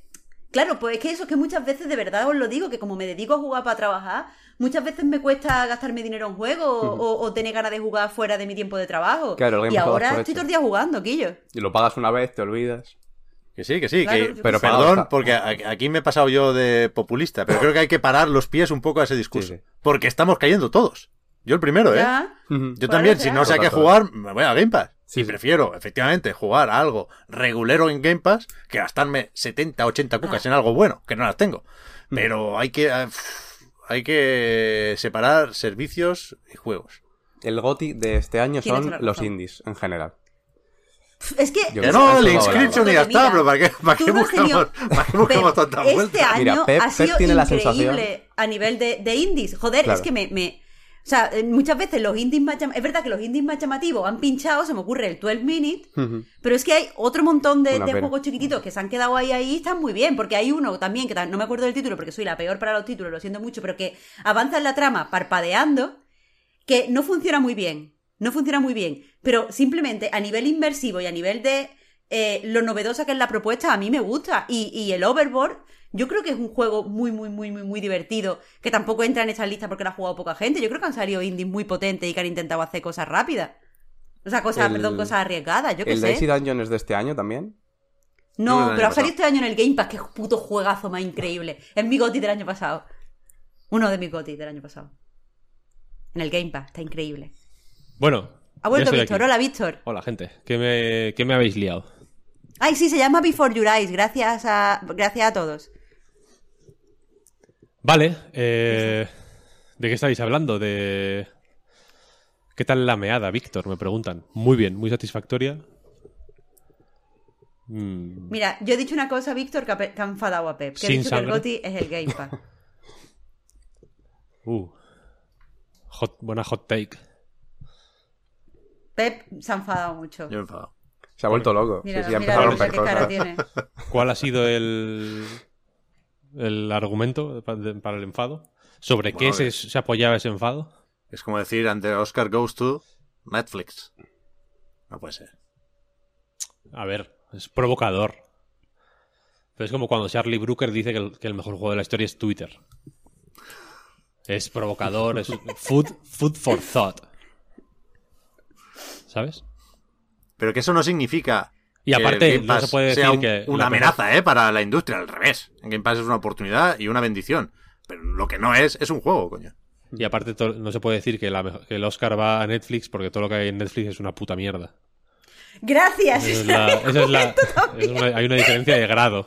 Claro, pues es que eso, es que muchas veces, de verdad os lo digo, que como me dedico a jugar para trabajar, muchas veces me cuesta gastarme dinero en juegos o, o tener ganas de jugar fuera de mi tiempo de trabajo.
Claro,
y ahora estoy todo el día jugando, Quillo.
Y lo pagas una vez, te olvidas.
Que sí, que sí.
Claro,
que-
yo
pero
Perdón,
está.
porque aquí me he pasado yo de populista, pero creo que hay que parar los pies un poco a ese discurso.
Sí, sí.
Porque estamos cayendo todos. Yo el primero, ¿eh?
Ya.
Yo también, si no sé a qué jugar, me voy a Game Pass.
Sí,
y
sí.
prefiero, efectivamente, jugar a algo regulero en Game Pass que gastarme 70, 80 cucas
Ah.
en algo bueno, que no las tengo. Pero hay que, eh, hay que separar servicios y juegos.
El GOTI de este año son
la
los indies, en general.
Es que.
Yo
no, el inscription y ya está, pero ¿para qué, para qué buscamos,
tenido-
para qué buscamos
Pep,
tantas
este año
Mira, Pep-
ha
Pep
sido
tiene la
increíble
sensación-
a nivel de, de indies. Joder,
Claro.
es que me, me- O sea, eh, muchas veces los indies más Es verdad que los indies más llamativos han pinchado, se me ocurre el 12 Minutes,
Ujú.
pero es que hay otro montón de, de juegos chiquititos que se han quedado ahí, ahí, y están muy bien, porque hay uno también, que no me acuerdo del título porque soy la peor para los títulos, lo siento mucho, pero que avanza en la trama parpadeando, que no funciona muy bien, no funciona muy bien, pero simplemente a nivel inmersivo y a nivel de eh, lo novedosa que es la propuesta, a mí me gusta. Y, y el Overboard, yo creo que es un juego muy, muy, muy, muy, muy divertido, que tampoco entra en esta lista porque lo ha jugado poca gente. Yo creo que han salido indies muy potentes y que han intentado hacer cosas rápidas. O sea, cosas,
El-
perdón, cosas arriesgadas, yo qué
¿El
sé.
Daisy Dungeon es de este año también?
No, pero ha salido este año en el Game Pass, que es puto juegazo más increíble. Es mi goti del año pasado. Uno de mis gotis del año pasado. En el Game Pass, está increíble.
Bueno.
Ha vuelto Víctor,
aquí.
hola Víctor.
Hola, gente. ¿Qué me, qué me habéis liado?
Ay, sí, se llama Before Your Eyes, gracias a, gracias a todos.
Vale. eh, ¿De qué estáis hablando? De... ¿Qué tal la meada, Víctor? Me preguntan. Muy bien, muy satisfactoria. Mm,
Mira, yo he dicho una cosa, Víctor, que ha, pe- que ha enfadado a Pep. Que he
Sin
dicho que el goti es el Game Pass.
uh. Hot- buena hot take.
Pep se ha enfadado mucho.
Yo me he enfadado.
Se ha vuelto loco.
Mira,
sí, sí, ha empezado a romper cosas.
¿Cuál ha sido el, el argumento para el enfado? ¿Sobre qué se apoyaba ese enfado?
Es como decir ante Oscar goes to Netflix. No puede ser.
A ver, es provocador. Pero es como cuando Charlie Brooker dice que el, que el mejor juego de la historia es Twitter. Es provocador, es food, food for thought. ¿Sabes?
Pero que eso no significa.
Y
que
aparte,
el Game
no
Pass
se puede
sea
decir
un-
que
una amenaza, ¿eh? Para la industria, al revés. El Game Pass es una oportunidad y una bendición. Pero lo que no es, es un juego, coño.
Y aparte, no se puede decir que, la que el Oscar va a Netflix porque todo lo que hay en Netflix es una puta mierda.
Gracias.
Esa es la- esa es la- es una- hay una diferencia de grado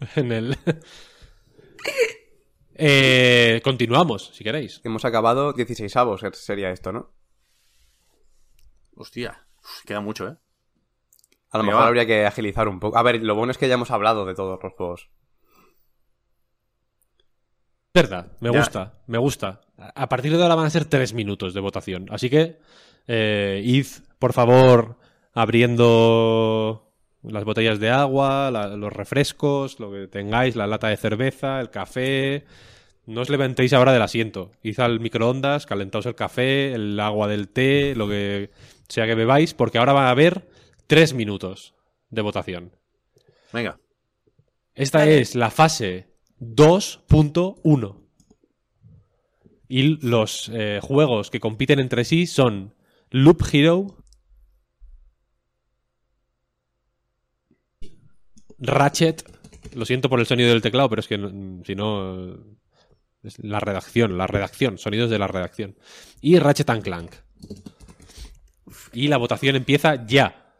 en el. Eh, continuamos, si queréis.
Hemos acabado 16 avos, sería esto, ¿no?
Hostia, uf, queda mucho, ¿eh?
A lo mejor
va.
habría que agilizar un poco. A ver, lo bueno es que ya hemos hablado de todos los juegos.
Verdad, me
Ya.
gusta, me gusta. A a partir de ahora van a ser tres minutos de votación. Así que, eh, id, por favor, abriendo las botellas de agua, la- los refrescos, lo que tengáis, la lata de cerveza, el café. No os levantéis ahora del asiento. Id al microondas, calentaos el café, el agua del té, lo que sea que bebáis, porque ahora va a haber tres minutos de votación.
Venga.
Esta es la fase 2.1. Y los eh, juegos que compiten entre sí son Loop Hero, Ratchet. Lo siento por el sonido del teclado, pero es que mm, si no. Es la redacción, la redacción, sonidos de la redacción. Y Ratchet and Clank. Y la votación empieza ya.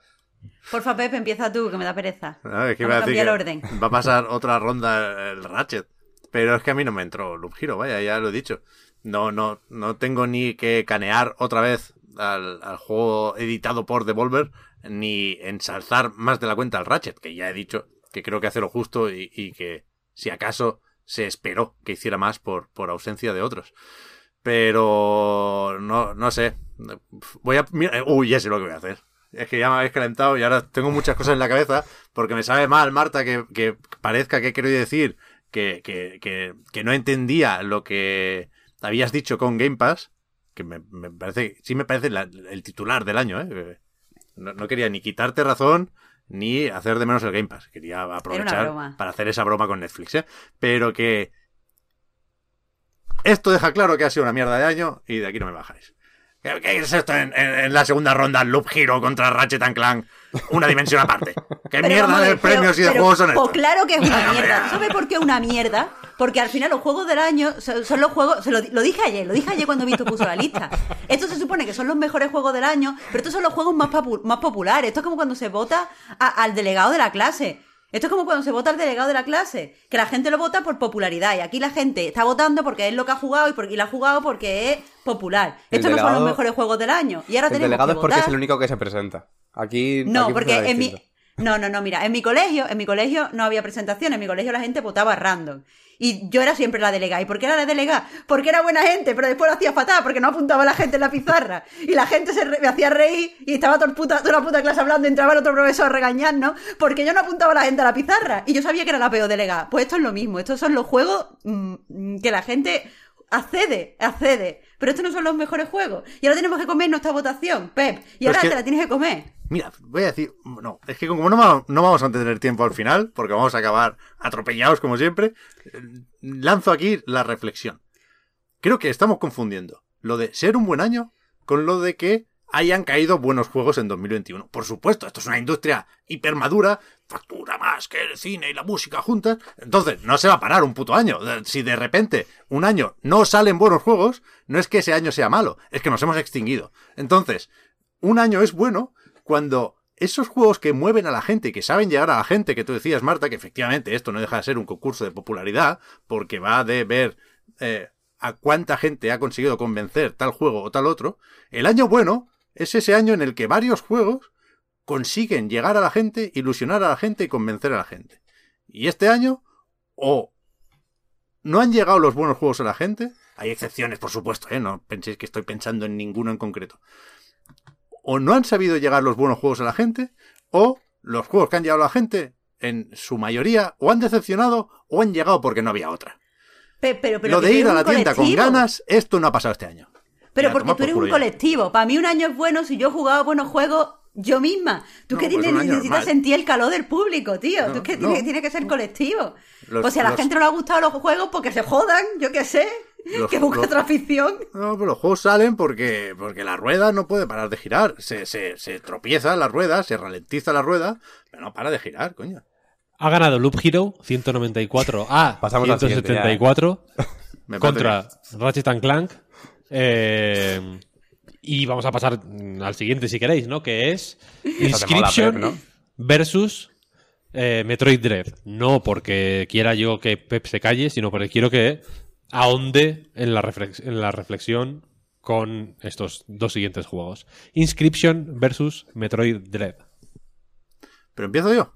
Porfa, Pep, empieza tú, que me da pereza.
No, es que
Vamos
iba
a cambiar el orden.
Va a pasar otra ronda el Ratchet. Pero es que a mí no me entró Loop Hero, vaya, ya lo he dicho. No, no, no tengo ni que canear otra vez al, al juego editado por Devolver, ni ensalzar más de la cuenta al Ratchet, que ya he dicho que creo que hace lo justo y, y que si acaso se esperó que hiciera más por, por ausencia de otros. Pero no, no sé. Voy a. mira, uy, ya sé lo que voy a hacer. Es que ya me habéis calentado y ahora tengo muchas cosas en la cabeza porque me sabe mal, Marta, que, que parezca que querido decir que, que, que, que no entendía lo que habías dicho con Game Pass, que me, me parece, sí me parece la- el titular del año, ¿eh? No, no quería ni quitarte razón ni hacer de menos el Game Pass. Quería aprovechar para hacer esa broma con Netflix, ¿eh? Pero que esto deja claro que ha sido una mierda de año y de aquí no me bajáis. ¿Qué, qué es esto en, en- en la segunda ronda? Loop Hero contra Ratchet and Clank. Una dimensión aparte. ¿Qué
Pero
mierda de premios y de
pero,
juegos son
pues
estos?
claro que es una mierda. ¿Tú ¿Sabes por qué es una mierda? Porque al final los juegos del año son, son los juegos. Se lo, lo dije ayer, lo dije ayer cuando Víctor puso la lista. Estos se supone que son los mejores juegos del año, pero estos son los juegos más, más populares. Esto es como cuando se vota a- al delegado de la clase. Esto es como cuando se vota al delegado de la clase, que la gente lo vota por popularidad y aquí la gente está votando porque es lo que ha jugado y, porque, y lo ha jugado porque es popular.
El
Estos no son los mejores juegos del año. Y ahora
El
tenemos
delegado
que
es porque
votar.
es el único que se presenta. Aquí.
No,
aquí
porque en mi... No, no, no, mira, en mi colegio, en mi colegio no había presentación, en mi colegio la gente votaba random. Y yo era siempre la delegada. ¿Y por qué era la delegada? Porque era buena gente, pero después lo hacía fatal, porque no apuntaba a la gente en la pizarra. Y la gente se me hacía reír y estaba toda, puta, la puta clase hablando, y entraba el otro profesor a regañarnos, porque yo no apuntaba a la gente a la pizarra. Y yo sabía que era la peor delegada. Pues esto es lo mismo, estos son los juegos mm, mm, que la gente accede, accede. Pero estos no son los mejores juegos. Y ahora tenemos que comer nuestra votación, Pep. Y ahora
es que-
te la tienes que comer.
Mira, voy a decir, no, es que como no, no vamos a tener tiempo al final, porque vamos a acabar atropellados como siempre, lanzo aquí la reflexión. Creo que estamos confundiendo lo de ser un buen año con lo de que hayan caído buenos juegos en 2021. Por supuesto, esto es una industria hipermadura, factura más que el cine y la música juntas, entonces no se va a parar un puto año. Eh, Si de repente un año no salen buenos juegos, no es que ese año sea malo, es que nos hemos extinguido. Entonces, un año es bueno cuando esos juegos que mueven a la gente y que saben llegar a la gente, que tú decías, Marta, que efectivamente esto no deja de ser un concurso de popularidad, porque va de ver eh, a cuánta gente ha conseguido convencer tal juego o tal otro, el año bueno es ese año en el que varios juegos consiguen llegar a la gente, ilusionar a la gente y convencer a la gente. Y este año, o no han llegado los buenos juegos a la gente, hay excepciones, por supuesto, ¿eh? no penséis que estoy pensando en ninguno en concreto, o no han sabido llegar los buenos juegos a la gente, o los juegos que han llegado a la gente, en su mayoría, o han decepcionado, o han llegado porque no había otra.
Pe- pero, pero
Lo de ir a la tienda con ganas, esto no ha pasado este año.
Pero porque tú eres
por
un colectivo. Para mí un año es bueno si yo he jugado buenos juegos yo misma. Tú
No,
que
pues
tienes, necesitas
normal.
sentir el calor del público, tío.
No,
Tú que
no.
tienes, tienes que ser colectivo.
Los-
pues si a la
los-
gente no le ha gustado los juegos, porque se jodan, yo qué sé.
Los-
que
los-
otra afición.
No, pero los juegos salen porque, porque la rueda no puede parar de girar. Se, se, se tropieza la rueda, se ralentiza la rueda, pero no para de girar, coño.
Ha ganado Loop Hero 194 a
Pasamos al siguiente, ya, ¿eh?
174
Me parece
contra Ratchet and Clank. Eh, y vamos a pasar al siguiente si queréis, ¿no? Que es Inscription
Pep, ¿no?
versus eh, Metroid Dread. No porque quiera yo que Pep se calle, sino porque quiero que ahonde en la, reflex- en la reflexión con estos dos siguientes juegos. Inscription versus Metroid Dread.
Pero empiezo yo.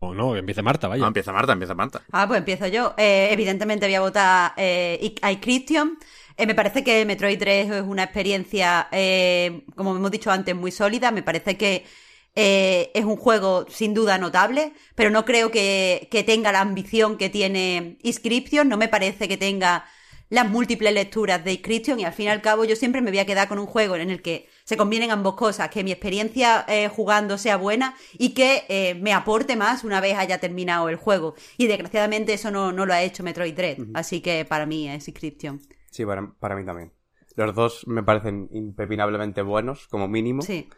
O no, que empiece Marta, vaya.
No, empieza Marta, empieza Marta.
Ah, pues empiezo yo. Eh, evidentemente voy a votar eh, I- iChristian. Eh, me parece que Metroid 3 es una experiencia, eh, como hemos dicho antes, muy sólida. Me parece que eh, es un juego sin duda notable, pero no creo que, que tenga la ambición que tiene Inscription. No me parece que tenga las múltiples lecturas de Inscription y al fin y al cabo yo siempre me voy a quedar con un juego en el que se combinen ambas cosas, que mi experiencia eh, jugando sea buena y que eh, me aporte más una vez haya terminado el juego. Y desgraciadamente eso no, no lo ha hecho Metroid Dread, así que para mí es Inscription.
Sí, para, para mí también. Los dos me parecen impepinablemente buenos, como mínimo.
Sí.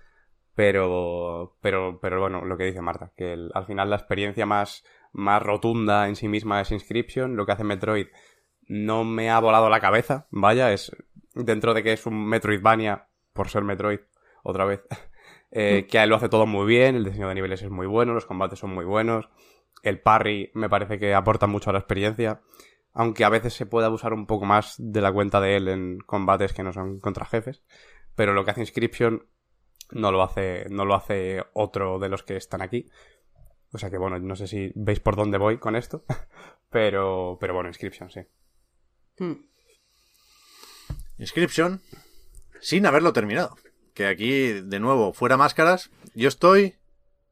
Pero, pero, pero bueno, lo que dice Marta, que el- al final la experiencia más, más rotunda en sí misma es Inscription. Lo que hace Metroid no me ha volado la cabeza, vaya, es dentro de que es un Metroidvania, por ser Metroid, otra vez, eh, que lo hace todo muy bien, el diseño de niveles es muy bueno, los combates son muy buenos, el parry me parece que aporta mucho a la experiencia, aunque a veces se puede abusar un poco más de la cuenta de él en combates que no son contra jefes, pero lo que hace Inscription no lo hace, no lo hace otro de los que están aquí. O sea que bueno, no sé si veis por dónde voy con esto, pero, pero bueno, Inscription, sí.
Hmm.
Inscription, sin haberlo terminado. Que aquí, de nuevo, fuera máscaras, yo estoy,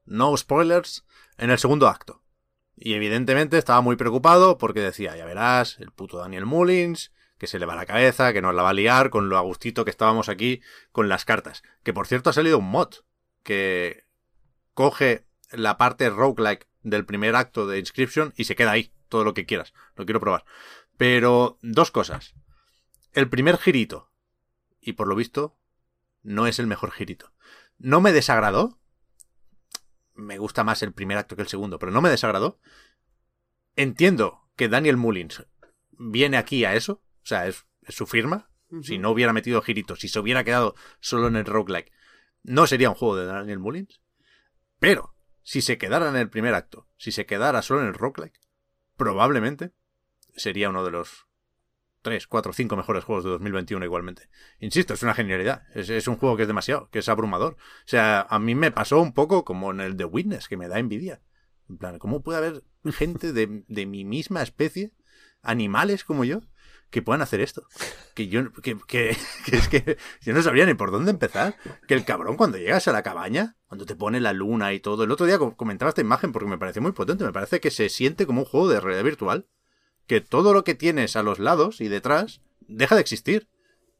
no spoilers, en el segundo acto. Y evidentemente estaba muy preocupado porque decía, ya verás, el puto Daniel Mullins, que se le va la cabeza, que nos la va a liar con lo agustito que estábamos aquí con las cartas. Que por cierto ha salido un mod que coge la parte roguelike del primer acto de Inscription y se queda ahí, todo lo que quieras. Lo quiero probar. Pero dos cosas. El primer girito, y por lo visto, no es el mejor girito. No me desagradó. Me gusta más el primer acto que el segundo, pero no me desagradó. Entiendo que Daniel Mullins viene aquí a eso. O sea, es, es su firma. Si no hubiera metido giritos, si se hubiera quedado solo en el roguelike, no sería un juego de Daniel Mullins. Pero, si se quedara en el primer acto, si se quedara solo en el roguelike, probablemente sería uno de los 3, 4, 5 mejores juegos de 2021 igualmente. Insisto, es una genialidad. Es, es un juego que es demasiado, que es abrumador. O sea, a mí me pasó un poco como en el The Witness, que me da envidia. En plan, ¿cómo puede haber gente de, de mi misma especie, animales como yo, que puedan hacer esto? Que yo, que, que, que es que yo no sabría ni por dónde empezar. Que el cabrón cuando llegas a la cabaña, cuando te pone la luna y todo, el otro día co- comentaba esta imagen porque me pareció muy potente, me parece que se siente como un juego de realidad virtual que todo lo que tienes a los lados y detrás deja de existir.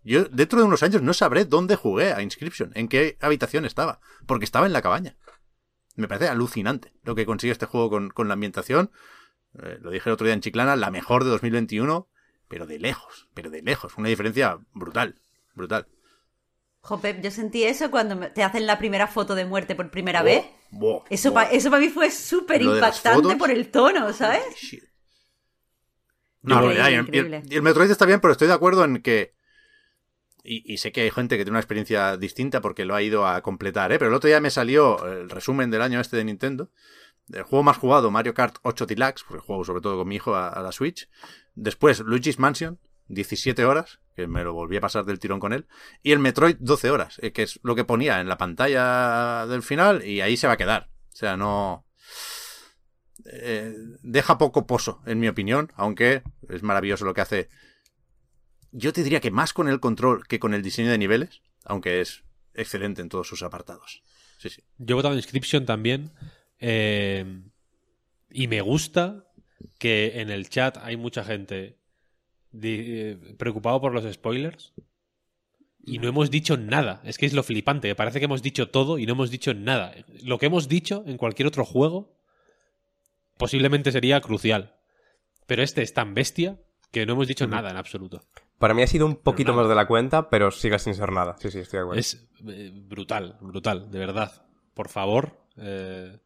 Yo dentro de unos años no sabré dónde jugué a Inscription, en qué habitación estaba, porque estaba en la cabaña. Me parece alucinante lo que consigue este juego con, la ambientación. Eh, lo dije el otro día en Chiclana, la mejor de 2021, pero de lejos, pero de lejos. Una diferencia brutal, brutal.
Jope, yo sentí eso cuando te hacen la primera foto de muerte por primera vez. eso, eso para mí fue súper impactante por el tono, ¿sabes?
No, y, el, Metroid está bien, pero estoy de acuerdo en que. Y, sé que hay gente que tiene una experiencia distinta porque lo ha ido a completar, ¿eh? Pero el otro día me salió el resumen del año este de Nintendo. El juego más jugado, Mario Kart 8 Deluxe, porque juego sobre todo con mi hijo a la Switch. Después, Luigi's Mansion, 17 horas, que me lo volví a pasar del tirón con él, y el Metroid 12 horas, eh, que es lo que ponía en la pantalla del final, y ahí se va a quedar. O sea, no... Eh, deja poco pozo, en mi opinión, aunque es maravilloso lo que hace. Yo te diría que más con el control que con el diseño de niveles, aunque es excelente en todos sus apartados. Sí, sí.
Yo he votado Inscription también, eh, y me gusta que en el chat hay mucha gente eh, preocupado por los spoilers y no hemos dicho nada. Es que es lo flipante. Parece que hemos dicho todo y no hemos dicho nada. Lo que hemos dicho en cualquier otro juego posiblemente sería crucial. Pero este es tan bestia que no hemos dicho nada en absoluto.
Para mí ha sido un poquito más de la cuenta, pero sigue sin ser nada. Sí, sí, estoy de acuerdo.
Es eh, brutal, brutal, de verdad. Por favor, eh,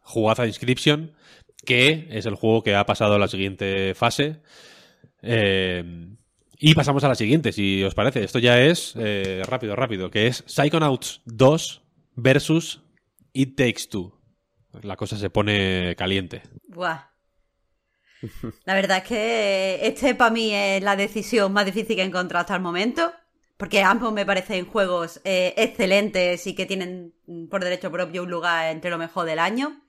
jugad a Inscription, que es el juego que ha pasado a la siguiente fase. Eh, y pasamos a la siguiente, si os parece. Esto ya es eh, rápido, rápido, que es Psychonauts 2 versus It Takes Two. La cosa se pone caliente.
Buah. La verdad es que este para mí es la decisión más difícil que he encontrado hasta el momento. Porque ambos me parecen juegos eh, excelentes y que tienen por derecho propio un lugar entre lo mejor del año.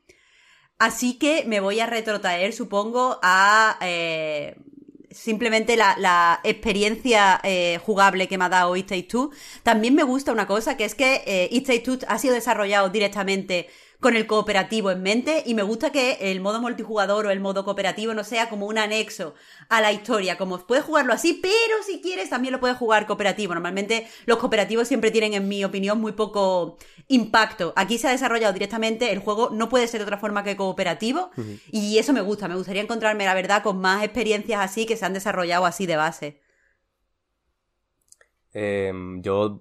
Así que me voy a retrotraer, supongo, a simplemente la, experiencia eh, jugable que me ha dado It Takes Two. También me gusta una cosa, que es que eh, It Takes Two ha sido desarrollado directamente con el cooperativo en mente y me gusta que el modo multijugador o el modo cooperativo no sea como un anexo a la historia, como puedes jugarlo así, pero si quieres también lo puedes jugar cooperativo. Normalmente los cooperativos siempre tienen, en mi opinión, muy poco impacto. Aquí se ha desarrollado directamente, el juego no puede ser de otra forma que cooperativo y eso me gusta, me gustaría encontrarme, la verdad, con más experiencias así que se han desarrollado así de base.
Em, yo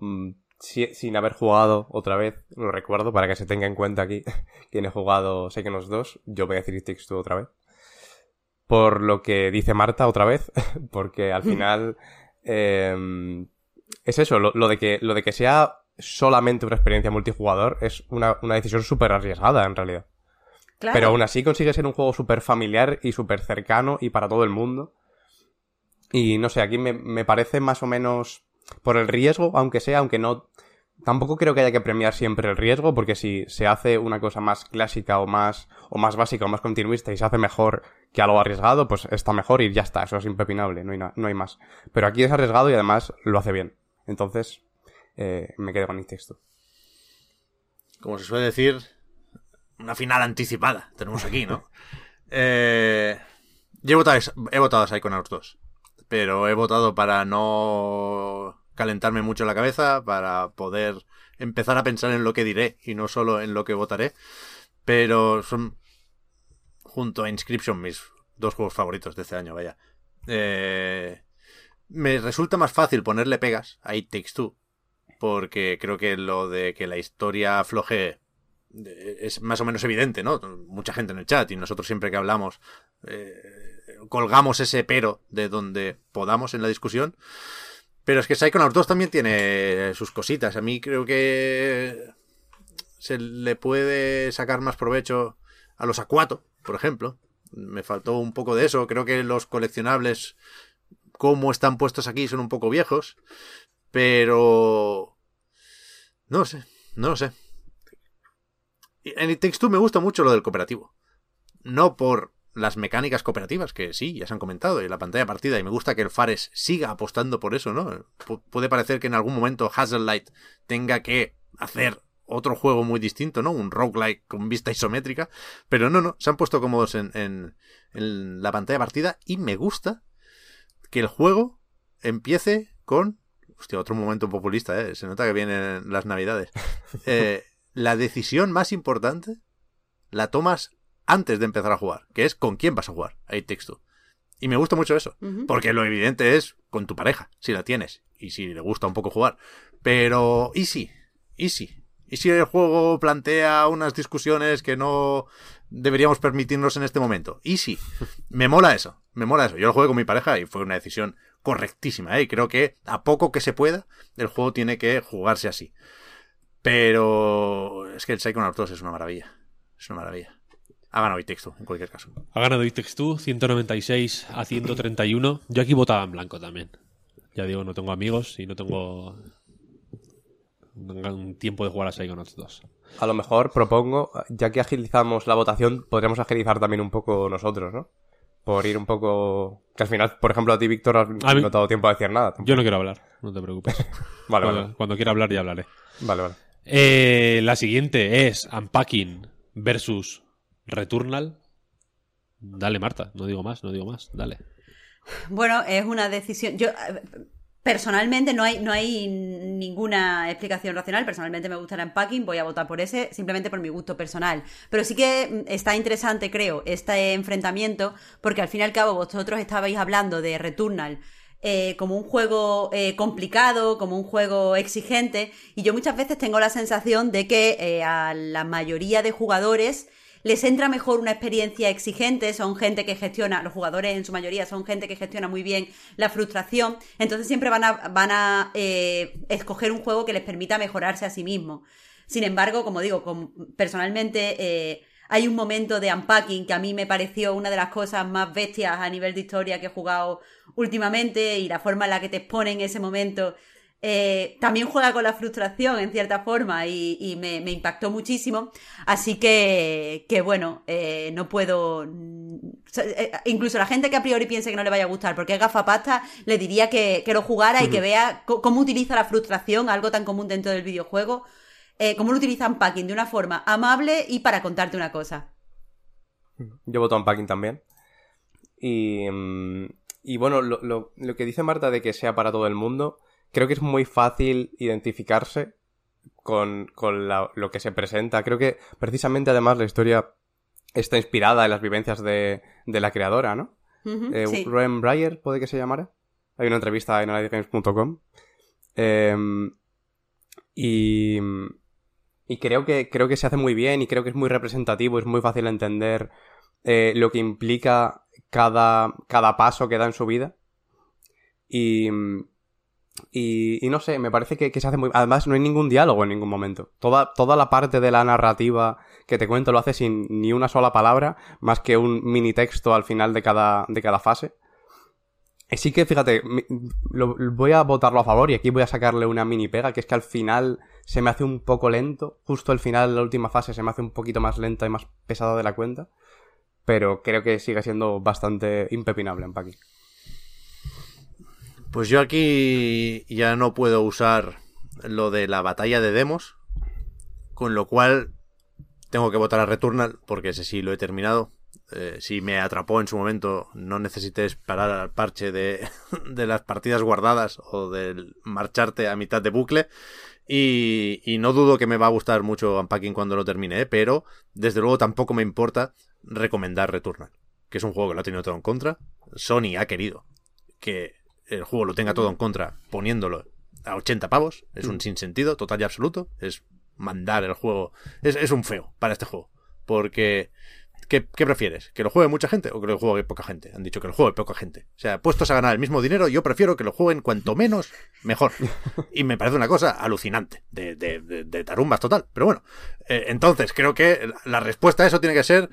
mm, sin haber jugado otra vez, lo recuerdo para que se tenga en cuenta aquí quien he jugado Psychonauts 2, yo voy a decir It otra vez. Por lo que dice Marta otra vez, porque al final em, es eso, lo, de que, lo de que sea solamente una experiencia multijugador es una, decisión súper arriesgada en realidad. Pero aún así consigue ser un juego súper familiar y súper cercano y para todo el mundo. Y no sé, aquí me, me parece más o menos por el riesgo, aunque sea, aunque no Tampoco creo que haya que premiar siempre el riesgo, porque si se hace una cosa más clásica o más, o más básica o más continuista y se hace mejor que algo arriesgado, pues está mejor y ya está, eso es impepinable, no hay, no hay más. Pero aquí es arriesgado y además lo hace bien. Entonces, eh, me quedo con mi texto.
Como se suele decir, una final anticipada tenemos aquí, ¿no? eh, yo he votado, he votado a Psychonauts 2, pero he votado para no calentarme mucho la cabeza para poder empezar a pensar en lo que diré y no solo en lo que votaré. Pero son, junto a Inscription, mis dos juegos favoritos de este año, vaya. Eh, me resulta más fácil ponerle pegas a It Takes Two, porque creo que lo de que la historia floje eh, es más o menos evidente, ¿no? Mucha gente en el chat y nosotros siempre que hablamos eh, colgamos ese pero de donde podamos en la discusión. Pero es que Psychonauts 2 también tiene sus cositas. A mí creo que se le puede sacar más provecho a los A4, por ejemplo. Me faltó un poco de eso. Creo que los coleccionables, como están puestos aquí, son un poco viejos. Pero... No sé, no sé. En It Takes Two me gusta mucho lo del cooperativo. No por las mecánicas cooperativas, que sí, ya se han comentado, y la pantalla partida, y me gusta que el Fares siga apostando por eso, ¿no? puede parecer que en algún momento Light tenga que hacer otro juego muy distinto, ¿no? Un roguelike con vista isométrica. Pero no, no, se han puesto cómodos en, en, en la pantalla partida y me gusta que el juego empiece con... Hostia, otro momento populista, ¿eh? Se nota que vienen las navidades. Eh, la decisión más importante la tomas antes de empezar a jugar, que es con quién vas a jugar. Ahí texto. Y me gusta mucho eso, porque lo evidente es con tu pareja, si la tienes, y si le gusta un poco jugar. Pero, ¿y si? ¿Y si? ¿Y si el juego plantea unas discusiones que no deberíamos permitirnos en este momento? ¿Y si? Me mola eso, me mola eso. Yo lo jugué con mi pareja y fue una decisión correctísima, ¿eh? Y creo que a poco que se pueda, el juego tiene que jugarse así. Pero es que el Psychonauts 2 es una maravilla. Es una maravilla. Ha ganado y texto, en cualquier caso.
Ha ganado It Takes Two, 196 a 131. Yo aquí votaba en blanco también. Ya digo, no tengo amigos y no tengo un tiempo de jugar a Psychonauts 2.
A lo mejor propongo, ya que agilizamos la votación, podríamos agilizar también un poco nosotros, ¿no? Por ir un poco... Que al final, por ejemplo, a ti, Víctor, has
mí-
no dado tiempo a decir nada.
Yo no quiero hablar, no te preocupes.
Vale,
cuando,
vale.
cuando quiera hablar ya hablaré.
Vale, vale.
Eh, la siguiente es Unpacking versus Returnal. Dale, Marta, no digo más, no digo más, dale.
Bueno, es una decisión. Yo eh, personalmente no hay, no hay ninguna explicación racional. Personalmente me gusta el unpacking, voy a votar por ese, simplemente por mi gusto personal. Pero sí que mm, está interesante, creo, este enfrentamiento, porque al fin y al cabo vosotros estabais hablando de Returnal. eh, como un juego eh, complicado, como un juego exigente, y yo muchas veces tengo la sensación de que a la mayoría de jugadores les entra mejor una experiencia exigente, son gente que gestiona, los jugadores en su mayoría son gente que gestiona muy bien la frustración, entonces siempre van a, van a eh, escoger un juego que les permita mejorarse a sí mismos. Sin embargo, como digo, personalmente eh, hay un momento de unpacking que a mí me pareció una de las cosas más bestias a nivel de historia que he jugado últimamente y la forma en la que te exponen ese momento eh, también juega con la frustración en cierta forma y, y me, me impactó muchísimo. Así que, que bueno, eh, no puedo. eh, Incluso la gente que a priori piense que no le vaya a gustar porque es gafapasta, le diría que, que lo jugara y que vea cómo utiliza la frustración, algo tan común dentro del videojuego, eh, cómo lo utiliza Unpacking de una forma amable y para contarte una cosa.
Yo voto Unpacking también. Y, mm, y bueno, lo, lo- lo que dice Marta de que sea para todo el mundo, creo que es muy fácil identificarse con, con la- lo que se presenta. Creo que precisamente además la historia está inspirada en las vivencias de, de la creadora, ¿no?
Ujú,
Eh,
sí.
Rowan Breyer, puede que se llamara. Hay una entrevista en analizgames.com. Eh, y, y creo que, creo que se hace muy bien y creo que es muy representativo, es muy fácil entender eh, lo que implica cada, cada paso que da en su vida. Y, y, no sé, me parece que, se hace muy... Además, no hay ningún diálogo en ningún momento. Toda, toda la parte de la narrativa que te cuento lo hace sin ni una sola palabra, más que un mini texto al final de cada, de cada fase. Así que fíjate, lo- voy a votarlo a favor y aquí voy a sacarle una mini pega, que es que al final se me hace un poco lento. Justo al final, la última fase, se me hace un poquito más lenta y más pesada de la cuenta. Pero creo que sigue siendo bastante impepinable en Paki.
Pues yo aquí ya no puedo usar lo de la batalla de demos, con lo cual tengo que votar a Returnal, porque ese sí lo he terminado. Eh, si me atrapó en su momento, no necesité parar al parche de, de las partidas guardadas o del marcharte a mitad de bucle. Y, y no dudo que me va a gustar mucho Unpacking cuando lo termine, ¿eh? pero desde luego tampoco me importa recomendar Returnal, que es un juego que lo ha tenido todo en contra. Sony ha querido que el juego lo tenga todo en contra poniéndolo a 80 pavos. Es un sinsentido total y absoluto. Es mandar el juego. Es, es un feo para este juego. Porque. ¿qué, qué prefieres? ¿Que lo juegue mucha gente o que lo juegue poca gente? Han dicho que lo juegue poca gente. O sea, puestos a ganar el mismo dinero, yo prefiero que lo jueguen cuanto menos, mejor. Y me parece una cosa alucinante, de, de, de, de tarumbas total. Pero bueno, eh, entonces creo que la- la respuesta a eso tiene que ser.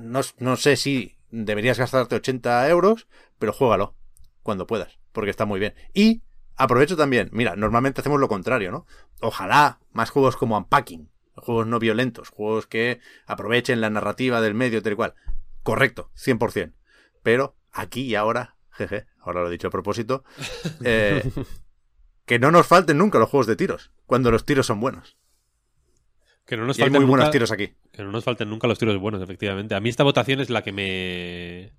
No, no sé si deberías gastarte 80 euros, pero juégalo cuando puedas, porque está muy bien. Y aprovecho también, mira, normalmente hacemos lo contrario, ¿no? Ojalá más juegos como Unpacking, juegos no violentos, juegos que aprovechen la narrativa del medio, tal y cual. Correcto, 100%. Pero aquí y ahora, jeje, ahora lo he dicho a propósito, eh, que no nos falten nunca los juegos de tiros, cuando los tiros son buenos.
Que no nos
Y hay
falten
muy buenos tiros aquí.
Que no nos falten nunca los tiros buenos, efectivamente. A mí esta votación es la que me...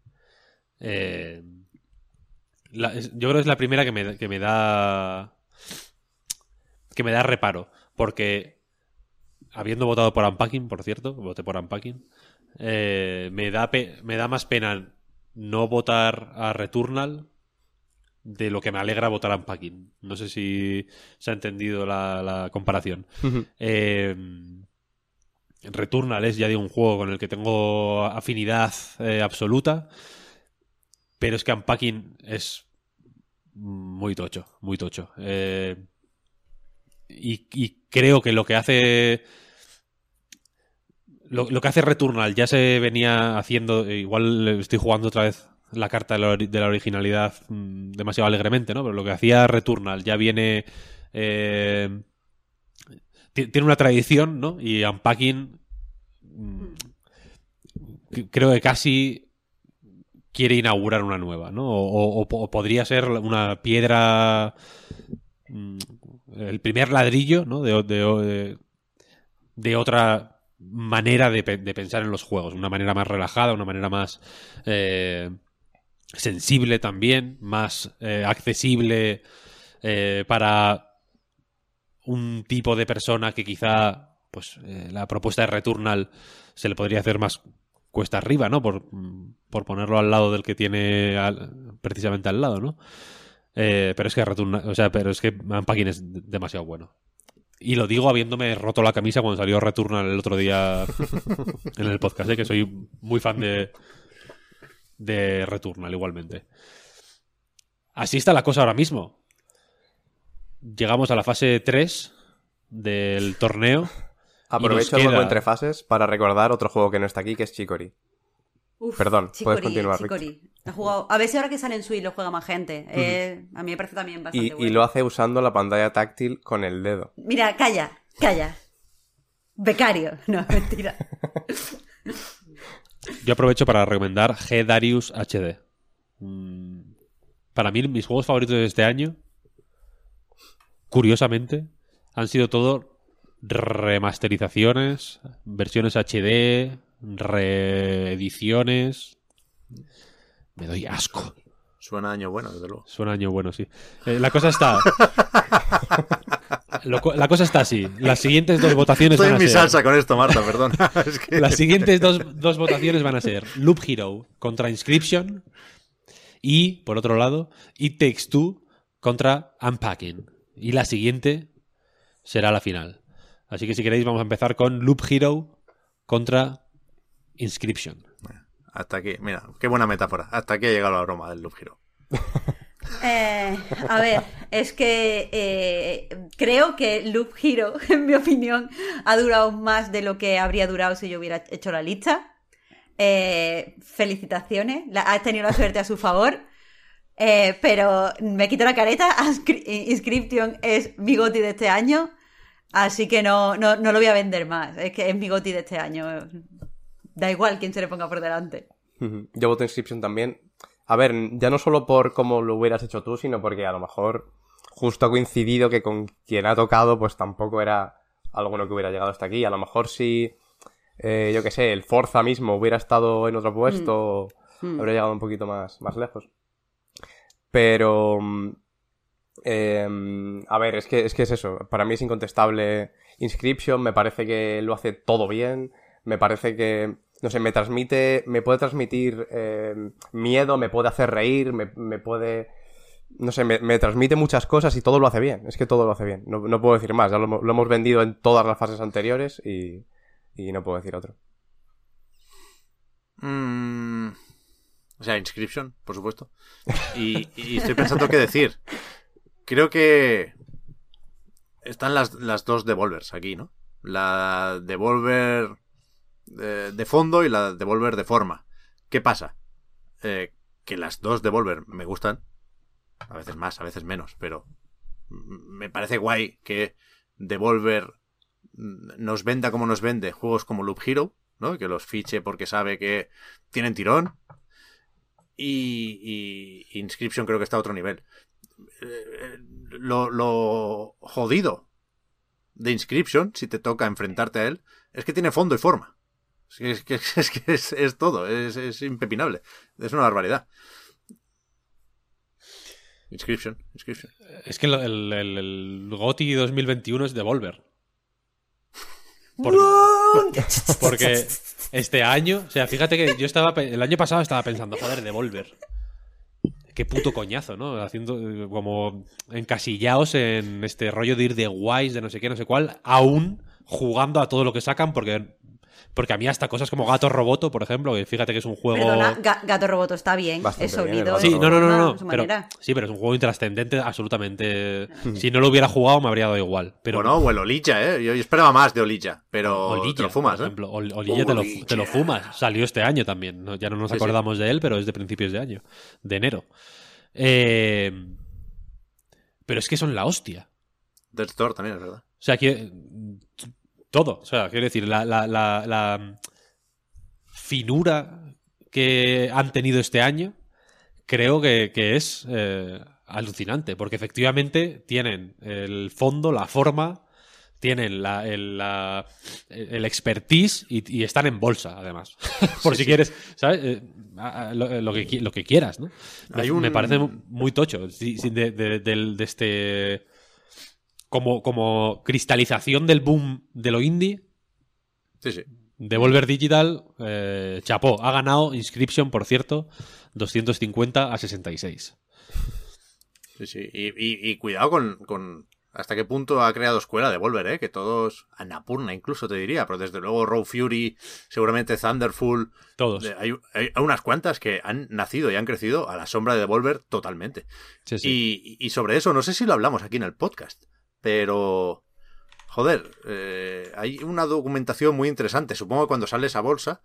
eh, la- yo creo que es la primera que me, que me da... Que me da reparo. Porque, habiendo votado por Unpacking, por cierto, voté por Unpacking, eh, me, da pe- me da más pena no votar a Returnal de lo que me alegra votar a Unpacking. No sé si se ha entendido la, la comparación. Eh, Returnal es, ya digo, un juego con el que tengo afinidad eh, absoluta. Pero es que Unpacking es muy tocho, muy tocho. Eh, y, creo que lo que hace. Lo, que hace Returnal ya se venía haciendo. eh, Igual estoy jugando otra vez la carta de la, originalidad mm, demasiado alegremente, ¿no? Pero lo que hacía Returnal ya viene. eh, ti- tiene una tradición, ¿no? Y Unpacking mm, creo que casi quiere inaugurar una nueva, ¿no? O, o- o po- o podría ser una piedra mm, el primer ladrillo, ¿no? De, de- otra manera de pensar en los juegos, una manera más relajada, una manera más eh, sensible también, más eh, accesible eh, para un tipo de persona que quizá pues eh, la propuesta de Returnal se le podría hacer más cuesta arriba, ¿no? Por, por ponerlo al lado del que tiene al- precisamente al lado, ¿no? Eh, pero es que Returnal, o sea, pero es que Unpacking es de- demasiado bueno. Y lo digo habiéndome roto la camisa cuando salió Returnal el otro día en el podcast, ¿eh? que soy muy fan de, de Returnal igualmente. Así está la cosa ahora mismo. Llegamos a la fase 3 del torneo.
Aprovecho
Y
el
queda-
entre fases para recordar otro juego que no está aquí, que es Chicory.
Uf,
Perdón, puedes continuar.
Chicory. Ha jugado... A ver si ahora que sale en Switch lo juega más gente. Eh, a mí me parece también bastante
Y, y
bueno.
lo hace usando la pantalla táctil con el dedo.
Mira, calla, calla. Becario. No, mentira.
Yo aprovecho para recomendar G Darius HD. Para mí, mis juegos favoritos de este año, curiosamente, han sido todo remasterizaciones, versiones HD, reediciones. Me doy asco.
Suena año bueno, desde luego.
Suena año bueno, sí. Eh, la cosa está. Lo la cosa está así. Las siguientes dos votaciones
Estoy
van
en
a
mi
ser.
salsa con esto, Marta, perdón. Es que-
Las siguientes dos, dos votaciones van a ser Loop Hero contra Inscription y, por otro lado, It Takes Two contra Unpacking. Y la siguiente será la final. Así que si queréis vamos a empezar con Loop Hero contra Inscription.
Hasta aquí, mira, qué buena metáfora. Hasta aquí ha llegado la broma del Loop Hero.
Eh, a ver, es que eh, creo que Loop Hero, en mi opinión, ha durado más de lo que habría durado si yo hubiera hecho la lista. Eh, felicitaciones, la- has tenido la suerte a su favor. Eh, pero me quito la careta. Inscri- Inscription es mi goti de este año. Así que no, no, no lo voy a vender más. Es que es mi goti de este año. Da igual quién se le ponga por delante.
Yo voto Inscription también. A ver, ya no solo por cómo lo hubieras hecho tú, sino porque a lo mejor justo ha coincidido que con quien ha tocado, pues tampoco era alguno que hubiera llegado hasta aquí. A lo mejor si, eh, yo qué sé, el Forza mismo hubiera estado en otro puesto,
Mm.
habría llegado un poquito más, más lejos. Pero, em, a ver, es que, es que es eso. Para mí es incontestable Inscription. Me parece que lo hace todo bien. Me parece que, no sé, me transmite, me puede transmitir em, miedo, me puede hacer reír, me, me puede, no sé, me, transmite muchas cosas y todo lo hace bien. Es que todo lo hace bien. No, no puedo decir más. Ya lo hemos vendido en todas las fases anteriores y, y no puedo decir otro.
Mm, o sea, Inscription, por supuesto. Y, y estoy pensando qué decir. Creo que están las, las dos Devolvers aquí, ¿no? La Devolver de, de fondo y la Devolver de forma. ¿Qué pasa? Eh, que las dos Devolver me gustan. A veces más, a veces menos, pero me parece guay que Devolver nos venda como nos vende juegos como Loop Hero, ¿no? Que los fiche porque sabe que tienen tirón. Y, y Inscription creo que está a otro nivel. Eh, Lo, lo jodido de Inscription, si te toca enfrentarte a él, es que tiene fondo y forma. Es que es, que es, todo, es, es, impepinable. Es una barbaridad. Inscription, Inscription.
Es que el, el, el GOTI 2021 es Devolver. Porque, porque, este año, o sea, fíjate que yo estaba, el año pasado estaba pensando, joder, Devolver. Qué puto coñazo, ¿no? Haciendo eh, como encasillados en este rollo de ir de guays, de no sé qué, no sé cuál, aún jugando a todo lo que sacan, porque porque a mí hasta cosas como Gato Roboto, por ejemplo, que fíjate que es un juego...
Perdona, Gato Roboto está bien, es sonido.
Sí, no, no, no, no, pero, sí, pero es un juego intrascendente absolutamente... si no lo hubiera jugado me habría dado igual. Pero...
Bueno, o el Olilla, ¿eh? Yo esperaba más de Olilla, pero Olilla, te lo fumas,
por ¿eh? ejemplo. Olilla, te, lo, te, lo, fumas. Salió este año también, ya no nos acordamos de él, pero es de principios de año, de enero. Eh... Pero es que son la hostia.
Del Store también, es verdad. O
sea, que todo. O sea, quiero decir, la, la, la, finura que han tenido este año creo que, es eh, alucinante, porque efectivamente tienen el fondo, la forma, tienen la, el, el expertise y, están en bolsa, además. Por si quieres, ¿sabes? Eh, lo, que, lo que quieras, ¿no? Me parece muy tocho de, de este como, como cristalización del boom de lo indie.
Sí, sí.
Devolver Digital, eh, chapó. Ha ganado Inscription, por cierto, 250 a 66.
Sí, sí. Y, cuidado con, hasta qué punto ha creado escuela Devolver, ¿eh? Que todos, Annapurna incluso te diría, pero desde luego Raw Fury, seguramente Thunderful.
Todos.
Hay, hay, unas cuantas que han nacido y han crecido a la sombra de Devolver totalmente.
Sí, sí.
Y, y sobre eso, no sé si lo hablamos aquí en el podcast. Pero, joder, eh, hay una documentación muy interesante. Supongo que cuando sales a bolsa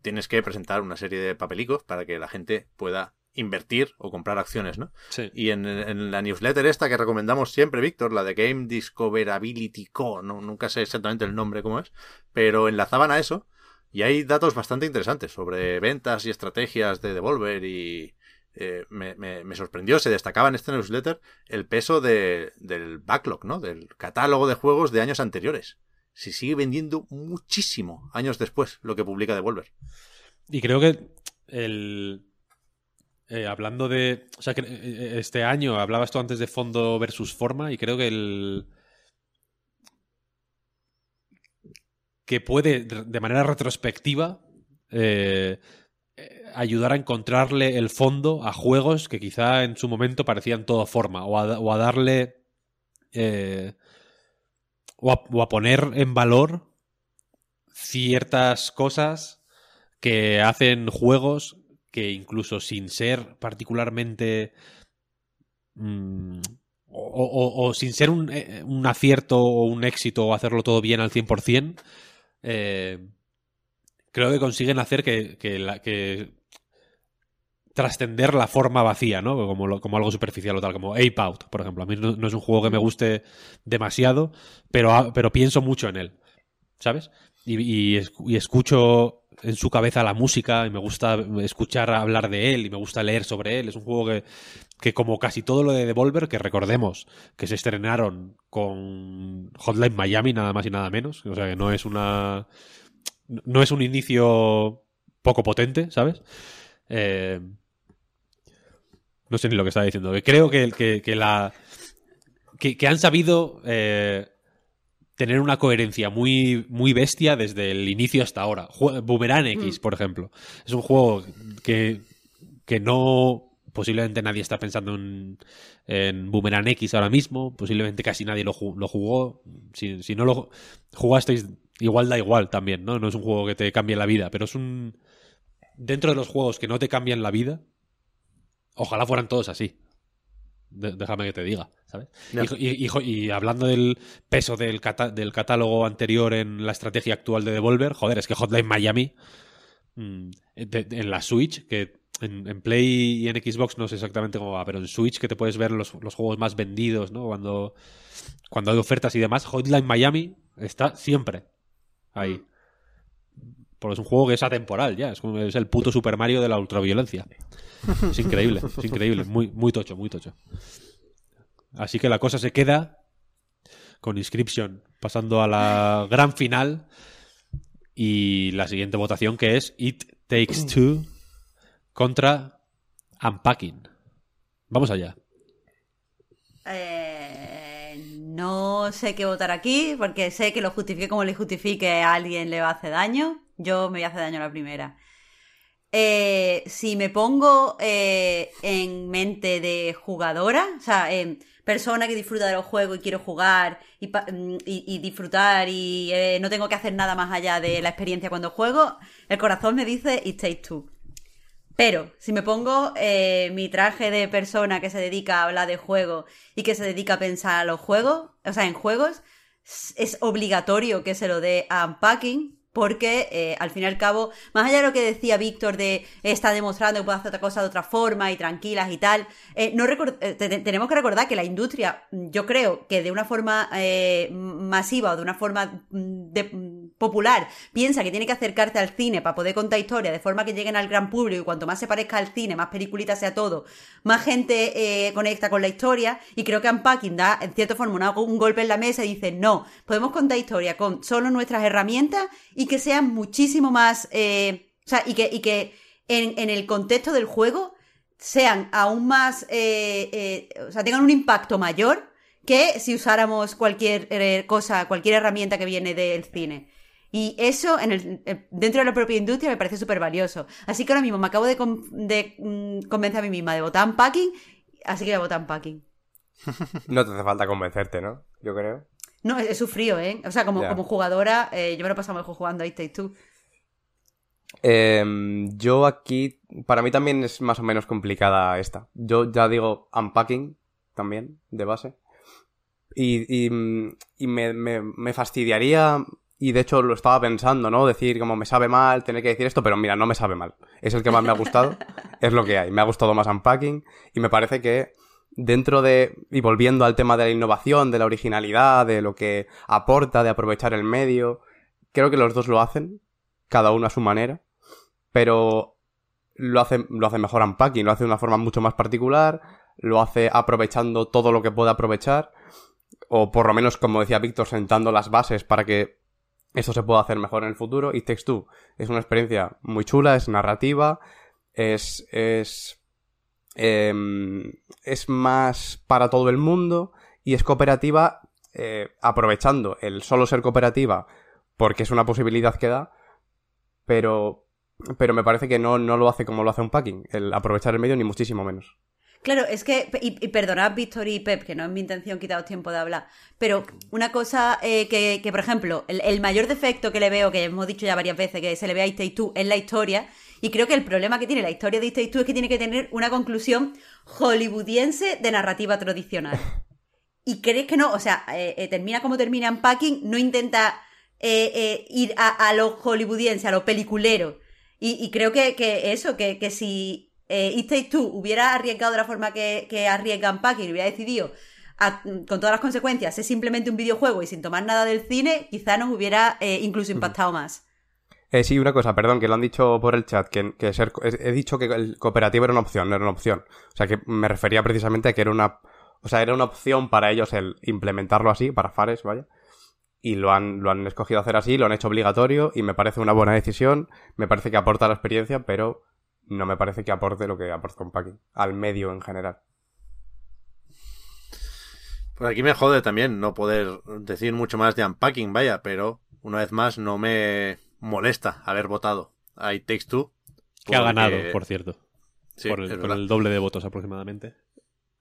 tienes que presentar una serie de papelicos para que la gente pueda invertir o comprar acciones, ¿no?
Sí.
Y en, la newsletter esta que recomendamos siempre, Víctor, la de Game Discoverability Co., no, nunca sé exactamente el nombre cómo es, pero enlazaban a eso y hay datos bastante interesantes sobre ventas y estrategias de Devolver y, eh, me, sorprendió, se destacaba en este newsletter el peso del backlog, ¿no? Del catálogo de juegos de años anteriores. Se sigue vendiendo muchísimo años después lo que publica Devolver.
Y creo que el... Eh, hablando de... O sea, que eh, este año hablabas tú antes de fondo versus forma y creo que el... que puede, de manera retrospectiva, ayudar a encontrarle el fondo a juegos que quizá en su momento parecían todo forma, o a, darle... Eh, o, a, poner en valor ciertas cosas que hacen juegos que incluso sin ser particularmente... Mm, o, sin ser un, eh, un, acierto o un éxito o hacerlo todo bien al 100%, eh, creo que consiguen hacer que, la, que trascender la forma vacía, ¿no? Como, como algo superficial o tal, como Ape Out, por ejemplo. A mí no, es un juego que me guste demasiado, pero, pero pienso mucho en él, ¿sabes? Y, y, escucho en su cabeza la música y me gusta escuchar hablar de él y me gusta leer sobre él. Es un juego que, que como casi todo lo de Devolver, que recordemos que se estrenaron con Hotline Miami, nada más y nada menos. O sea que no es una. No es un inicio poco potente, ¿sabes? Eh, no sé ni lo que estaba diciendo. Creo que, que, la. Que, han sabido eh, tener una coherencia muy, muy bestia desde el inicio hasta ahora. Boomerang X, mm. por ejemplo. Es un juego que, que no. Posiblemente nadie está pensando en, en Boomerang X ahora mismo. Posiblemente casi nadie lo, lo jugó. Si, si no lo jugasteis, igual da igual también, ¿no? No es un juego que te cambie la vida, pero es un. Dentro de los juegos que no te cambian la vida, Ojalá fueran todos así. déjame que te diga, ¿sabes? Y, hablando del peso del, del, catálogo anterior en la estrategia actual de Devolver, joder, es que Hotline Miami mm, en la Switch, que en, Play y en Xbox no sé exactamente cómo va, pero en Switch que te puedes ver los, juegos más vendidos, ¿no? Cuando, cuando hay ofertas y demás, Hotline Miami está siempre ahí. Porque es un juego que es atemporal ya, es, es el puto Super Mario de la ultraviolencia. Es increíble, es increíble, muy, muy tocho, muy tocho. Así que la cosa se queda con Inscription pasando a la gran final y la siguiente votación que es It Takes Two contra Unpacking. Vamos allá.
Eh, no sé qué votar aquí, porque sé que lo justifique como le justifique a alguien le va a hacer daño. Yo me voy a hacer daño a la primera. Eh, si me pongo eh, en mente de jugadora, o sea, eh, persona que disfruta de los juegos y quiero jugar y, mm, disfrutar y eh, no tengo que hacer nada más allá de la experiencia cuando juego, el corazón me dice It Takes Two. Pero si me pongo mi traje de persona que se dedica a hablar de juego y que se dedica a pensar a los juegos, o sea, en juegos, es obligatorio que se lo dé a Unpacking. Porque eh, al fin y al cabo, más allá de lo que decía Víctor de está demostrando que puede hacer otra cosa de otra forma y tranquilas y tal, eh, no eh, te- te- tenemos que recordar que la industria, yo creo que de una forma eh, masiva o de una forma mm, de- popular, piensa que tiene que acercarse al cine para poder contar historias de forma que lleguen al gran público y cuanto más se parezca al cine, más peliculita sea todo, más gente eh, conecta con la historia y creo que Unpacking da en cierta forma un golpe en la mesa y dice no, podemos contar historia con solo nuestras herramientas y que sean muchísimo más, eh, o sea, y que, y que en, en el contexto del juego sean aún más, eh, o sea, tengan un impacto mayor que si usáramos cualquier cosa, cualquier herramienta que viene del cine. Y eso en el, eh, dentro de la propia industria me parece súper valioso. Así que ahora mismo me acabo de, mm, convencer a mí misma de votar Unpacking, así que voy a votar Unpacking.
No te hace falta convencerte, ¿no? Yo creo.
No, he, he sufrido, ¿eh? O sea, como, como jugadora, eh, yo me lo he pasado mejor jugando a It Takes Two.
Yo aquí, para mí también es más o menos complicada esta. Yo ya digo unpacking también, de base. Y, y, y me, me- me fastidiaría, y de hecho lo estaba pensando, ¿no? Decir como me sabe mal, tener que decir esto, pero mira, no me sabe mal. Es el que más me ha gustado, es lo que hay. Me ha gustado más unpacking y me parece que dentro de, y volviendo al tema de la innovación, de la originalidad, de lo que aporta, de aprovechar el medio, creo que los dos lo hacen, cada uno a su manera, pero lo hace, lo hace mejor Unpacking, lo hace de una forma mucho más particular, lo hace aprovechando todo lo que puede aprovechar, o por lo menos, como decía Víctor, sentando las bases para que esto se pueda hacer mejor en el futuro. Y Takes Two es una experiencia muy chula, es narrativa, es, es, em, es más para todo el mundo y es cooperativa eh, aprovechando el solo ser cooperativa porque es una posibilidad que da, pero, pero me parece que no, no lo hace como lo hace un packing, el aprovechar el medio ni muchísimo menos.
Claro, es que, y, perdonad Víctor y Pep, que no es mi intención quitaros tiempo de hablar, pero una cosa eh, que, que, por ejemplo, el, mayor defecto que le veo, que hemos dicho ya varias veces, que se le ve a It Takes Two, es la historia, y creo que el problema que tiene la historia de It Takes Two es que tiene que tener una conclusión hollywoodiense de narrativa tradicional. Y crees que no, o sea, eh, eh, termina como termina en Packing, no intenta ir a, a, lo hollywoodiense, a lo peliculero. Y, y creo que, que, eso, que, que si eh, It Takes Two hubiera arriesgado de la forma que, que arriesga Unpacking y hubiera decidido, a, con todas las consecuencias, es simplemente un videojuego y sin tomar nada del cine, quizá nos hubiera eh, incluso impactado más.
Eh, sí, una cosa, perdón, que lo han dicho por el chat, que, que ser, he dicho que el cooperativo era una opción, no era una opción. O sea, que me refería precisamente a que era una, o sea, era una opción para ellos el implementarlo así, para Fares, vaya. Y lo han, lo han escogido hacer así, lo han hecho obligatorio y me parece una buena decisión. Me parece que aporta la experiencia, pero no me parece que aporte lo que aporta un packing al medio en general.
Pues aquí me jode también no poder decir mucho más de unpacking, vaya, pero una vez más no me molesta haber votado a It Takes Two.
Que ha ganado, por cierto.
Sí,
por el, con el doble de votos aproximadamente.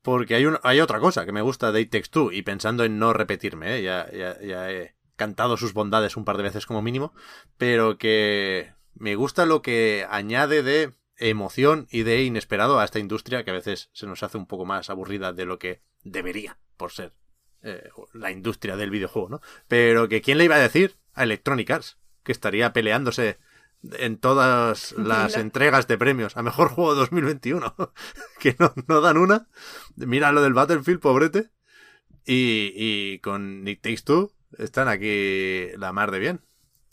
Porque hay, un, hay otra cosa que me gusta de It Takes Two, y pensando en no repetirme, ¿eh? ya, ya, ya he cantado sus bondades un par de veces como mínimo, pero que me gusta lo que añade de emoción y de inesperado a esta industria que a veces se nos hace un poco más aburrida de lo que debería por ser eh, la industria del videojuego, ¿no? Pero que quién le iba a decir a Electronic Arts que estaría peleándose en todas las entregas de premios a mejor juego de 2021 que no, no dan una. Mira lo del Battlefield pobrete. Y, y con Nick Takes Two están aquí la mar de bien.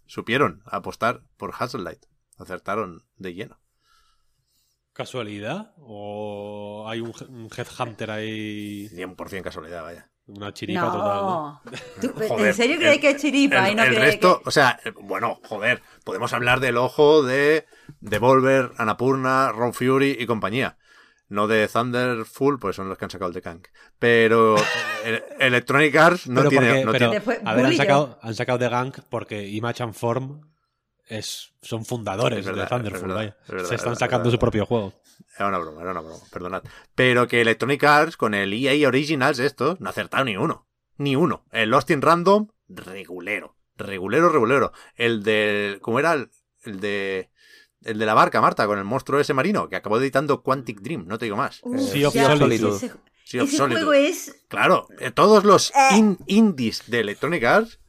Supieron apostar por Hassellight acertaron de lleno
¿Casualidad? ¿O hay un, un headhunter ahí?
100% casualidad vaya
Una chiripa total. ¿no?
No. ¿Tú,
Joder,
¿En serio crees
el-
que es chiripa?
El,
y no
el resto,
que-
o sea, eh, bueno, joder, podemos hablar del ojo de Devolver, Annapurna, Ron Fury y compañía. No de Thunderful, pues son los que han sacado el de Kank. Pero eh, Electronic Arts no
Pero
tiene.
porque-
no
pero,
tiene-
Después,
a ver, han sacado, han sacado de Gank porque Image and Form es, son fundadores
Es verdad,
de Thunderful.
es verdad,
vaya.
es verdad,
Se
es
están sacando
es
su propio juego.
Era una broma, era una broma, perdonad. Pero que Electronic Arts con el EA Originals esto no ha acertado ni uno. Ni uno. El Lost in Random, regulero. Regulero, regulero. El de... ¿Cómo era? El, el de... El de la barca, Marta, con el monstruo ese marino, que acabó editando Quantic Dream, no te digo más.
Sea of
Solitude.
Ese,
Sea of
ese
Solitude.
juego es...
Claro, eh, todos los
Eh.
in- indies de Electronic Arts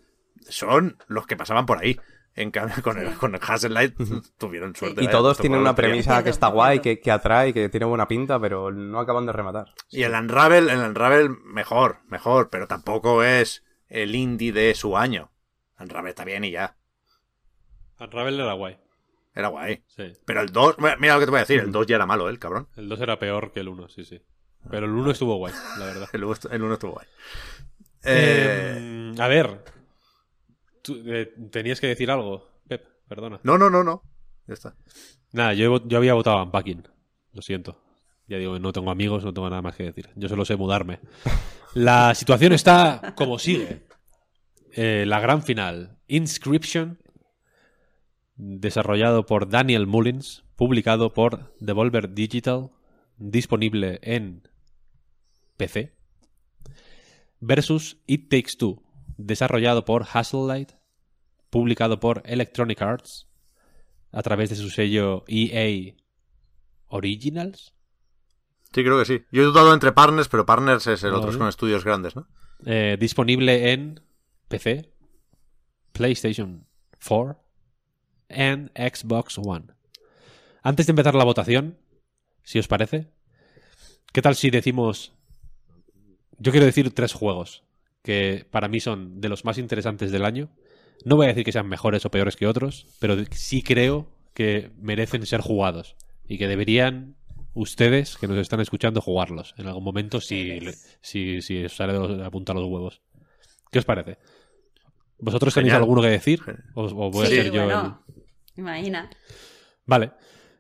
son los que pasaban por ahí. En cambio, con el, con el Hazel Light tuvieron suerte.
Y todos tienen una premisa que está guay, que, que atrae, que tiene buena pinta, pero no acaban de rematar.
Y el Unravel, el Unravel mejor, mejor, pero tampoco es el indie de su año. Unravel está bien y ya.
Unravel era guay.
Era guay.
Sí.
Pero el 2, mira lo que te voy a decir, el 2 ya era malo, ¿eh, el cabrón.
El 2 era peor que el 1, sí, sí. Pero el 1 estuvo guay, la verdad.
El 1 estu- el uno estuvo guay. Eh,
Eh, a ver. Tú, eh, tenías que decir algo, Pep, perdona.
no, no, no, no. Ya está.
Nada, yo, yo había votado a Unpacking. Lo siento. Ya digo, no tengo amigos, no tengo nada más que decir. Yo solo sé mudarme. La situación está como sigue. Eh, la gran final. Inscription. Desarrollado por Daniel Mullins. Publicado por Devolver Digital. Disponible en PC. Versus It Takes Two. Desarrollado por Hassellight. Publicado por Electronic Arts a través de su sello EA Originals.
Sí, creo que sí. Yo he dudado entre Partners, pero Partners es el otro, son estudios grandes, ¿no?
Eh, disponible en PC, PlayStation 4 and Xbox One. Antes de empezar la votación, si os parece, ¿qué tal si decimos... Yo quiero decir tres juegos que para mí son de los más interesantes del año. No voy a decir que sean mejores o peores que otros, pero sí creo que merecen ser jugados y que deberían ustedes que nos están escuchando jugarlos en algún momento si, si, si os sale de los- de apuntar los huevos. ¿Qué os parece? ¿Vosotros tenéis
Genial.
alguno que decir? ¿O, o voy a
Sí,
ser yo el-
imagina.
Vale.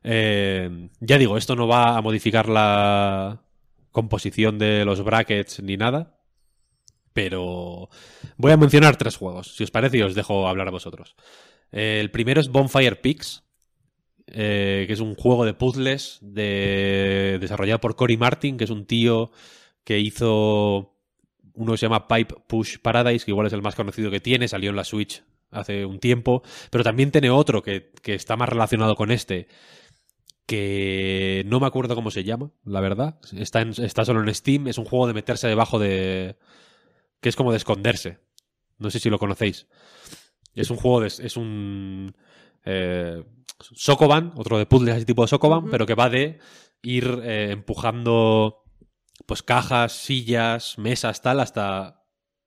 Eh, ya digo, esto no va a modificar la composición de los brackets ni nada. Pero voy a mencionar tres juegos. Si os parece, y os dejo hablar a vosotros. El primero es Bonfire Peaks, eh, que es un juego de puzzles de... desarrollado por Cory Martin, que es un tío que hizo uno que se llama Pipe Push Paradise, que igual es el más conocido que tiene, salió en la Switch hace un tiempo, pero también tiene otro que, está más relacionado con este, que no me acuerdo cómo se llama, la verdad. Está solo en Steam, es un juego de meterse debajo de... que es como de esconderse. No sé si lo conocéis. Es un juego de... es un... Eh, Sokoban, otro de puzzles así tipo de Sokoban, pero que va de ir eh, empujando pues cajas, sillas, mesas, tal, hasta,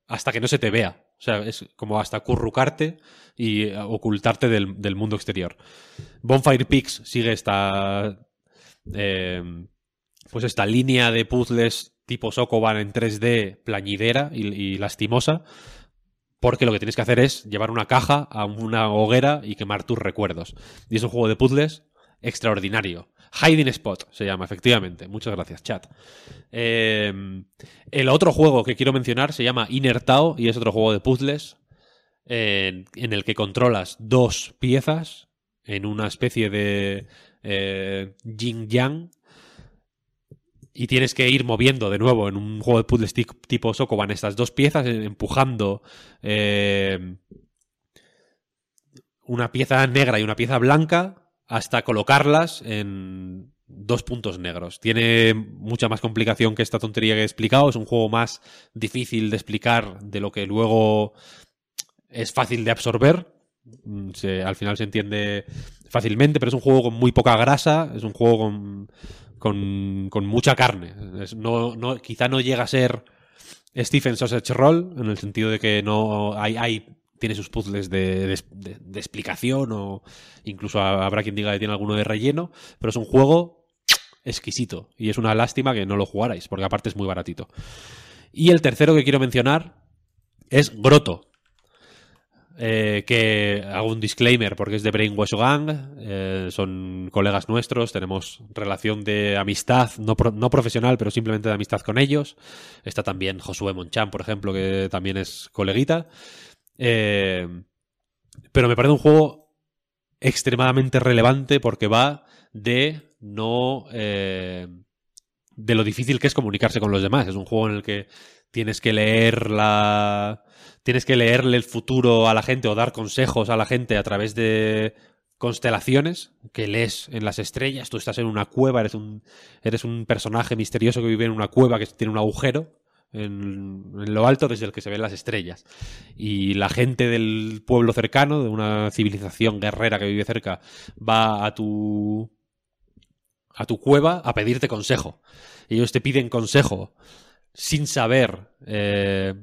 hasta que no se te vea. O sea, es como hasta currucarte y eh, ocultarte del, del mundo exterior. Bonfire Peaks sigue esta. eh, pues esta línea de puzzles tipo Sokoban en 3D, plañidera y, lastimosa. Porque lo que tienes que hacer es llevar una caja a una hoguera y quemar tus recuerdos. Y es un juego de puzzles extraordinario. Hiding Spot se llama, efectivamente. Muchas gracias, chat. Eh, el otro juego que quiero mencionar se llama Inner Tao y es otro juego de puzzles eh, en el que controlas dos piezas en una especie de eh, yin-yang y tienes que ir moviendo de nuevo en un juego de puzzles ti- tipo Sokoban estas dos piezas, eh, empujando eh, una pieza negra y una pieza blanca hasta colocarlas en dos puntos negros. Tiene mucha más complicación que esta tontería que he explicado. Es un juego más difícil de explicar de lo que luego es fácil de absorber. Mm, al final se entiende fácilmente, pero es un juego con muy poca grasa. Es un juego con, con, con mucha carne. No, no, quizá no llega a ser Stephen Sausage Roll, en el sentido de que no hay, hay tiene sus puzzles de, de- de- de explicación o incluso habrá quien diga que tiene alguno de relleno, pero es un juego exquisito y es una lástima que no lo jugarais, porque aparte es muy baratito. Y el tercero que quiero mencionar es Grotto. Eh, que hago un disclaimer porque es de Brainwash Gang, eh, son colegas nuestros, tenemos relación de amistad, no, no profesional, pero simplemente de amistad con ellos. Está también Josué Monchan, por ejemplo, que también es coleguita. Eh, pero me parece un juego extremadamente relevante porque va de no. De lo difícil que es comunicarse con los demás. Es un juego en el que tienes que leer la. Tienes que leerle el futuro a la gente o dar consejos a la gente a través de constelaciones que lees en las estrellas. Tú estás en una cueva, eres un, eres un personaje misterioso que vive en una cueva que tiene un agujero en, en lo alto desde el que se ven las estrellas. Y la gente del pueblo cercano, de una civilización guerrera que vive cerca, va a tu a tu cueva a pedirte consejo. Ellos te piden consejo sin saber. eh,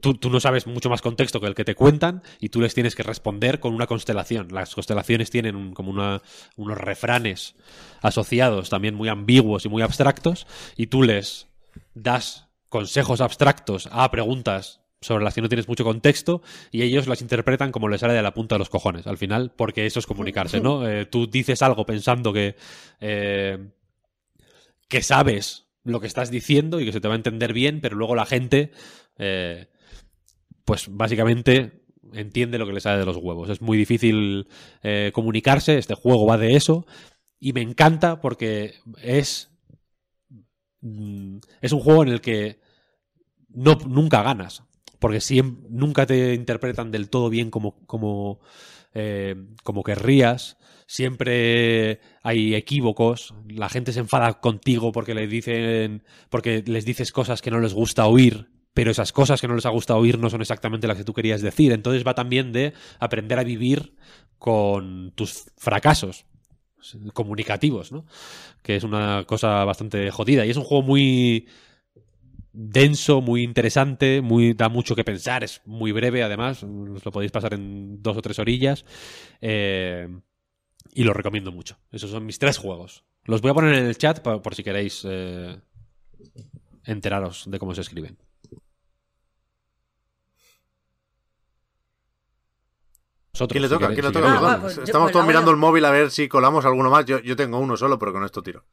tú, tú no sabes mucho más contexto que el que te cuentan y tú les tienes que responder con una constelación. Las constelaciones tienen como unos refranes asociados también muy ambiguos y muy abstractos y tú les das consejos abstractos a preguntas sobre las que no tienes mucho contexto y ellos las interpretan como les sale de la punta de los cojones al final porque eso es comunicarse no Eh, tú dices algo pensando que eh, que sabes lo que estás diciendo y que se te va a entender bien pero luego la gente eh, pues básicamente entiende lo que le sale de los huevos es muy difícil comunicarse este juego va de eso y me encanta porque es mm, es un juego en el que no, nunca ganas. Porque siem- nunca te interpretan del todo bien como, como, eh, como querrías. Siempre hay equívocos. La gente se enfada contigo porque le dicen. porque les dices cosas que no les gusta oír. Pero esas cosas que no les ha gustado oír no son exactamente las que tú querías decir. Entonces va también de aprender a vivir con tus fracasos comunicativos, ¿no? Que es una cosa bastante jodida. Y es un juego muy denso, muy interesante, muy da mucho que pensar, es muy breve además, os lo podéis pasar en dos o tres orillas. eh, y lo recomiendo mucho. Esos son mis tres juegos. Los voy a poner en el chat por si queréis eh, enteraros de cómo se escriben. Vosotros,
¿Quién le
si
toca?
queréis-
¿Quién le
si
toca?
queréis.
Ah, va, pues yo-
Estamos
pues
todos mirando el móvil a ver si colamos alguno más. Yo, yo tengo uno solo, pero con esto tiro.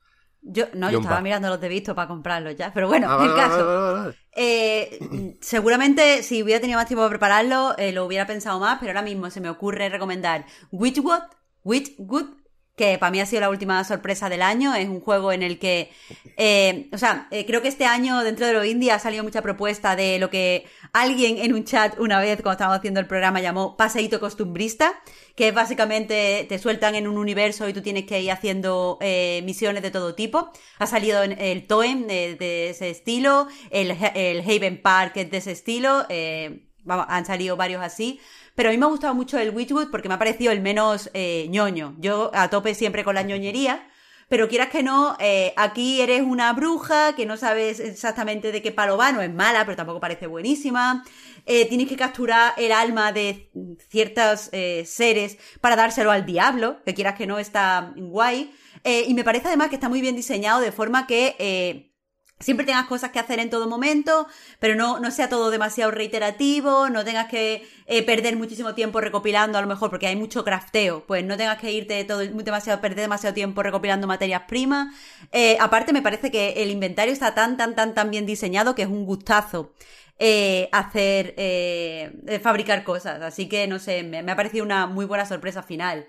Yo, no, yo estaba mirando los de visto para comprarlos ya, pero bueno,
Ah,
el caso. Eh, seguramente si hubiera tenido más tiempo para prepararlo, eh, lo hubiera pensado más, pero ahora mismo se me ocurre recomendar Witchwood, Witchwood, que para mí ha sido la última sorpresa del año. Es un juego en el que, eh, o sea, eh, creo que este año dentro de lo indie ha salido mucha propuesta de lo que alguien en un chat una vez cuando estábamos haciendo el programa llamó paseíto costumbrista, que es básicamente te sueltan en un universo y tú tienes que ir haciendo eh, misiones de todo tipo. Ha salido el Toem de, de ese estilo, el, el Haven Park de ese estilo, eh, vamos, han salido varios así. Pero a mí me ha gustado mucho el Witchwood porque me ha parecido el menos eh, ñoño. Yo a tope siempre con la ñoñería. Pero quieras que no, eh, aquí eres una bruja que no sabes exactamente de qué palo va, no es mala, pero tampoco parece buenísima. Eh, tienes que capturar el alma de ciertos eh, seres para dárselo al diablo, que quieras que no está guay. Eh, y me parece además que está muy bien diseñado de forma que eh, siempre tengas cosas que hacer en todo momento, pero no, no sea todo demasiado reiterativo, no tengas que eh, perder muchísimo tiempo recopilando a lo mejor porque hay mucho crafteo, pues no tengas que irte todo demasiado, perder demasiado tiempo recopilando materias primas. Eh, aparte me parece que el inventario está tan, tan, tan, tan bien diseñado que es un gustazo. eh, hacer fabricar cosas así que no sé me, me ha parecido una muy buena sorpresa final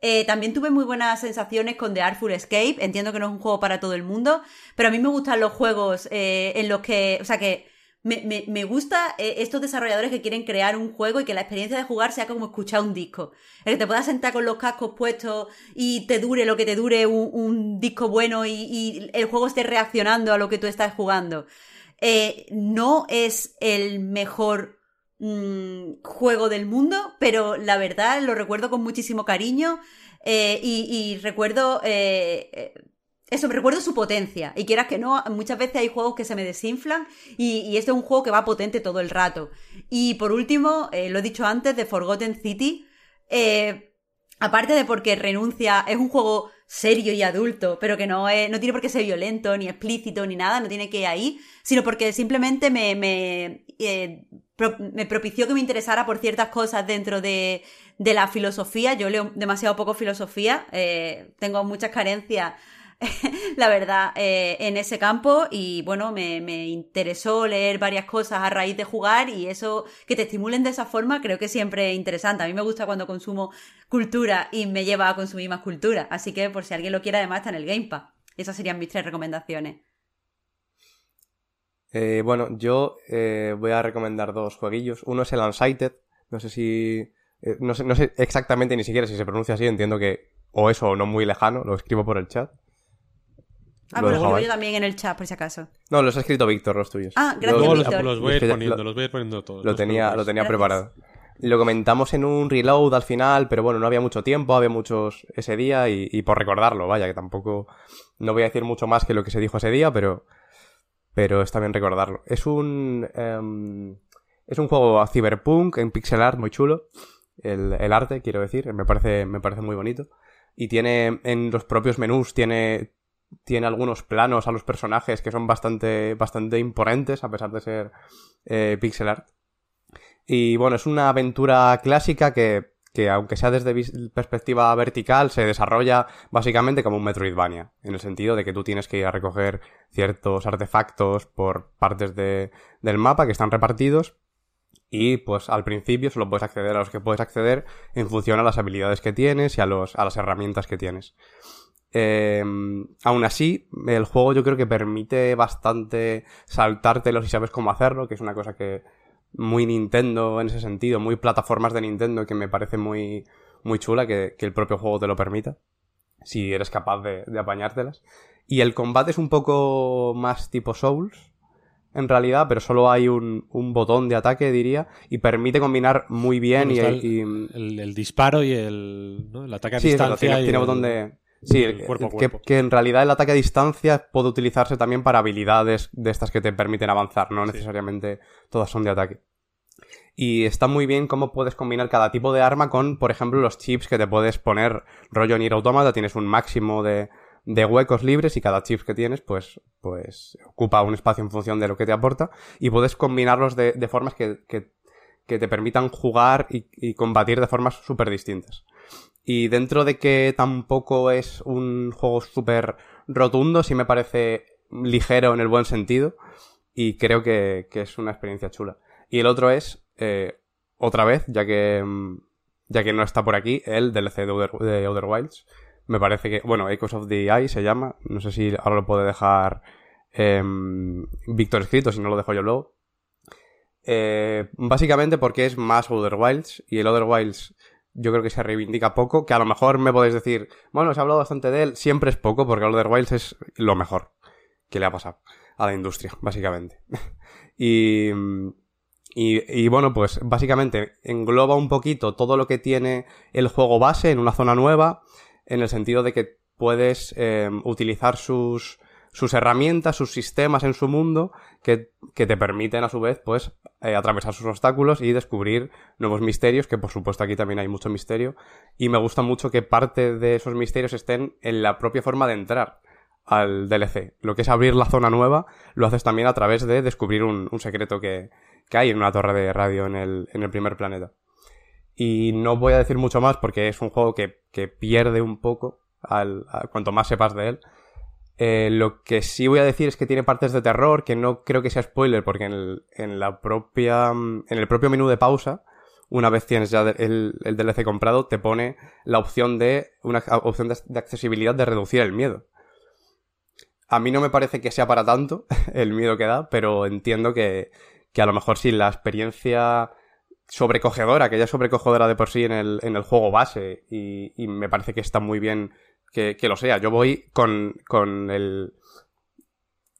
eh, también tuve muy buenas sensaciones con The Artful Escape. Entiendo que no es un juego para todo el mundo, pero a mí me gustan los juegos eh, en los que, o sea, que me, me, me gusta eh, estos desarrolladores que quieren crear un juego y que la experiencia de jugar sea como escuchar un disco. El que te puedas sentar con los cascos puestos y te dure lo que te dure un, disco bueno y, el juego esté reaccionando a lo que tú estás jugando. No es el mejor mm, juego del mundo, pero la verdad lo recuerdo con muchísimo cariño eh, y, y recuerdo eh, eh, eso, recuerdo su potencia. Y quieras que no, muchas veces hay juegos que se me desinflan y, y este es un juego que va potente todo el rato. Y por último, eh, lo he dicho antes, de Forgotten City. eh, aparte de porque renuncia, es un juego serio y adulto, pero que no, es, no tiene por qué ser violento, ni explícito, ni nada, no tiene que ir ahí, sino porque simplemente me, me, eh, me propició que me interesara por ciertas cosas dentro de, de la filosofía. Yo leo demasiado poco filosofía, eh, tengo muchas carencias la verdad, eh, en ese campo y bueno, me, me, interesó leer varias cosas a raíz de jugar y eso, que te estimulen de esa forma, creo que siempre es interesante. A mí me gusta cuando consumo cultura y me lleva a consumir más cultura, así que por si alguien lo quiere, además está en el Game Pass. Esas serían mis tres recomendaciones.
Eh, bueno, yo eh, voy a recomendar dos jueguillos. Uno es el Unsighted. No sé si. no, sé, no sé exactamente ni siquiera si se pronuncia así. Entiendo que o eso o no muy lejano. Lo escribo por el chat.
Ah, pero lo yo también en el chat, por si acaso.
No, los ha escrito Víctor, los tuyos.
Ah, gracias,
los,
Víctor.
Los voy a ir poniendo, los voy a ir poniendo todos.
Lo tenía, lo tenía preparado. Lo comentamos en un reload al final, pero bueno, no había mucho tiempo, había muchos ese día y, por recordarlo, vaya, que tampoco... No voy a decir mucho más que lo que se dijo ese día, pero... Pero está bien recordarlo. Es un... Em, es un juego a cyberpunk en pixel art muy chulo. El, el arte, quiero decir, me parece, me parece muy bonito. Y tiene en los propios menús, tiene tiene algunos planos a los personajes que son bastante, bastante imponentes, a pesar de ser eh, pixel art. Y bueno, es una aventura clásica que, que aunque sea desde perspectiva vertical, se desarrolla básicamente como un Metroidvania, en el sentido de que tú tienes que ir a recoger ciertos artefactos por partes de, del mapa que están repartidos y pues al principio solo puedes acceder a los que puedes acceder en función a las habilidades que tienes y a, los, a las herramientas que tienes. Eh, aún así, el juego yo creo que permite bastante saltártelo si sabes cómo hacerlo, que es una cosa que muy Nintendo en ese sentido, muy plataformas de Nintendo que me parece muy, muy chula que, el propio juego te lo permita, si eres capaz de, apañártelas. Y el combate es un poco más tipo Souls, en realidad, pero solo hay un, botón de ataque, diría, y permite combinar muy bien y,
el, disparo y el, ataque a distancia.
tiene botón de Sí, que, en realidad el ataque a distancia puede utilizarse también para habilidades de estas que te permiten avanzar, no necesariamente todas son de ataque. Y está muy bien cómo puedes combinar cada tipo de arma con, por ejemplo, los chips que te puedes poner. Rollo Nier Automata, tienes un máximo de, de huecos libres y cada chip que tienes, pues, pues ocupa un espacio en función de lo que te aporta. Y puedes combinarlos de, de formas que, que, que, te permitan jugar y, y combatir de formas súper distintas. Y dentro de que tampoco es un juego súper rotundo, sí me parece ligero en el buen sentido. Y creo que, es una experiencia chula. Y el otro es, eh, otra vez, ya que, mm, ya que no está por aquí, el DLC de, Other, Wilds. Me parece que, bueno, Echoes of the Eye se llama. No sé si ahora lo puede dejar eh, Víctor escrito, si no lo dejo yo luego. Eh, básicamente porque es más Other Wilds y el Other Wilds yo creo que se reivindica poco, que a lo mejor me podéis decir, bueno, se ha hablado bastante de él, siempre es poco, porque Outer Wilds es lo mejor que le ha pasado a la industria, básicamente. y, y, y, bueno, pues básicamente engloba un poquito todo lo que tiene el juego base en una zona nueva, en el sentido de que puedes eh, utilizar sus, sus herramientas, sus sistemas en su mundo que, que te permiten a su vez pues eh, atravesar sus obstáculos y descubrir nuevos misterios, que por supuesto aquí también hay mucho misterio y me gusta mucho que parte de esos misterios estén en la propia forma de entrar al DLC. Lo que es abrir la zona nueva lo haces también a través de descubrir un, secreto que, que, hay en una torre de radio en el, en el primer planeta. Y no voy a decir mucho más porque es un juego que, que pierde un poco al, cuanto más sepas de él. Eh, lo que sí voy a decir es que tiene partes de terror, que no creo que sea spoiler, porque en, el, en la propia. en el propio menú de pausa, una vez tienes ya el, el DLC comprado, te pone la opción de. una opción de, accesibilidad de reducir el miedo. A mí no me parece que sea para tanto el miedo que da, pero entiendo que, que a lo mejor si la experiencia sobrecogedora, que ya es sobrecogedora de por sí en el, en el juego base, y me parece que está muy bien que, lo sea. Yo voy con, con el.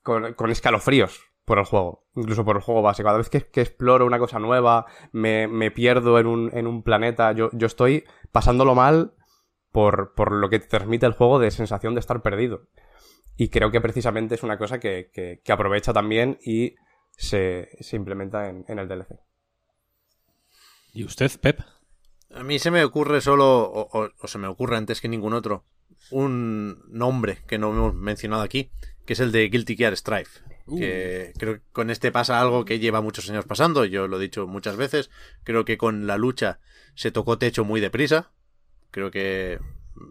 Con, escalofríos por el juego, incluso por el juego base. Cada vez que, exploro una cosa nueva, me, me pierdo en un, en un, planeta, yo, yo estoy pasándolo mal por, por, lo que te transmite el juego de sensación de estar perdido. Y creo que precisamente es una cosa que, que, aprovecha también y se, se implementa en, en, el DLC.
¿Y usted, Pep?
A mí se me ocurre solo, o, o se me ocurre antes que ningún otro, un nombre que no hemos mencionado aquí, que es el de Guilty Gear Strife. Que creo que con este pasa algo que lleva muchos años pasando, yo lo he dicho muchas veces. Creo que con la lucha se tocó techo muy deprisa. Creo que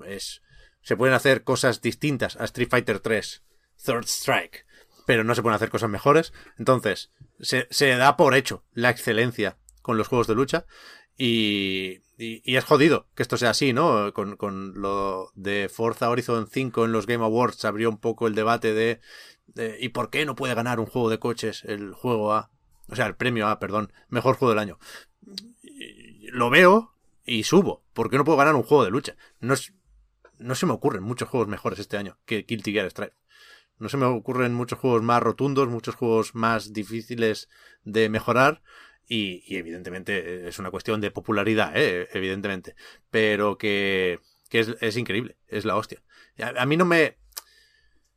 es. Se pueden hacer cosas distintas a Street Fighter 3, Third Strike, pero no se pueden hacer cosas mejores. Entonces, se, se da por hecho la excelencia con los juegos de lucha. Y, y, y es jodido que esto sea así, ¿no? Con, con lo de Forza Horizon 5 en los Game Awards abrió un poco el debate de, ¿y por qué no puede ganar un juego de coches el juego A? O sea, el premio A, perdón, mejor juego del año. Lo veo y subo. ¿Por qué no puedo ganar un juego de lucha? No, es, no se me ocurren muchos juegos mejores este año que Guilty Gear Strive. No se me ocurren muchos juegos más rotundos, muchos juegos más difíciles de mejorar. Y, evidentemente es una cuestión de popularidad, ¿eh? evidentemente. Pero que, que es, es increíble, es la hostia. A, mí no me...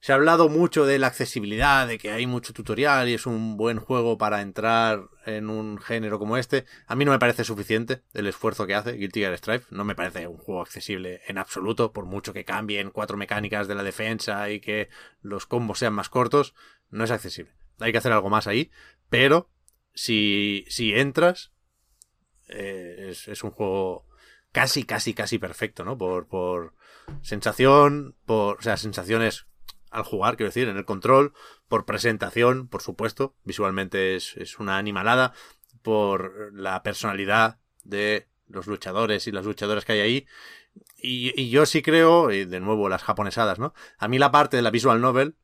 Se ha hablado mucho de la accesibilidad, de que hay mucho tutorial y es un buen juego para entrar en un género como este. A mí no me parece suficiente el esfuerzo que hace Guilty Gear Strive. No me parece un juego accesible en absoluto, por mucho que cambien cuatro mecánicas de la defensa y que los combos sean más cortos. No es accesible. Hay que hacer algo más ahí, pero si, si entras, eh, es, un juego casi, casi, casi perfecto, ¿no? Por, por sensación, por, o sea, sensaciones al jugar, quiero decir, en el control, por presentación, por supuesto, visualmente es, es una animalada, por la personalidad de los luchadores y las luchadoras que hay ahí. Y, y yo sí creo, y de nuevo las japonesadas, ¿no? A mí la parte de la visual novel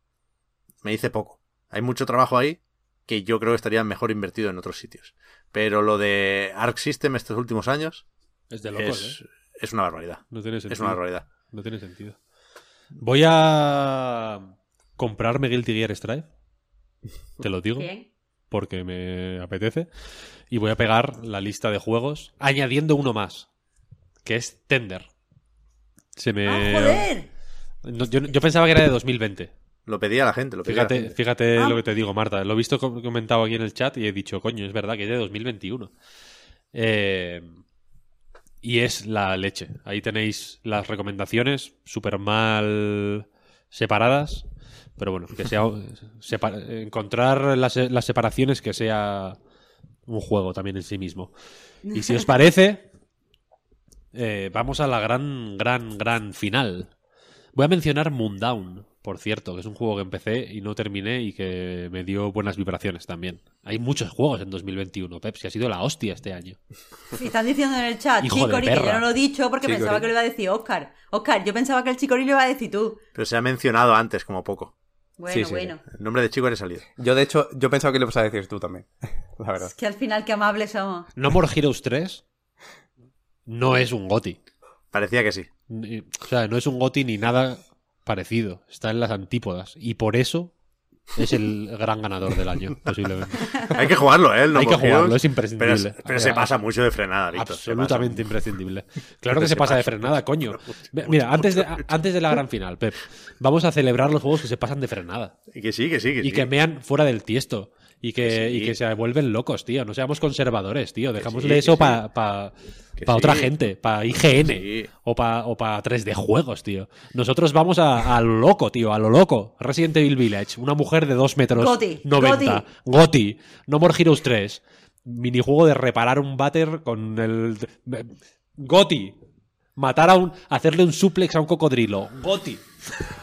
me dice poco. Hay mucho trabajo ahí que yo creo que estaría mejor invertido en otros sitios. Pero lo de Arc System estos últimos años
Es de locos,
es,
¿eh?
es una barbaridad.
No tiene sentido.
Es una barbaridad.
No tiene sentido. Voy a comprarme Guilty Gear Strive. Te lo digo.
Bien.
Porque me apetece. Y voy a pegar la lista de juegos añadiendo uno más. Que es Tender. Se me...
¡Ah, joder!
No, yo, yo pensaba que era de 2020.
Lo pedía la gente, lo pedía la
Fíjate,
gente.
fíjate
Ah.
lo que te digo, Marta. Lo he visto com- comentado aquí en el chat y he dicho, coño, es verdad que es de 2021. Eh, y es la leche. Ahí tenéis las recomendaciones, súper mal separadas. Pero bueno, que sea sepa- encontrar las, las separaciones que sea un juego también en sí mismo. Y si os parece, eh, vamos a la gran, gran, gran final. Voy a mencionar Moondown, por cierto, que es un juego que empecé y no terminé y que me dio buenas vibraciones también. Hay muchos juegos en 2021, Pepsi, ha sido la hostia este año.
Y están diciendo en el chat,
Hijo
Chicori, que yo no lo he dicho porque
Chicori.
pensaba que lo iba a decir Oscar. Oscar, yo pensaba que el Chicori lo iba a decir tú.
Pero se ha mencionado antes, como poco.
Bueno,
Sí, sí,
bueno.
El nombre de chico eres salido.
Yo, de hecho, yo pensaba que lo ibas a decir tú también. La verdad.
Es que al final qué amables somos.
No More Heroes 3 no es un GOTI.
Parecía que sí.
O sea, no es un GOTI ni nada parecido. Está en las antípodas. Y por eso es el gran ganador del año, posiblemente.
Hay que jugarlo, ¿eh? El No
Hay que jugarlo, es imprescindible.
Pero, se pasa mucho de frenada, Víctor.
Absolutamente imprescindible. Claro que
Se
se pasa de frenada, coño.
mucho,
Ve-
mucho,
Mira, antes de, antes de la gran final, Pep, vamos a celebrar los juegos que se pasan de frenada.
Y que sí, que sí, que sí.
Y que mean fuera del tiesto. Y que,
Sí.
y que se vuelven locos, tío. No seamos conservadores, tío.
Sí, que
eso
sí.
para pa, pa
sí.
otra gente, para IGN.
Sí.
O para o pa 3D juegos, tío. Nosotros vamos a, a lo loco, tío, a lo loco. Resident Evil Village, una mujer de 2 metros
Goti,
90. Goti. No More Heroes 3. Minijuego de reparar un váter con el... Goti. Matar a un... Hacerle un suplex a un cocodrilo. Goti.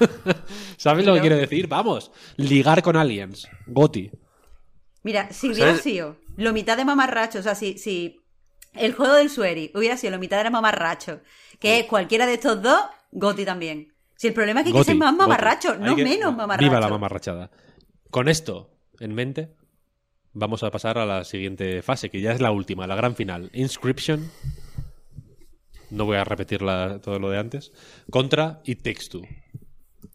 ¿Sabes lo que quiero decir? Vamos. Ligar con aliens. Goti.
Mira, si hubiera
¿Sabes?
sido lo mitad de mamarracho, o sea, si, si el juego del Sueri hubiera sido lo mitad de mamarracho, que es cualquiera de estos dos, Goti también. Si el problema es que hay que ser más mamarracho, no
que-
menos mamarracho.
Viva la mamarrachada. Con esto en mente, vamos a pasar a la siguiente fase, que ya es la última, la gran final. Inscription. No voy a repetir la- todo lo de antes. Contra Takes Two.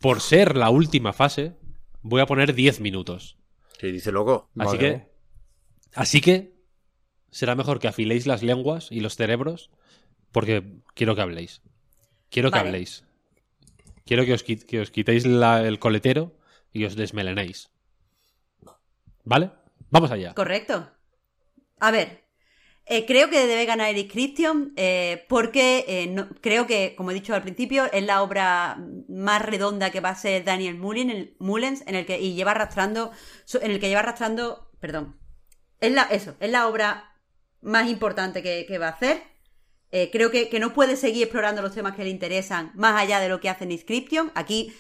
Por ser la última fase, voy a poner 10 minutos.
Que dice loco.
Así
Vale.
que. Así que. Será mejor que afiléis las lenguas y los cerebros. Porque quiero que habléis. Quiero que
Vale.
habléis. Quiero que os, quit- que os quitéis la- el coletero y os desmelenéis. ¿Vale? Vamos allá.
Correcto. A ver, Eh, creo que debe ganar Eric Christian eh, porque eh, creo que, como he dicho al principio, es la obra más redonda que va a ser Daniel el- Mullens en el que y lleva arrastrando en el que lleva arrastrando, perdón, es la eso, es la obra más importante que va a hacer. Eh, creo que, que no puede seguir explorando los temas que le interesan más allá de lo que hace en Inscription. Aquí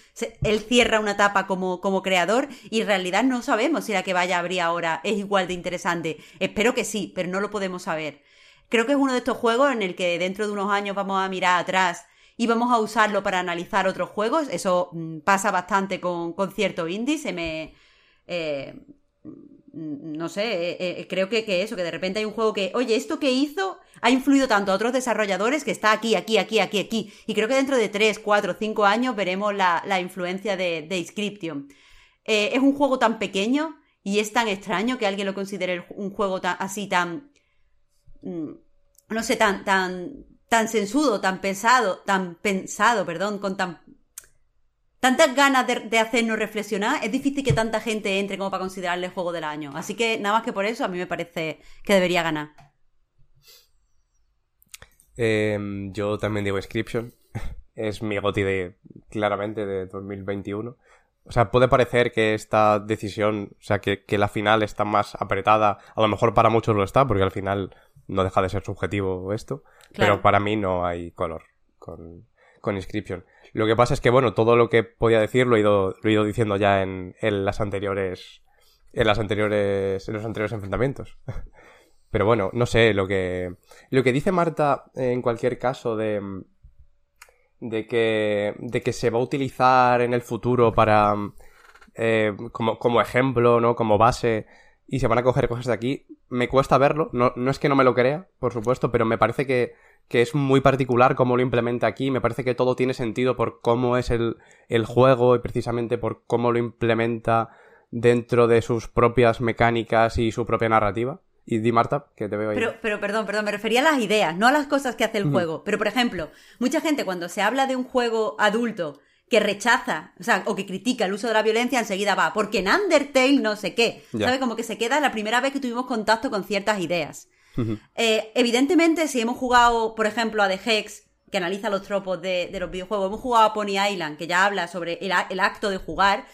él cierra una etapa como, como creador y en realidad no sabemos si la que vaya a abrir ahora es igual de interesante. Espero que sí, pero no lo podemos saber. Creo que es uno de estos juegos en el que dentro de unos años vamos a mirar atrás y vamos a usarlo para analizar otros juegos. Eso mm, pasa bastante con, con ciertos indies. Se me. eh, no sé, eh, eh, creo que, que eso, que de repente hay un juego que, oye, esto que hizo ha influido tanto a otros desarrolladores que está aquí, aquí, aquí, aquí, aquí. Y creo que dentro de 3, 4, 5 años veremos la, la influencia de, de Inscription. Eh, es un juego tan pequeño y es tan extraño que alguien lo considere un juego tan, así tan. mm, No sé, tan, tan, tan sensudo, tan pensado, tan pensado, perdón, con tan tantas ganas de, de hacernos reflexionar, es difícil que tanta gente entre como para considerarle el juego del año. Así que nada más que por eso a mí me parece que debería ganar.
Em, yo también digo Inscription. Es mi goti de, claramente, de 2021. O sea, puede parecer que esta decisión, o sea, que, que la final está más apretada. A lo mejor para muchos lo está, porque al final no deja de ser subjetivo esto.
Claro.
Pero para mí no hay color con, con Inscription. Lo que pasa es que, bueno, todo lo que podía decir lo he ido, lo he ido diciendo ya en, en las anteriores. En las anteriores. En los anteriores enfrentamientos. Pero bueno, no sé, lo que. Lo que dice Marta, eh, en cualquier caso, de. de que. de que se va a utilizar en el futuro para. eh, como, como ejemplo, ¿no? Como base. Y se van a coger cosas de aquí. Me cuesta verlo. No, no es que no me lo crea, por supuesto, pero me parece que, que es muy particular cómo lo implementa aquí. Me parece que todo tiene sentido por cómo es el, el juego y precisamente por cómo lo implementa dentro de sus propias mecánicas y su propia narrativa. Y di Marta, que te veo ahí.
Pero, pero, perdón, perdón, me refería a las ideas, no a las cosas que hace el juego. Pero, por ejemplo, mucha gente cuando se habla de un juego adulto que rechaza, o sea, o que critica el uso de la violencia, enseguida va, porque en Undertale no sé qué.
Ya.
¿Sabe? Como que se queda la primera vez que tuvimos contacto con ciertas ideas. Eh, evidentemente, si hemos jugado, por ejemplo, a The Hex, que analiza los tropos de, de los videojuegos, hemos jugado a Pony Island, que ya habla sobre el, acto de jugar,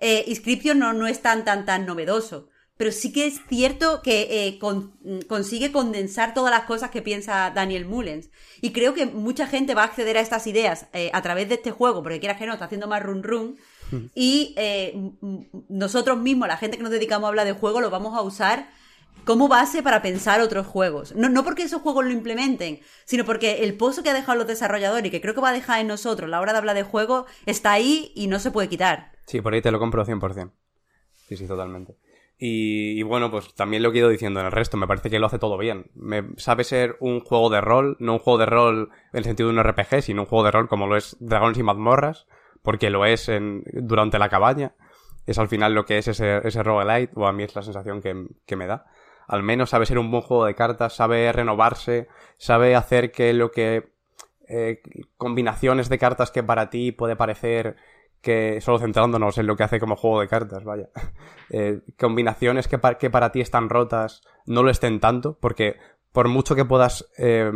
eh, Inscription no, no es tan, tan, tan novedoso. Pero sí que es cierto que eh, con- mm, consigue condensar todas las cosas que piensa Daniel Mullens. Y creo que mucha gente va a acceder a estas ideas eh, a través de este juego, porque quieras que no, está haciendo más run run. Y eh, nosotros mismos, la gente que nos dedicamos a hablar de juego, lo vamos a usar como base para pensar otros juegos. No, no porque esos juegos lo implementen, sino porque el pozo que ha dejado los desarrolladores y que creo que va a dejar en nosotros a la hora de hablar de juego está ahí y no se puede quitar.
Sí, por ahí te lo compro 100%. Sí, sí, totalmente. Y, bueno, pues también lo que he ido diciendo en el resto, me parece que lo hace todo bien. Me sabe ser un juego de rol, no un juego de rol en el sentido de un RPG, sino un juego de rol como lo es Dragones y Mazmorras, porque lo es en, durante la cabaña. Es al final lo que es ese, ese roguelite, o a mí es la sensación que me da. Al menos sabe ser un buen juego de cartas, sabe renovarse, sabe hacer que lo que eh, combinaciones de cartas que para ti puede parecer que solo centrándonos en lo que hace como juego de cartas, vaya. Eh, combinaciones que, pa- que para ti están rotas no lo estén tanto, porque por mucho que puedas eh,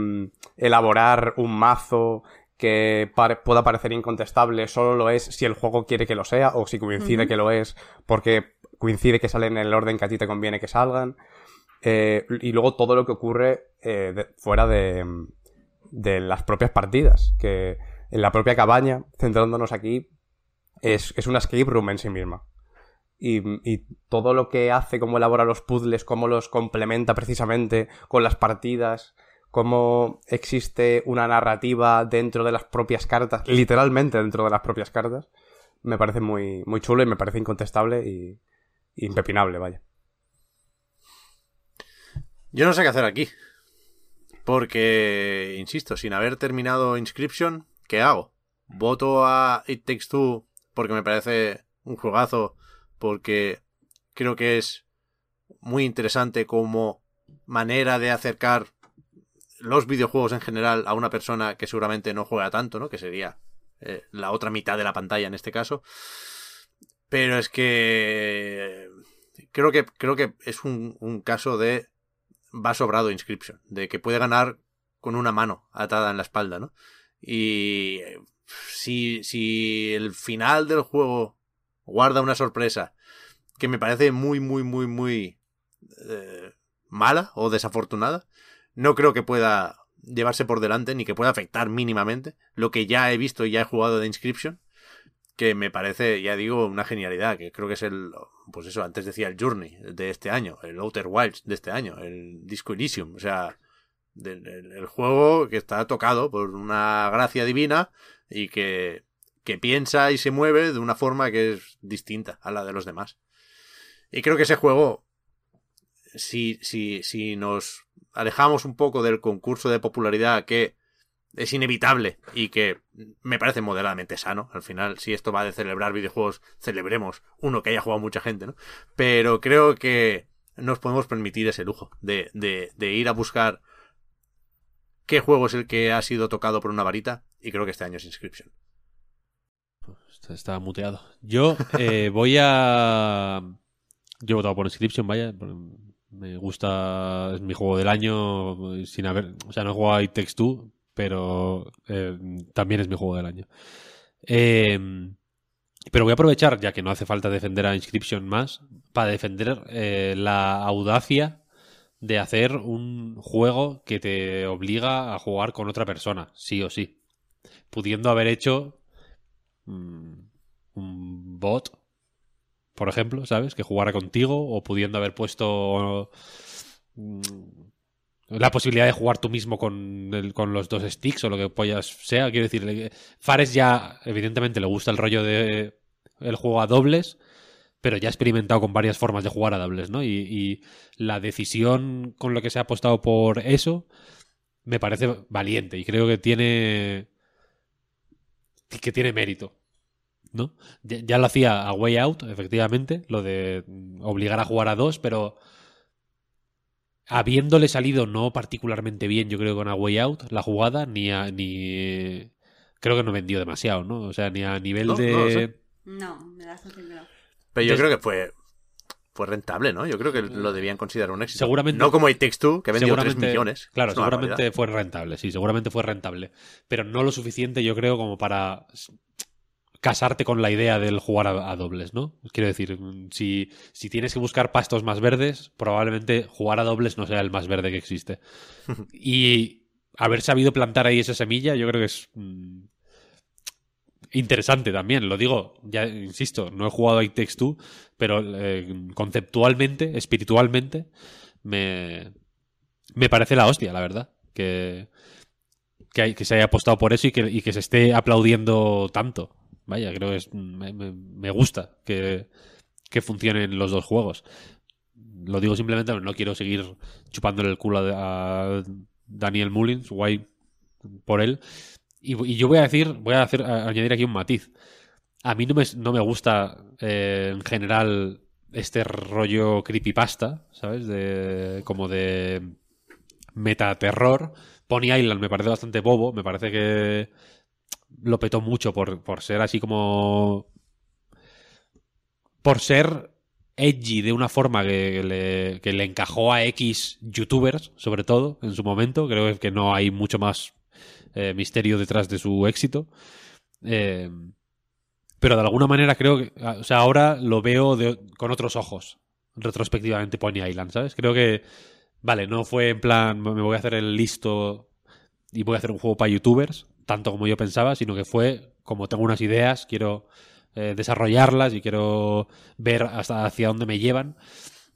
elaborar un mazo que pueda parecer incontestable, solo lo es si el juego quiere que lo sea, o si coincide que lo es porque coincide que salen en el orden que a ti te conviene que salgan. Eh, y luego todo lo que ocurre eh, fuera de, de las propias partidas, que en la propia cabaña, centrándonos aquí, es, es una escape room en sí misma. Y, y todo lo que hace, cómo elabora los puzzles, cómo los complementa precisamente con las partidas, cómo existe una narrativa dentro de las propias cartas, literalmente dentro de las propias cartas, me parece muy, muy chulo y me parece incontestable y, y impepinable, vaya.
Yo no sé qué hacer aquí. Porque, insisto, sin haber terminado Inscription, ¿qué hago? ¿Voto a It Takes Two porque me parece un juegazo? Porque creo que es muy interesante como manera de acercar los videojuegos en general a una persona que seguramente no juega tanto, ¿no? Que sería eh, la otra mitad de la pantalla en este caso. Pero es que creo que creo que es un, un caso de va sobrado Inscription, de que puede ganar con una mano atada en la espalda, ¿no? Y si, si el final del juego guarda una sorpresa que me parece muy, muy, muy, muy eh, mala o desafortunada, no creo que pueda llevarse por delante ni que pueda afectar mínimamente lo que ya he visto y ya he jugado de Inscription que me parece, ya digo, una genialidad, que creo que es el, pues eso, antes decía el Journey de este año, el Outer Wilds de este año, el Disco Elysium, o sea, el, juego que está tocado por una gracia divina y que, que piensa y se mueve de una forma que es distinta a la de los demás. Y creo que ese juego, si, si, si nos alejamos un poco del concurso de popularidad que es inevitable y que me parece moderadamente sano. Al final, si esto va de celebrar videojuegos, celebremos uno que haya jugado mucha gente, ¿no? Pero creo que nos podemos permitir ese lujo de, de, ir a buscar qué juego es el que ha sido tocado por una varita y creo que este año es Inscription.
Está muteado. Yo eh, voy a... Yo he votado por Inscription, vaya. Me gusta, es mi juego del año, sin haber, o sea, no he jugado a It pero eh, también es mi juego del año. Em, pero voy a aprovechar, ya que no hace falta defender a Inscription más, para defender eh, la audacia de hacer un juego que te obliga a jugar con otra persona, sí o sí. Pudiendo haber hecho mm, un bot, por ejemplo, ¿sabes? Que jugara contigo, o pudiendo haber puesto mm, la posibilidad de jugar tú mismo con, con los dos sticks o lo que pollas sea. Quiero decir, Fares ya, evidentemente, le gusta el rollo de el juego a dobles, pero ya ha experimentado con varias formas de jugar a dobles, ¿no? Y, la decisión con lo que se ha apostado por eso me parece valiente y creo que tiene que tiene mérito. ¿No? Ya, ya lo hacía a Way Out, efectivamente, lo de obligar a jugar a dos, pero habiéndole salido no particularmente bien, yo creo, con A Way Out, la jugada, ni a, ni. Creo que no vendió demasiado, ¿no? O sea, ni a nivel
de. No, me da sensación
Pero yo creo que fue. Fue rentable, ¿no? Yo creo que lo debían considerar un éxito. Seguramente. No como It Takes Two, que vendió 3 millones.
Claro, seguramente fue rentable, sí, seguramente fue rentable. Pero no lo suficiente, yo creo, como para casarte con la idea del jugar a, dobles, ¿no? Quiero decir, si, si, tienes que buscar pastos más verdes, probablemente jugar a dobles no sea el más verde que existe. y haber sabido plantar ahí esa semilla, yo creo que es mm, interesante también. Lo digo, ya insisto, no he jugado a It Takes Two, pero eh, conceptualmente, espiritualmente, me, me parece la hostia, la verdad. Que, que, que se haya apostado por eso y que, y que se esté aplaudiendo tanto. Vaya, creo que es, me, gusta que, que, funcionen los dos juegos. Lo digo simplemente, no quiero seguir chupándole el culo a, Daniel Mullins, guay por él. Y, yo voy a decir, voy a, hacer, añadir aquí un matiz. A mí no me, no me gusta eh, en general este rollo creepypasta, ¿sabes? De, como de metaterror. Pony Island me parece bastante bobo, me parece que lo petó mucho por, por ser así como... Por ser edgy de una forma que le, que le, encajó a X youtubers, sobre todo, en su momento. Creo que no hay mucho más eh, misterio detrás de su éxito. Eh, pero de alguna manera creo que... O sea, ahora lo veo con otros ojos, retrospectivamente Pony Island, ¿sabes? Creo que... Vale, no fue en plan, me voy a hacer el listo y voy a hacer un juego para youtubers, tanto como yo pensaba, sino que fue como tengo unas ideas, quiero eh, desarrollarlas y quiero ver hasta hacia dónde me llevan.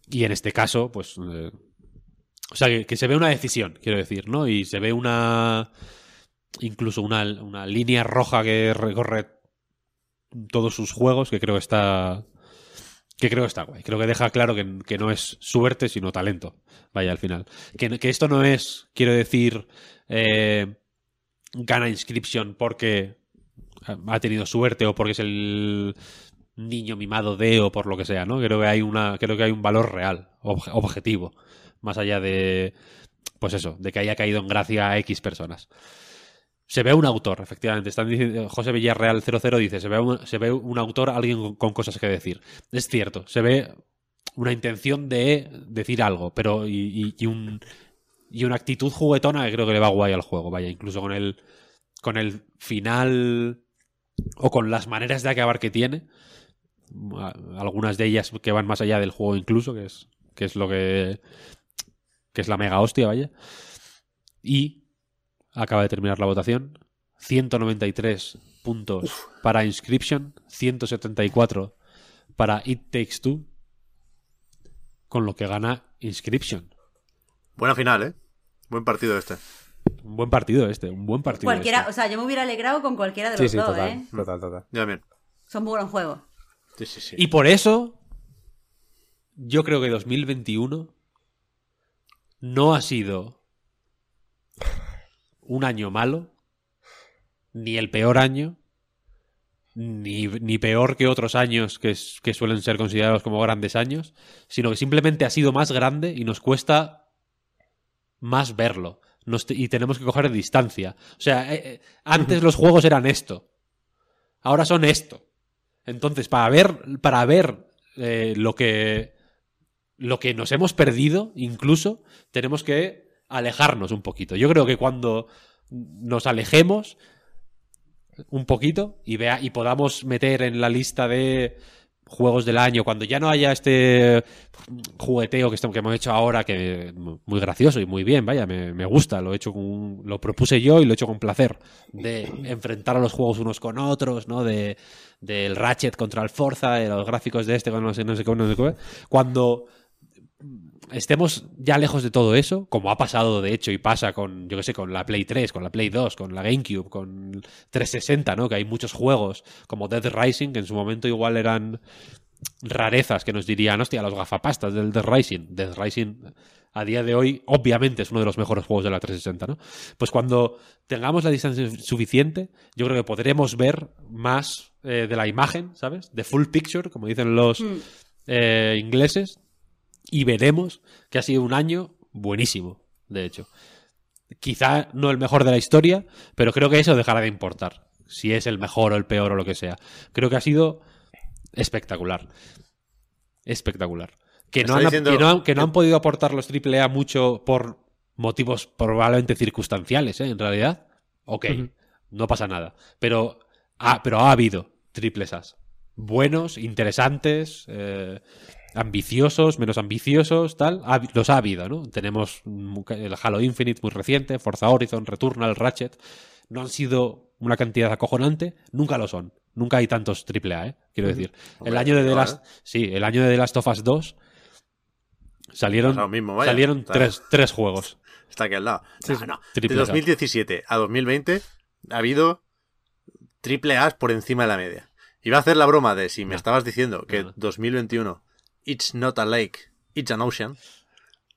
Y en este caso, pues... Eh, o sea, que, se ve una decisión, quiero decir, ¿no? Y se ve una... Incluso una, una línea roja que recorre todos sus juegos, que creo que está... Que creo que está guay. Creo que deja claro que, que no es suerte, sino talento. Vaya, al final. Que, que esto no es, quiero decir... Eh, gana Inscription porque ha tenido suerte o porque es el niño mimado de o por lo que sea, ¿no? Creo que hay una creo que hay un valor real, objetivo, más allá de pues eso, de que haya caído en gracia a X personas. Se ve un autor, efectivamente. Están diciendo, José Villarreal 00 dice, se ve, un, se ve un autor, alguien con, cosas que decir. Es cierto, se ve una intención de decir algo, pero y un y una actitud juguetona que creo que le va guay al juego, vaya, incluso con el con el final o con las maneras de acabar que tiene, algunas de ellas que van más allá del juego incluso, que es que es lo que que es la mega hostia, vaya. Y acaba de terminar la votación. 193 puntos para Inscription, 174 para It Takes Two, con lo que gana Inscription.
Buena final, ¿eh? Buen partido este.
Un buen partido este, un buen partido.
Cualquiera,
este.
o sea, yo me hubiera alegrado con cualquiera de
Sí,
los
sí,
dos,
total,
¿eh?
total, total.
Ya bien.
Son muy buenos juegos.
Sí, sí, sí.
Y por eso, yo creo que 2021 no ha sido un año malo, ni el peor año, ni, ni peor que otros años que, que suelen ser considerados como grandes años, sino que simplemente ha sido más grande y nos cuesta más verlo. Y tenemos que coger distancia. O sea, eh, eh, antes los juegos eran esto. Ahora son esto. Entonces, para ver, para ver eh, lo que lo que nos hemos perdido, incluso, tenemos que alejarnos un poquito. Yo creo que cuando nos alejemos un poquito y vea y podamos meter en la lista de juegos del año cuando ya no haya este jugueteo que, que hemos hecho ahora que muy gracioso y muy bien vaya me, gusta lo he hecho con, lo propuse yo y lo he hecho con placer de enfrentar a los juegos unos con otros no de del Ratchet contra el Forza de los gráficos de este con no sé no sé qué no sé qué. Cuando estemos ya lejos de todo eso, como ha pasado de hecho y pasa con, yo que sé, con la Play 3, con la Play 2, con la GameCube, con 360, ¿no? Que hay muchos juegos como Dead Rising, que en su momento igual eran rarezas que nos dirían, hostia, los gafapastas del Dead Rising. Dead Rising a día de hoy, obviamente, es uno de los mejores juegos de la 360, ¿no? Pues cuando tengamos la distancia suficiente, yo creo que podremos ver más eh, de la imagen, ¿sabes? De full picture, como dicen los
Mm.
eh, ingleses, y veremos que ha sido un año buenísimo, de hecho. Quizá no el mejor de la historia, pero creo que eso dejará de importar. Si es el mejor o el peor o lo que sea. Creo que ha sido espectacular. Espectacular. Que no, han,
diciendo-
que no han- que no han podido aportar los AAA mucho por motivos probablemente circunstanciales, ¿eh? En realidad. Ok, no pasa nada. Pero ha, pero ha habido triples As. Buenos, interesantes, eh, ambiciosos, menos ambiciosos, tal. Los ha habido, ¿no? Tenemos el Halo Infinite muy reciente, Forza Horizon, Returnal, Ratchet. No han sido una cantidad acojonante, nunca lo son. Nunca hay tantos AAA, ¿eh? Quiero decir. el año de The
no,
Last,
¿eh?
sí, el año de The Last of Us 2 salieron,
Pasa lo mismo, vaya.
salieron
Está-
tres, tres juegos.
Está aquí al lado. No, no. De
Triple A.
2017 a 2020 ha habido A's por encima de la media. Iba a hacer la broma de si me
No.
estabas diciendo que
No, no.
2021 it's not a lake, it's an ocean.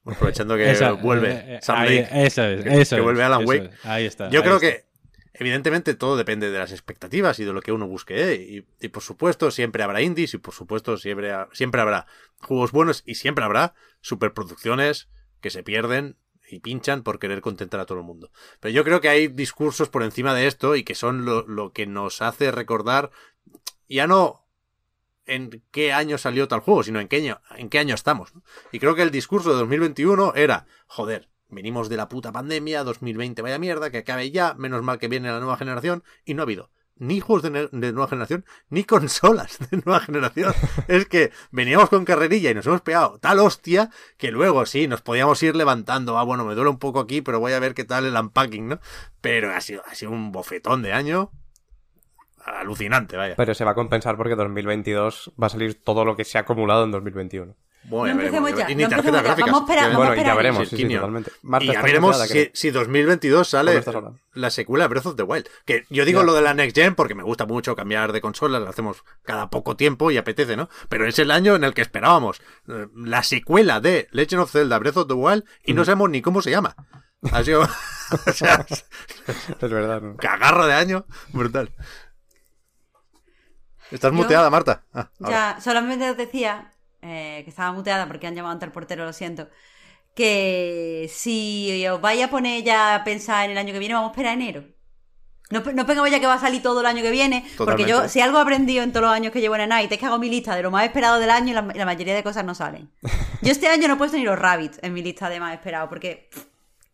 Aprovechando que
Esa-
vuelve
eh, eh,
Sam
ahí-
Lake.
eso es,
que-
eso
que vuelve Alan Wake.
es. Ahí está.
Yo
ahí
creo
está.
que, evidentemente, todo depende de las expectativas y de lo que uno busque. ¿eh? Y, y, por supuesto, siempre habrá indies y por supuesto, siempre, ha- siempre habrá juegos buenos y siempre habrá superproducciones que se pierden y pinchan por querer contentar a todo el mundo. Pero yo creo que hay discursos por encima de esto y que son lo, lo que nos hace recordar ya no en qué año salió tal juego, sino en qué año, en qué año estamos. ¿no? Y creo que el discurso de 2021 era, joder, venimos de la puta pandemia, 2020 vaya mierda, que acabe ya, menos mal que viene la nueva generación, y no ha habido ni juegos de nueva generación, ni consolas de nueva generación. es que veníamos con carrerilla y nos hemos pegado tal hostia que luego sí, nos podíamos ir levantando. Ah, bueno, me duele un poco aquí, pero voy a ver qué tal el unpacking, ¿no? Pero ha sido, ha sido un bofetón de año alucinante, vaya.
Pero se va a compensar porque 2022 va a salir todo lo que se ha acumulado en 2021.
Bueno,
No
ya veremos,
ya,
y ni
no
tarjetas
empecemos ya.
gráficas.
Vamos a esperar, vamos
bueno,
a
ya veremos,
Sí,
sí, totalmente. Marta
y ya veremos si,
creo.
si 2022
¿Cómo
sale la secuela de Breath of the Wild. Que yo digo
Ya.
lo de la Next Gen porque me gusta mucho cambiar de consola, lo hacemos cada poco tiempo y apetece, ¿no? Pero es el año en el que esperábamos eh, la secuela de Legend of Zelda Breath of the Wild y no sabemos ni cómo se llama. Ha sido o sea,
Es verdad. ¿no?
cagarro de año brutal. ¿Estás
Yo-
muteada, Marta? Ah.
Ya, solamente os decía eh, que estaba muteada porque han llamado ante el portero, lo siento. Que si os vais a poner ya a pensar en el año que viene, vamos a esperar enero. No, no ya que va a salir todo el año que viene, porque yo, si algo he aprendido en todos los años que llevo en Night es que hago mi lista de lo más esperado del año y la, mayoría de cosas no salen. Yo este año no he puesto ni los rabbits en mi lista de más esperado, porque pff,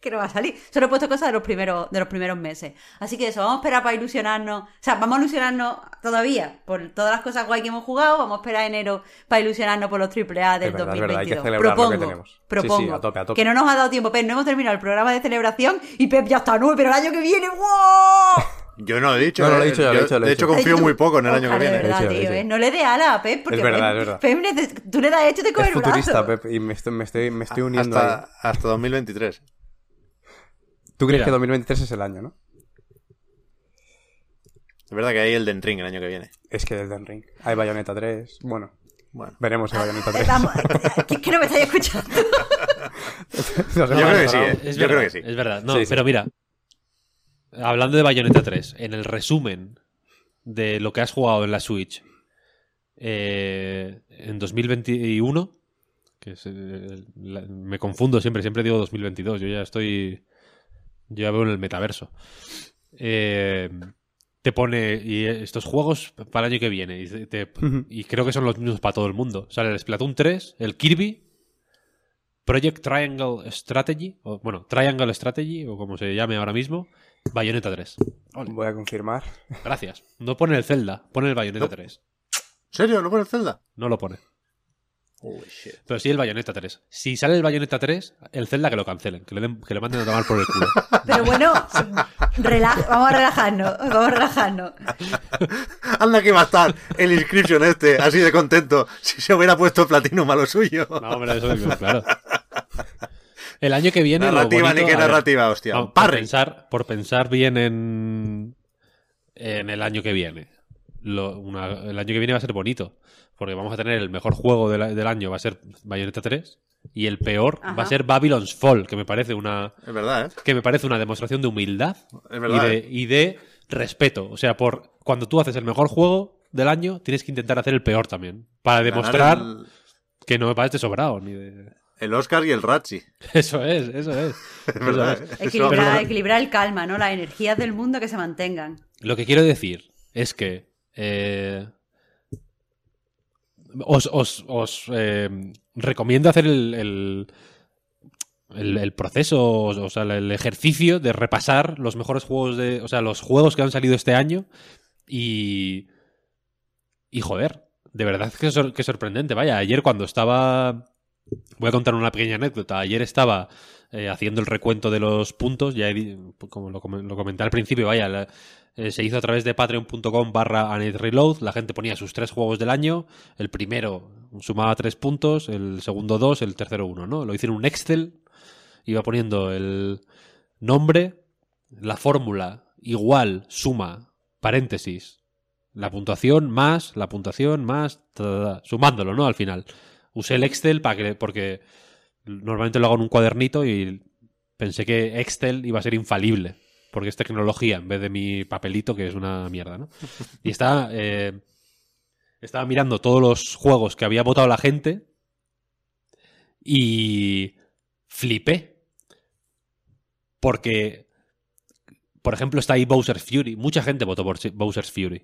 que no va a salir. Solo he puesto cosas de los primeros, de los primeros meses. Así que eso, vamos a esperar para ilusionarnos. O sea, vamos a ilusionarnos todavía por todas las cosas guay que hemos jugado. Vamos a esperar enero para ilusionarnos por los AAA del
Es verdad, es verdad, hay que
2022.
celebrar lo que
propongo,
tenemos. Sí, a tope, a tope.
que no nos ha dado tiempo, Pep. No hemos terminado el programa de celebración y Pep ya está nueve, pero el año que viene, ¡wow!
Yo no lo he dicho.
No, no, lo he
eh.
dicho ya, lo he dicho, lo he
de hecho, confío muy poco en el año que
Ojalá, de
viene.
verdad,
he dicho,
tío. ¿eh? No le dé ala a Pep, porque
Es verdad,
Pep,
es verdad.
Pep neces- tú le das esto y te coge
Es
el
futurista,
brazo.
Pep, y me estoy, me estoy, me estoy uniendo ahí.
Hasta, hasta 2023.
¿Tú crees
Mira.
que 2023 es el año, no?
Es verdad que hay el Den Ring el año que viene.
Es que el Den Ring. Hay Bayonetta 3. Bueno,
Bueno.
veremos si Bayonetta
Eh,
3.
vamos, ¿qué, qué no me estáis escuchando?
Nos
Yo creo que sí, eh.
Es
Yo
verdad,
creo que sí.
Es verdad. No,
Sí, sí.
pero mira. Hablando de Bayonetta 3, en el resumen de lo que has jugado en la Switch eh, en 2021, que es, eh, la- me confundo siempre, siempre digo 2022, yo ya estoy. Yo ya veo en el metaverso. Eh, te pone y estos juegos para el año que viene y, te- te- y creo que son los mismos para todo el mundo. Sale el Splatoon 3, el Kirby, Project Triangle Strategy, o bueno, Triangle Strategy, o como se llame ahora mismo, Bayonetta 3. Ole,
Voy a confirmar.
gracias. No pone el Zelda, pone el Bayonetta 3.
¿En serio? ¿No pone el Zelda?
No lo pone.
Holy shit.
Pero sí el Bayonetta 3. Si sale el Bayonetta 3, el Zelda que lo cancelen, que, le den- que le manden a tomar por el culo.
Pero bueno, rela- vamos a relajarnos, vamos a relajarnos.
Anda que va a estar el inscription este, así de contento, si se hubiera puesto Platinum a lo suyo.
No, hombre, eso es claro. El año que viene. lo
narrativa,
bonito-
ni qué
a ver,
narrativa, hostia.
No, por, pensar, por pensar bien en, en el año que viene. Lo- una- el año que viene va a ser bonito. Porque vamos a tener el mejor juego del, del año, va a ser Bayonetta 3. Y el peor va a ser Babylon's Fall, que me parece una,
Es verdad, ¿eh?
que me parece una demostración de humildad
Es verdad,
y, de,
¿eh?
y de respeto. O sea, por cuando tú haces el mejor juego del año, tienes que intentar hacer el peor también. Para demostrar
el,
que no me parece sobrado. Ni de...
el Oscar y el Ratchi.
Eso es, eso es.
Es verdad,
Eso es.
¿eh?
Equilibrar,
Eso-
equilibrar el calma, ¿no? Las energías del mundo que se mantengan.
Lo que quiero decir es que eh, os, os- os, eh, recomiendo hacer el, el, el- proceso, o sea, el ejercicio de repasar los mejores juegos de. O sea, los juegos que han salido este año y. Y joder, de verdad que, sor- que sorprendente. Vaya, ayer cuando estaba. Voy a contar una pequeña anécdota. Ayer estaba eh, haciendo el recuento de los puntos, ya como lo, com- lo comenté al principio, vaya, eh, se hizo a través de patreon.com barra Reload, la gente ponía sus tres juegos del año, el primero sumaba tres puntos, el segundo dos, el tercero uno, ¿no? Lo hice en un Excel, iba poniendo el nombre, la fórmula, igual, suma, paréntesis, la puntuación más, la puntuación más, sumándolo, ¿no? Al final. Usé el Excel para que, porque normalmente lo hago en un cuadernito y pensé que Excel iba a ser infalible, porque es tecnología en vez de mi papelito, que es una mierda, ¿no? Y estaba, eh, estaba mirando todos los juegos que había votado la gente y flipé. Porque, por ejemplo, está ahí Bowser's Fury. Mucha gente votó por Bowser's Fury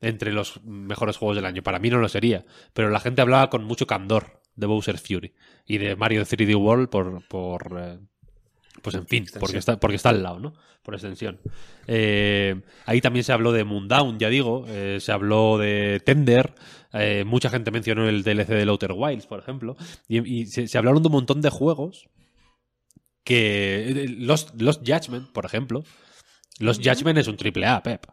entre los mejores juegos del año. Para mí no lo sería, pero la gente hablaba con mucho candor de Bowser's Fury y de Mario 3D World por, por eh, pues en fin, porque está, porque está al lado, ¿no? Por extensión. Eh, ahí también se habló de Moondown, ya digo, eh, se habló de Tender, eh, mucha gente mencionó el DLC de Outer Wilds, por ejemplo, y, y se, se hablaron de un montón de juegos que... Los, los Judgment, por ejemplo. Los Judgment es un triple A, Pep.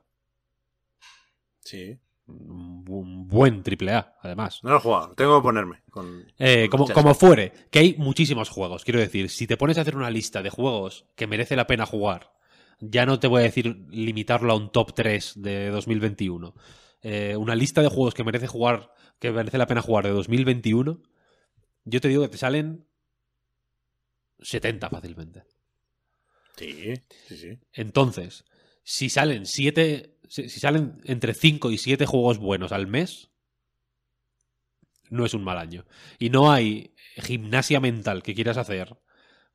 Sí.
Un buen triple A, además.
No lo he jugado, tengo que ponerme. Con,
Eh,
con
como, como fuere, que hay muchísimos juegos. Quiero decir, si te pones a hacer una lista de juegos que merece la pena jugar, ya no te voy a decir limitarlo a un top 3 de 2021. Eh, una lista de juegos que merece jugar, que merece la pena jugar de 2021, yo te digo que te salen 70 fácilmente.
Sí, sí, sí.
Entonces, si salen siete, si salen entre 5 y 7 juegos buenos al mes, no es un mal año. Y no hay gimnasia mental que quieras hacer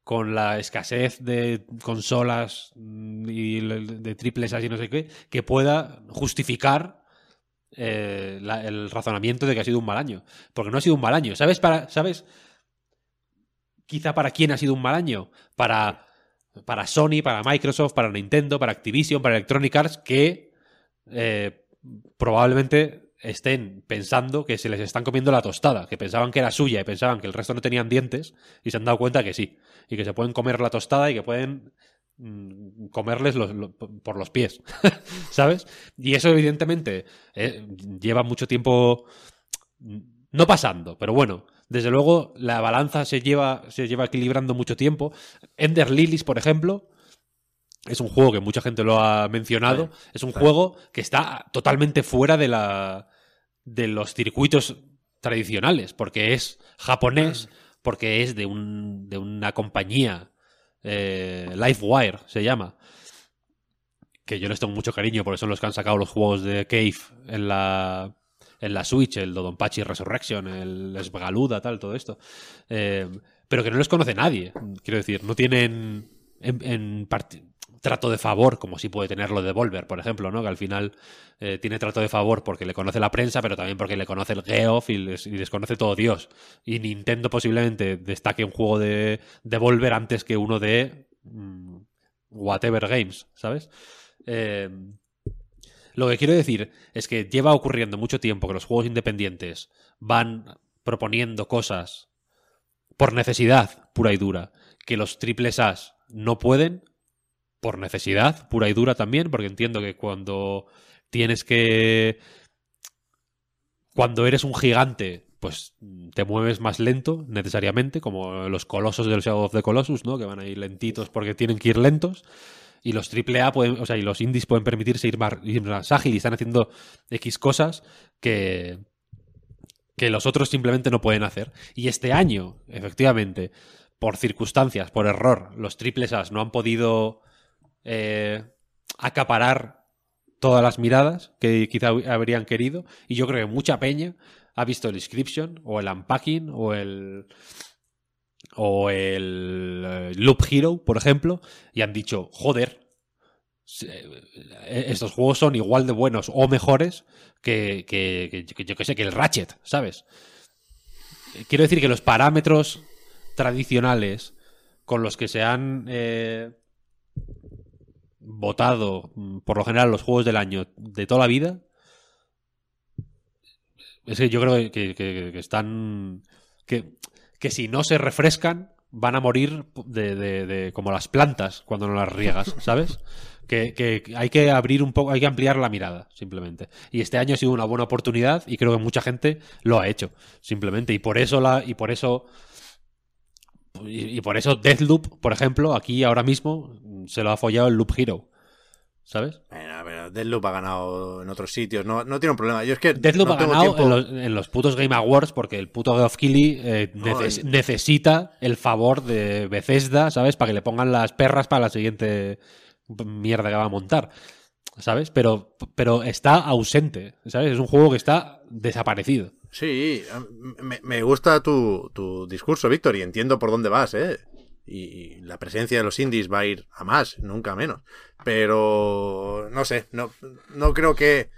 con la escasez de consolas mm, y de triples y no sé qué, que pueda justificar eh, el razonamiento de que ha sido un mal año. Porque no ha sido un mal año. ¿Sabes para, sabes? Quizá para quién ha sido un mal año. Para, para Sony, para Microsoft, para Nintendo, para Activision, para Electronic Arts, que eh, probablemente estén pensando que se les están comiendo la tostada, que pensaban que era suya y pensaban que el resto no tenían dientes y se han dado cuenta que sí, y que se pueden comer la tostada y que pueden mm, comerles los- lo- por los pies, ¿sabes? Y eso evidentemente eh, lleva mucho tiempo mm, no pasando, pero bueno, desde luego la balanza se lleva, se lleva equilibrando mucho tiempo. Ender Lilies, por ejemplo, es un juego que mucha gente lo ha mencionado.
Sí,
es un
sí.
juego que está totalmente fuera de la de los circuitos tradicionales, porque es japonés, porque es de un de una compañía eh, Livewire se llama, que yo les tengo mucho cariño, porque son los que han sacado los juegos de Cave en la en la Switch, el Dodonpachi Resurrection, el Esgaluda, tal, todo esto. Eh, pero que no les conoce nadie. Quiero decir, no tienen en, trato de favor, como sí puede tenerlo Devolver, por ejemplo, ¿no? Que al final eh, tiene trato de favor porque le conoce la prensa, pero también porque le conoce el Geoff y les, y les conoce todo Dios. Y Nintendo posiblemente destaque un juego de Devolver antes que uno de mm, Whatever Games, ¿sabes? Eh, lo que quiero decir es que lleva ocurriendo mucho tiempo que los juegos independientes van proponiendo cosas por necesidad pura y dura, que los triples As no pueden, por necesidad pura y dura también, porque entiendo que cuando tienes que... Cuando eres un gigante, pues te mueves más lento, necesariamente, como los colosos del Shadow of the Colossus, ¿no? Que van a ir lentitos porque tienen que ir lentos. Y los AAA pueden, o sea, y los indies pueden permitirse ir más, ir más ágil y están haciendo X cosas que, que los otros simplemente no pueden hacer. Y este año, efectivamente, por circunstancias, por error, los triples no han podido eh, acaparar todas las miradas que quizá habrían querido. Y yo creo que mucha peña ha visto el Inscription o el Unpacking o el o el eh, Loop Hero, por ejemplo, y han dicho, joder, se- eh, estos juegos son igual de buenos o mejores que, que, yo que sé, que el Ratchet, ¿sabes? Eh, Quiero decir que los parámetros tradicionales con los que se han eh, votado mm, por lo general los juegos del año de toda la vida es que yo creo que están que, que si no se refrescan van a morir de, de- como las plantas cuando no las riegas, ¿sabes? Que, que hay que abrir un poco, hay que ampliar la mirada, simplemente. Y este año ha sido una buena oportunidad y creo que mucha gente lo ha hecho, simplemente. Y por eso la, y por eso y, y por eso Deathloop, por ejemplo, aquí ahora mismo se lo ha follado el Loop Hero. ¿Sabes?
Bueno, pero Deadloop ha ganado en otros sitios, no, no tiene un problema. Yo es que
Deathloop
no
ha ganado
tiempo-
en los, en los putos Game Awards porque el puto Geoff Keighley eh, neces- necesita el favor de Bethesda, ¿sabes? Para que le pongan las perras para la siguiente mierda que va a montar. ¿Sabes? Pero, pero está ausente, ¿sabes? Es un juego que está desaparecido.
Sí, me, me gusta tu, tu discurso, Víctor, y entiendo por dónde vas, ¿eh? Y, la presencia de los indies va a ir a más, nunca menos. Pero, no sé, no, no creo que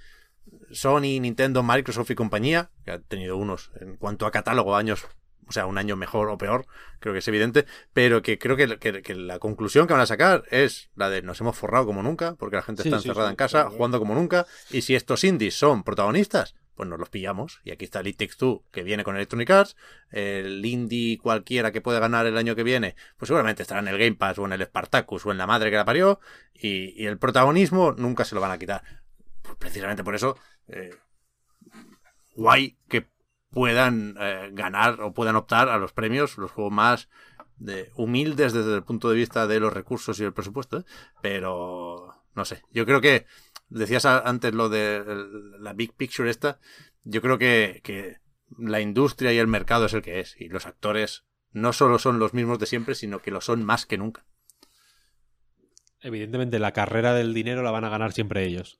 Sony, Nintendo, Microsoft y compañía, que ha tenido unos en cuanto a catálogo años, o sea, un año mejor o peor, creo que es evidente, pero que creo que, que- que la conclusión que van a sacar es la de nos hemos forrado como nunca, porque la gente
Sí,
está encerrada
sí,
en casa, jugando como nunca, y si estos indies son protagonistas, pues nos los pillamos. Y aquí está el It Takes que viene con Electronic Arts, el indie cualquiera que puede ganar el año que viene, pues seguramente estará en el Game Pass o en el Spartacus o en la madre que la parió, y, y el protagonismo nunca se lo van a quitar. Pues precisamente por eso, eh, guay que puedan eh, ganar o puedan optar a los premios, los juegos más de, humildes desde el punto de vista de los recursos y el presupuesto, ¿eh? pero no sé, yo creo que decías antes lo de la big picture esta, yo creo que, que la industria y el mercado es el que es y los actores no solo son los mismos de siempre, sino que lo son más que nunca.
Evidentemente, la carrera del dinero la van a ganar siempre ellos.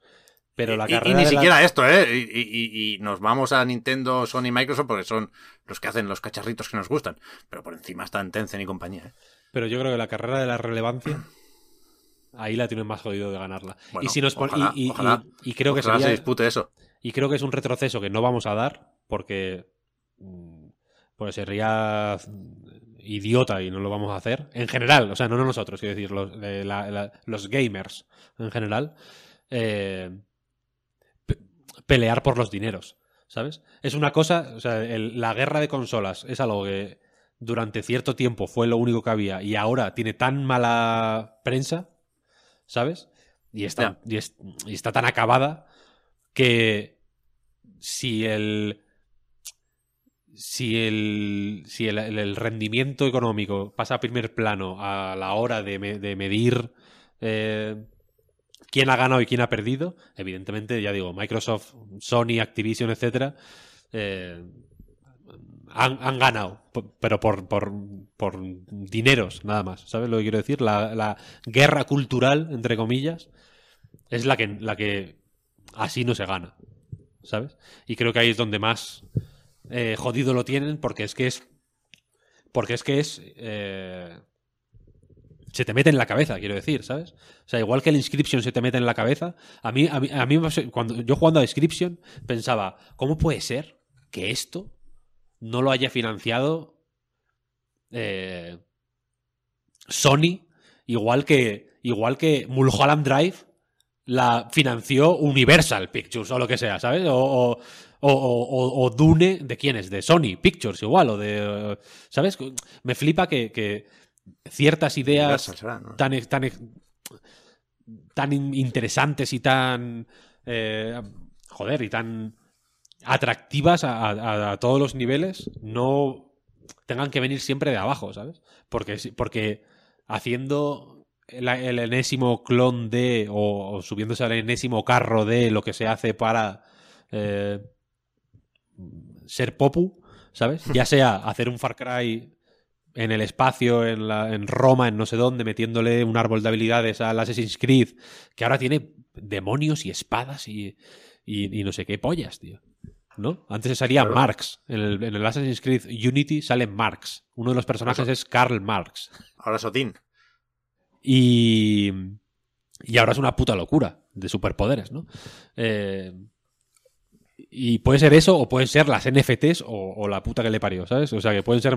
Pero la
y, ni
la-
siquiera esto, ¿eh? Y- y nos vamos a Nintendo, Sony y Microsoft porque son los que hacen los cacharritos que nos gustan. Pero por encima están Tencent y compañía, ¿eh?
pero yo creo que la carrera de la relevancia ahí la tienen más jodido de ganarla.
Bueno,
y si nos pon-
ojalá,
y, y-
ojalá.
y- y creo que
se dispute eso.
y creo que es un retroceso que no vamos a dar porque mm, pues sería idiota y no lo vamos a hacer en general, o sea, no nosotros, quiero decir, los, eh, la- la- los gamers en general, eh, pe- pelear por los dineros, ¿sabes? Es una cosa, o sea, el- la guerra de consolas es algo que durante cierto tiempo fue lo único que había y ahora tiene tan mala prensa, ¿sabes? Y está, y es- y está tan acabada que si el si el si el, el- el rendimiento económico pasa a primer plano a la hora de, me- de medir eh, quién ha ganado y quién ha perdido, evidentemente, ya digo, Microsoft, Sony, Activision, etcétera, eh, han, ganado, pero por, por, por dineros, nada más. ¿Sabes lo que quiero decir? La, guerra cultural, entre comillas, es la que, la que así no se gana. ¿Sabes? Y creo que ahí es donde más eh, jodido lo tienen, porque es que es. Porque es que es. eh, se te mete en la cabeza, quiero decir, ¿sabes? O sea, igual que el Inscription se te mete en la cabeza, a mí, a mí, a mí cuando yo jugando a Inscription pensaba, ¿cómo puede ser que esto no lo haya financiado eh, Sony, igual que, igual que Mulholland Drive la financió Universal Pictures o lo que sea, ¿sabes? O, o, o- o- Dune, ¿de quién es? De Sony Pictures igual, o de... ¿Sabes? Me flipa que, que ciertas ideas
Universal será, ¿no?
tan, tan, tan in- interesantes y tan... eh, joder, y tan atractivas a, a- a todos los niveles no tengan que venir siempre de abajo, ¿sabes? Porque, porque haciendo el, el enésimo clon de o, o subiéndose al enésimo carro de lo que se hace para eh, ser popu, ¿sabes? Ya sea hacer un Far Cry en el espacio, en, la, en Roma, en no sé dónde, metiéndole un árbol de habilidades al Assassin's Creed, que ahora tiene demonios y espadas y, y, y no sé qué pollas, tío. ¿No? Antes salía
Claro.
Marx. En el, en el Assassin's Creed Unity sale Marx. Uno de los personajes es Karl Marx.
Ahora Sotín.
Y, y ahora es una puta locura de superpoderes, ¿no? Eh, y puede ser eso o pueden ser las NFTs o, o la puta que le parió, ¿sabes? O sea, que pueden ser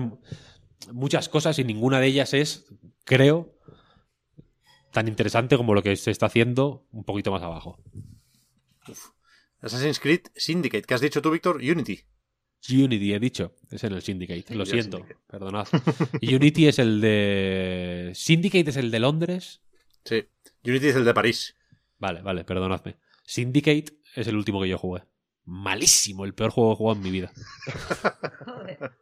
muchas cosas y ninguna de ellas es, creo, tan interesante como lo que se está haciendo un poquito más abajo.
Assassin's Creed Syndicate. ¿Qué has dicho tú, Víctor? Unity.
Unity, he dicho. Es en el Syndicate. Lo siento.
Syndicate.
Perdonad. Unity es el de. Syndicate es el de Londres.
Sí. Unity es el de París.
Vale, vale, perdonadme. Syndicate es el último que yo jugué. Malísimo, el peor juego que he jugado en mi vida.
Joder.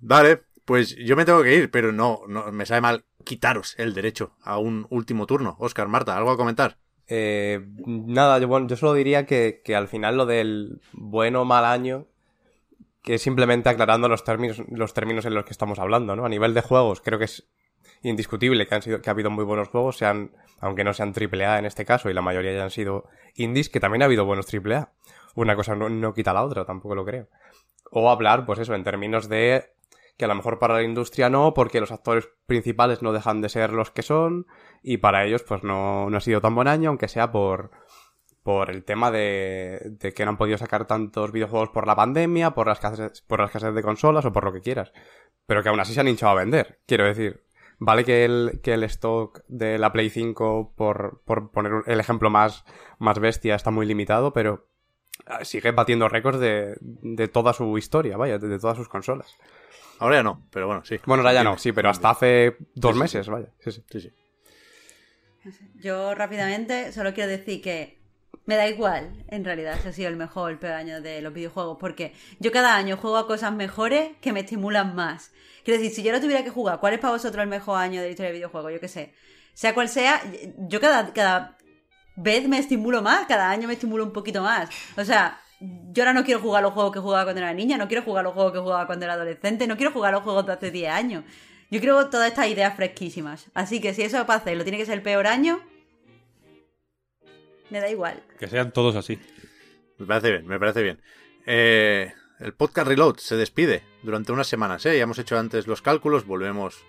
Vale, pues yo me tengo que ir, pero no, no me sabe mal quitaros el derecho a un último turno. Oscar, Marta, ¿algo a comentar?
Eh, nada, yo, bueno, yo solo diría que, que al final lo del bueno o mal año, que es simplemente aclarando los términos, los términos en los que estamos hablando, ¿no? A nivel de juegos, creo que es indiscutible que han sido, que ha habido muy buenos juegos, sean, aunque no sean AAA en este caso, y la mayoría ya han sido indies, que también ha habido buenos AAA. Una cosa no, no quita la otra, tampoco lo creo. O hablar, pues eso, en términos de que a lo mejor para la industria no, porque los actores principales no dejan de ser los que son, y para ellos pues no, no ha sido tan buen año, aunque sea por, por el tema de, de que no han podido sacar tantos videojuegos por la pandemia, por la, escasez, por la escasez de consolas o por lo que quieras. Pero que aún así se han hinchado a vender. Quiero decir, vale que el, que el stock de la Play 5, por, por poner el ejemplo más, más bestia, está muy limitado, pero ah, sigue batiendo récords de, de toda su historia, vaya, de todas sus consolas.
Ahora ya no, pero bueno, sí.
Bueno, ahora ya no, sí, pero hasta hace dos
Sí, sí,
meses,
sí.
vaya. Sí, sí.
Sí, sí.
Yo rápidamente solo quiero decir que me da igual, en realidad, si ha sido el mejor o el peor año de los videojuegos, porque yo cada año juego a cosas mejores que me estimulan más. Quiero decir, si yo no tuviera que jugar, ¿cuál es para vosotros el mejor año de la historia del videojuego? Yo qué sé. Sea cual sea, yo cada, cada vez me estimulo más, cada año me estimulo un poquito más. O sea, yo ahora no quiero jugar los juegos que jugaba cuando era niña, no quiero jugar los juegos que jugaba cuando era adolescente, no quiero jugar los juegos de hace 10 años. Yo quiero todas estas ideas fresquísimas. Así que si eso para hacerlo tiene que ser el peor año, me da igual.
Que sean todos así.
Me parece bien, me parece bien. Eh, el podcast Reload se despide durante unas semanas, ¿eh? Ya hemos hecho antes los cálculos, volvemos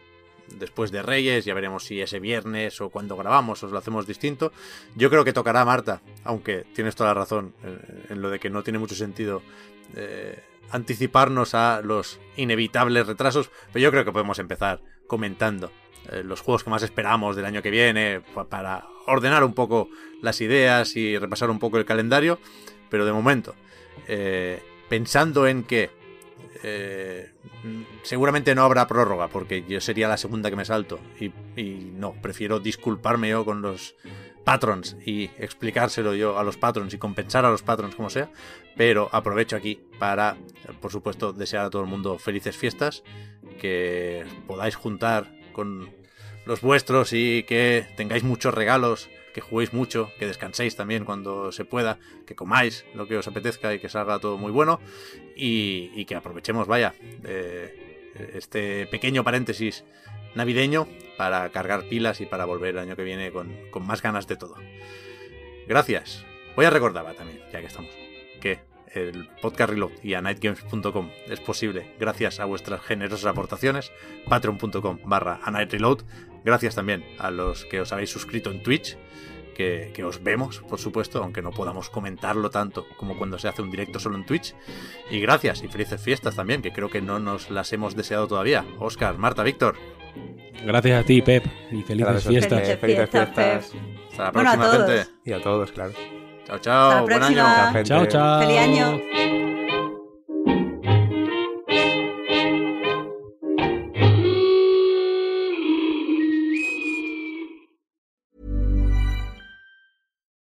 después de Reyes, ya veremos si ese viernes o cuando grabamos os lo hacemos distinto. Yo creo que tocará Marta, aunque tienes toda la razón en, lo de que no tiene mucho sentido eh, anticiparnos a los inevitables retrasos, pero yo creo que podemos empezar comentando eh, los juegos que más esperamos del año que viene para ordenar un poco las ideas y repasar un poco el calendario, pero de momento, eh, pensando en que eh, seguramente no habrá prórroga, porque yo sería la segunda que me salto. Y, no, prefiero disculparme yo con los patrons y explicárselo yo a los patrons y compensar a los patrons como sea. Pero aprovecho aquí para, por supuesto, desear a todo el mundo felices fiestas, que podáis juntar con los vuestros y que tengáis muchos regalos que juguéis mucho, que descanséis también cuando se pueda, que comáis lo que os apetezca y que salga todo muy bueno y, que aprovechemos, vaya, este pequeño paréntesis navideño para cargar pilas y para volver el año que viene con, más ganas de todo. Gracias. Voy a recordar también, ya que estamos, que el podcast Reload y a nightgames.com es posible gracias a vuestras generosas aportaciones, patreon.com barra a gracias también a los que os habéis suscrito en Twitch, que, os vemos, por supuesto, aunque no podamos comentarlo tanto como cuando se hace un directo solo en Twitch. Y gracias y felices fiestas también, que creo que no nos las hemos deseado todavía. Oscar, Marta, Víctor.
Gracias a ti, Pep, y felices fiestas.
Felices fiestas,
Hasta la próxima, gente.
Y a todos, claro.
Chao, chao. Buen año.
Chao, chao.
Feliz año.